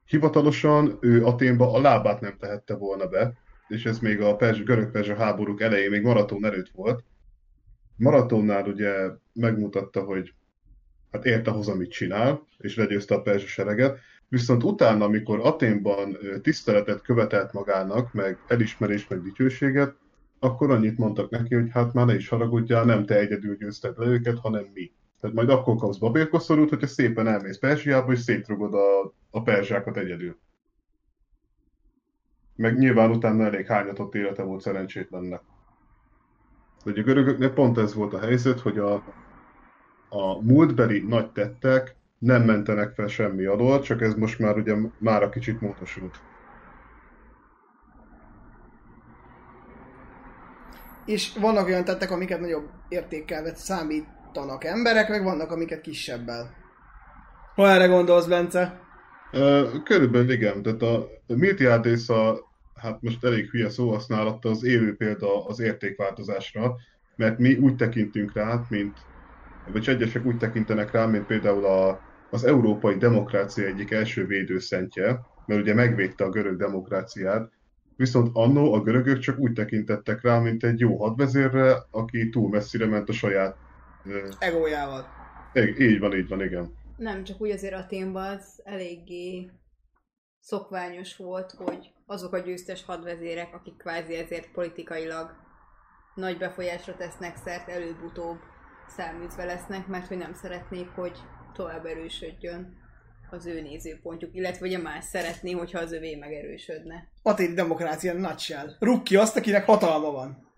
Hivatalosan ő Aténba a lábát nem tehette volna be, és ez még a görög-perzsa háborúk elején még maraton előtt volt. Maratonnál ugye megmutatta, hogy hát érte hozzá, amit csinál, és legyőzte a perzsa sereget. Viszont utána, amikor Aténban tiszteletet követelt magának, meg elismerés, meg dicsőséget, akkor annyit mondtak neki, hogy hát már ne is haragudjál, nem te egyedül győzted le őket, hanem mi. Tehát majd akkor kapsz babérkoszorút, hogyha szépen elmész Perzsiába, és szétrugod a, a perzsákat egyedül. Meg nyilván utána elég hányatott élete volt szerencsétlennek. hogy a görögöknek pont ez volt a helyzet, hogy a, a múltbeli nagy tettek nem mentenek fel semmi alól, csak ez most már ugye már a kicsit módosult. És vannak olyan tettek, amiket nagyobb értékkel vett számítanak emberek, meg vannak, amiket kisebbel. Ha erre gondolsz, Bence? Körülbelül igen, tehát a Miltiades a, hát most elég hülye szóhasználata az élő példa az értékváltozásra, mert mi úgy tekintünk rá, mint, vagy egyesek úgy tekintenek rá, mint például a, az európai demokrácia egyik első védőszentje, mert ugye megvédte a görög demokráciát, viszont annó a görögök csak úgy tekintettek rá, mint egy jó hadvezérre, aki túl messzire ment a saját... Egójával. Így, így van, így van, igen. Nem, csak úgy azért Aténban az eléggé szokványos volt, hogy azok a győztes hadvezérek, akik kvázi ezért politikailag nagy befolyásra tesznek szert, előbb-utóbb száműzve lesznek, mert hogy nem szeretnék, hogy tovább erősödjön az ő nézőpontjuk, illetve ugye más szeretné, hogyha az övé megerősödne. Aténi demokrácia nutshell. Rúg ki azt, akinek hatalma van.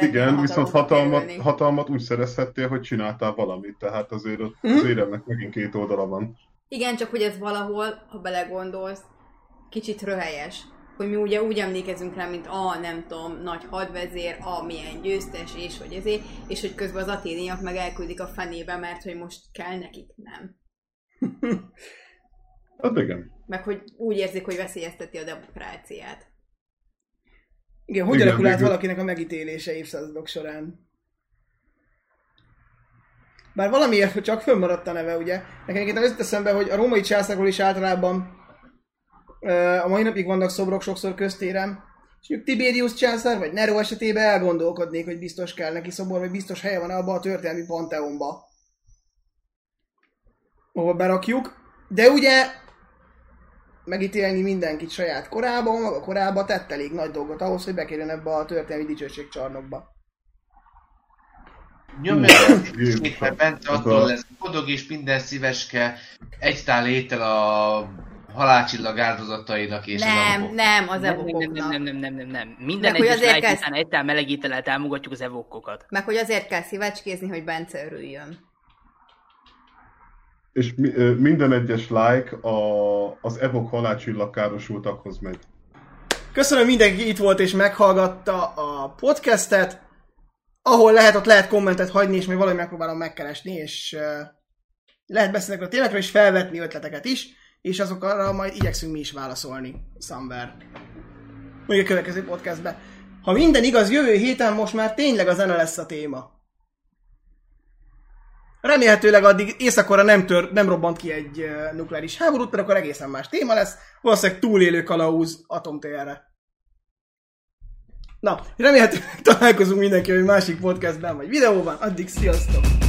Igen, viszont hatalmat, kerülni. hatalmat úgy szerezhettél, hogy csináltál valamit, tehát azért ott Mhm. az éremnek megint két oldala van. Igen, csak hogy ez valahol, ha belegondolsz, kicsit röhelyes. Hogy mi ugye úgy emlékezünk rá, mint a, nem tudom, nagy hadvezér, a milyen győztes, és hogy ezért, és hogy közben az aténiak meg elküldik a fenébe, mert hogy most kell nekik, nem. [laughs] Hát igen. Meg hogy úgy érzik, hogy veszélyezteti a demokráciát. Igen, hogy Igen, alakulált végül- valakinek a megítélése évszázadok során? Bár valamiért hogy csak fönnmaradt a neve, ugye? Nekem egyébként az eszembe, hogy a római császárról is általában a mai napig vannak szobrok sokszor köztéren. És mondjuk Tiberius császár, vagy Nero esetében elgondolkodnék, hogy biztos kell neki szobor, vagy biztos helye van abba a történelmi panteonba. Ahol berakjuk. De ugye megítélni mindenkit saját korában, maga korában tett elég nagy dolgot ahhoz, hogy bekerüljön ebbe a történelmi dicsőségcsarnokba. Nyomja Bence attól lesz boldog és minden szíveske egy tál étel a halálcsillag áldozatainak és az nem, alapok. nem, az Nem, nem, nem, evokoknak. nem, nem, nem, nem, nem. Minden Meg egyes live kezd- után egy tál támogatjuk az evokokat. Meg hogy azért kell szívecskézni, hogy Bence örüljön. És mi, minden egyes like a, az Evok halálcsillag károsultakhoz megy. Köszönöm mindenki itt volt és meghallgatta a podcastet. Ahol lehet, ott lehet kommentet hagyni, és még valahogy megpróbálom megkeresni, és uh, lehet beszélni a tényekről, és felvetni ötleteket is, és azokra majd igyekszünk mi is válaszolni, somewhere. Még a következő podcastben. Ha minden igaz, jövő héten most már tényleg a zene lesz a téma. Remélhetőleg addig északora nem, tör, nem robbant ki egy nukleáris háborút, mert akkor egészen más téma lesz. Valószínűleg túlélő kalauz atomtérre. Na, remélhetőleg találkozunk mindenki egy másik podcastben vagy videóban. Addig sziasztok!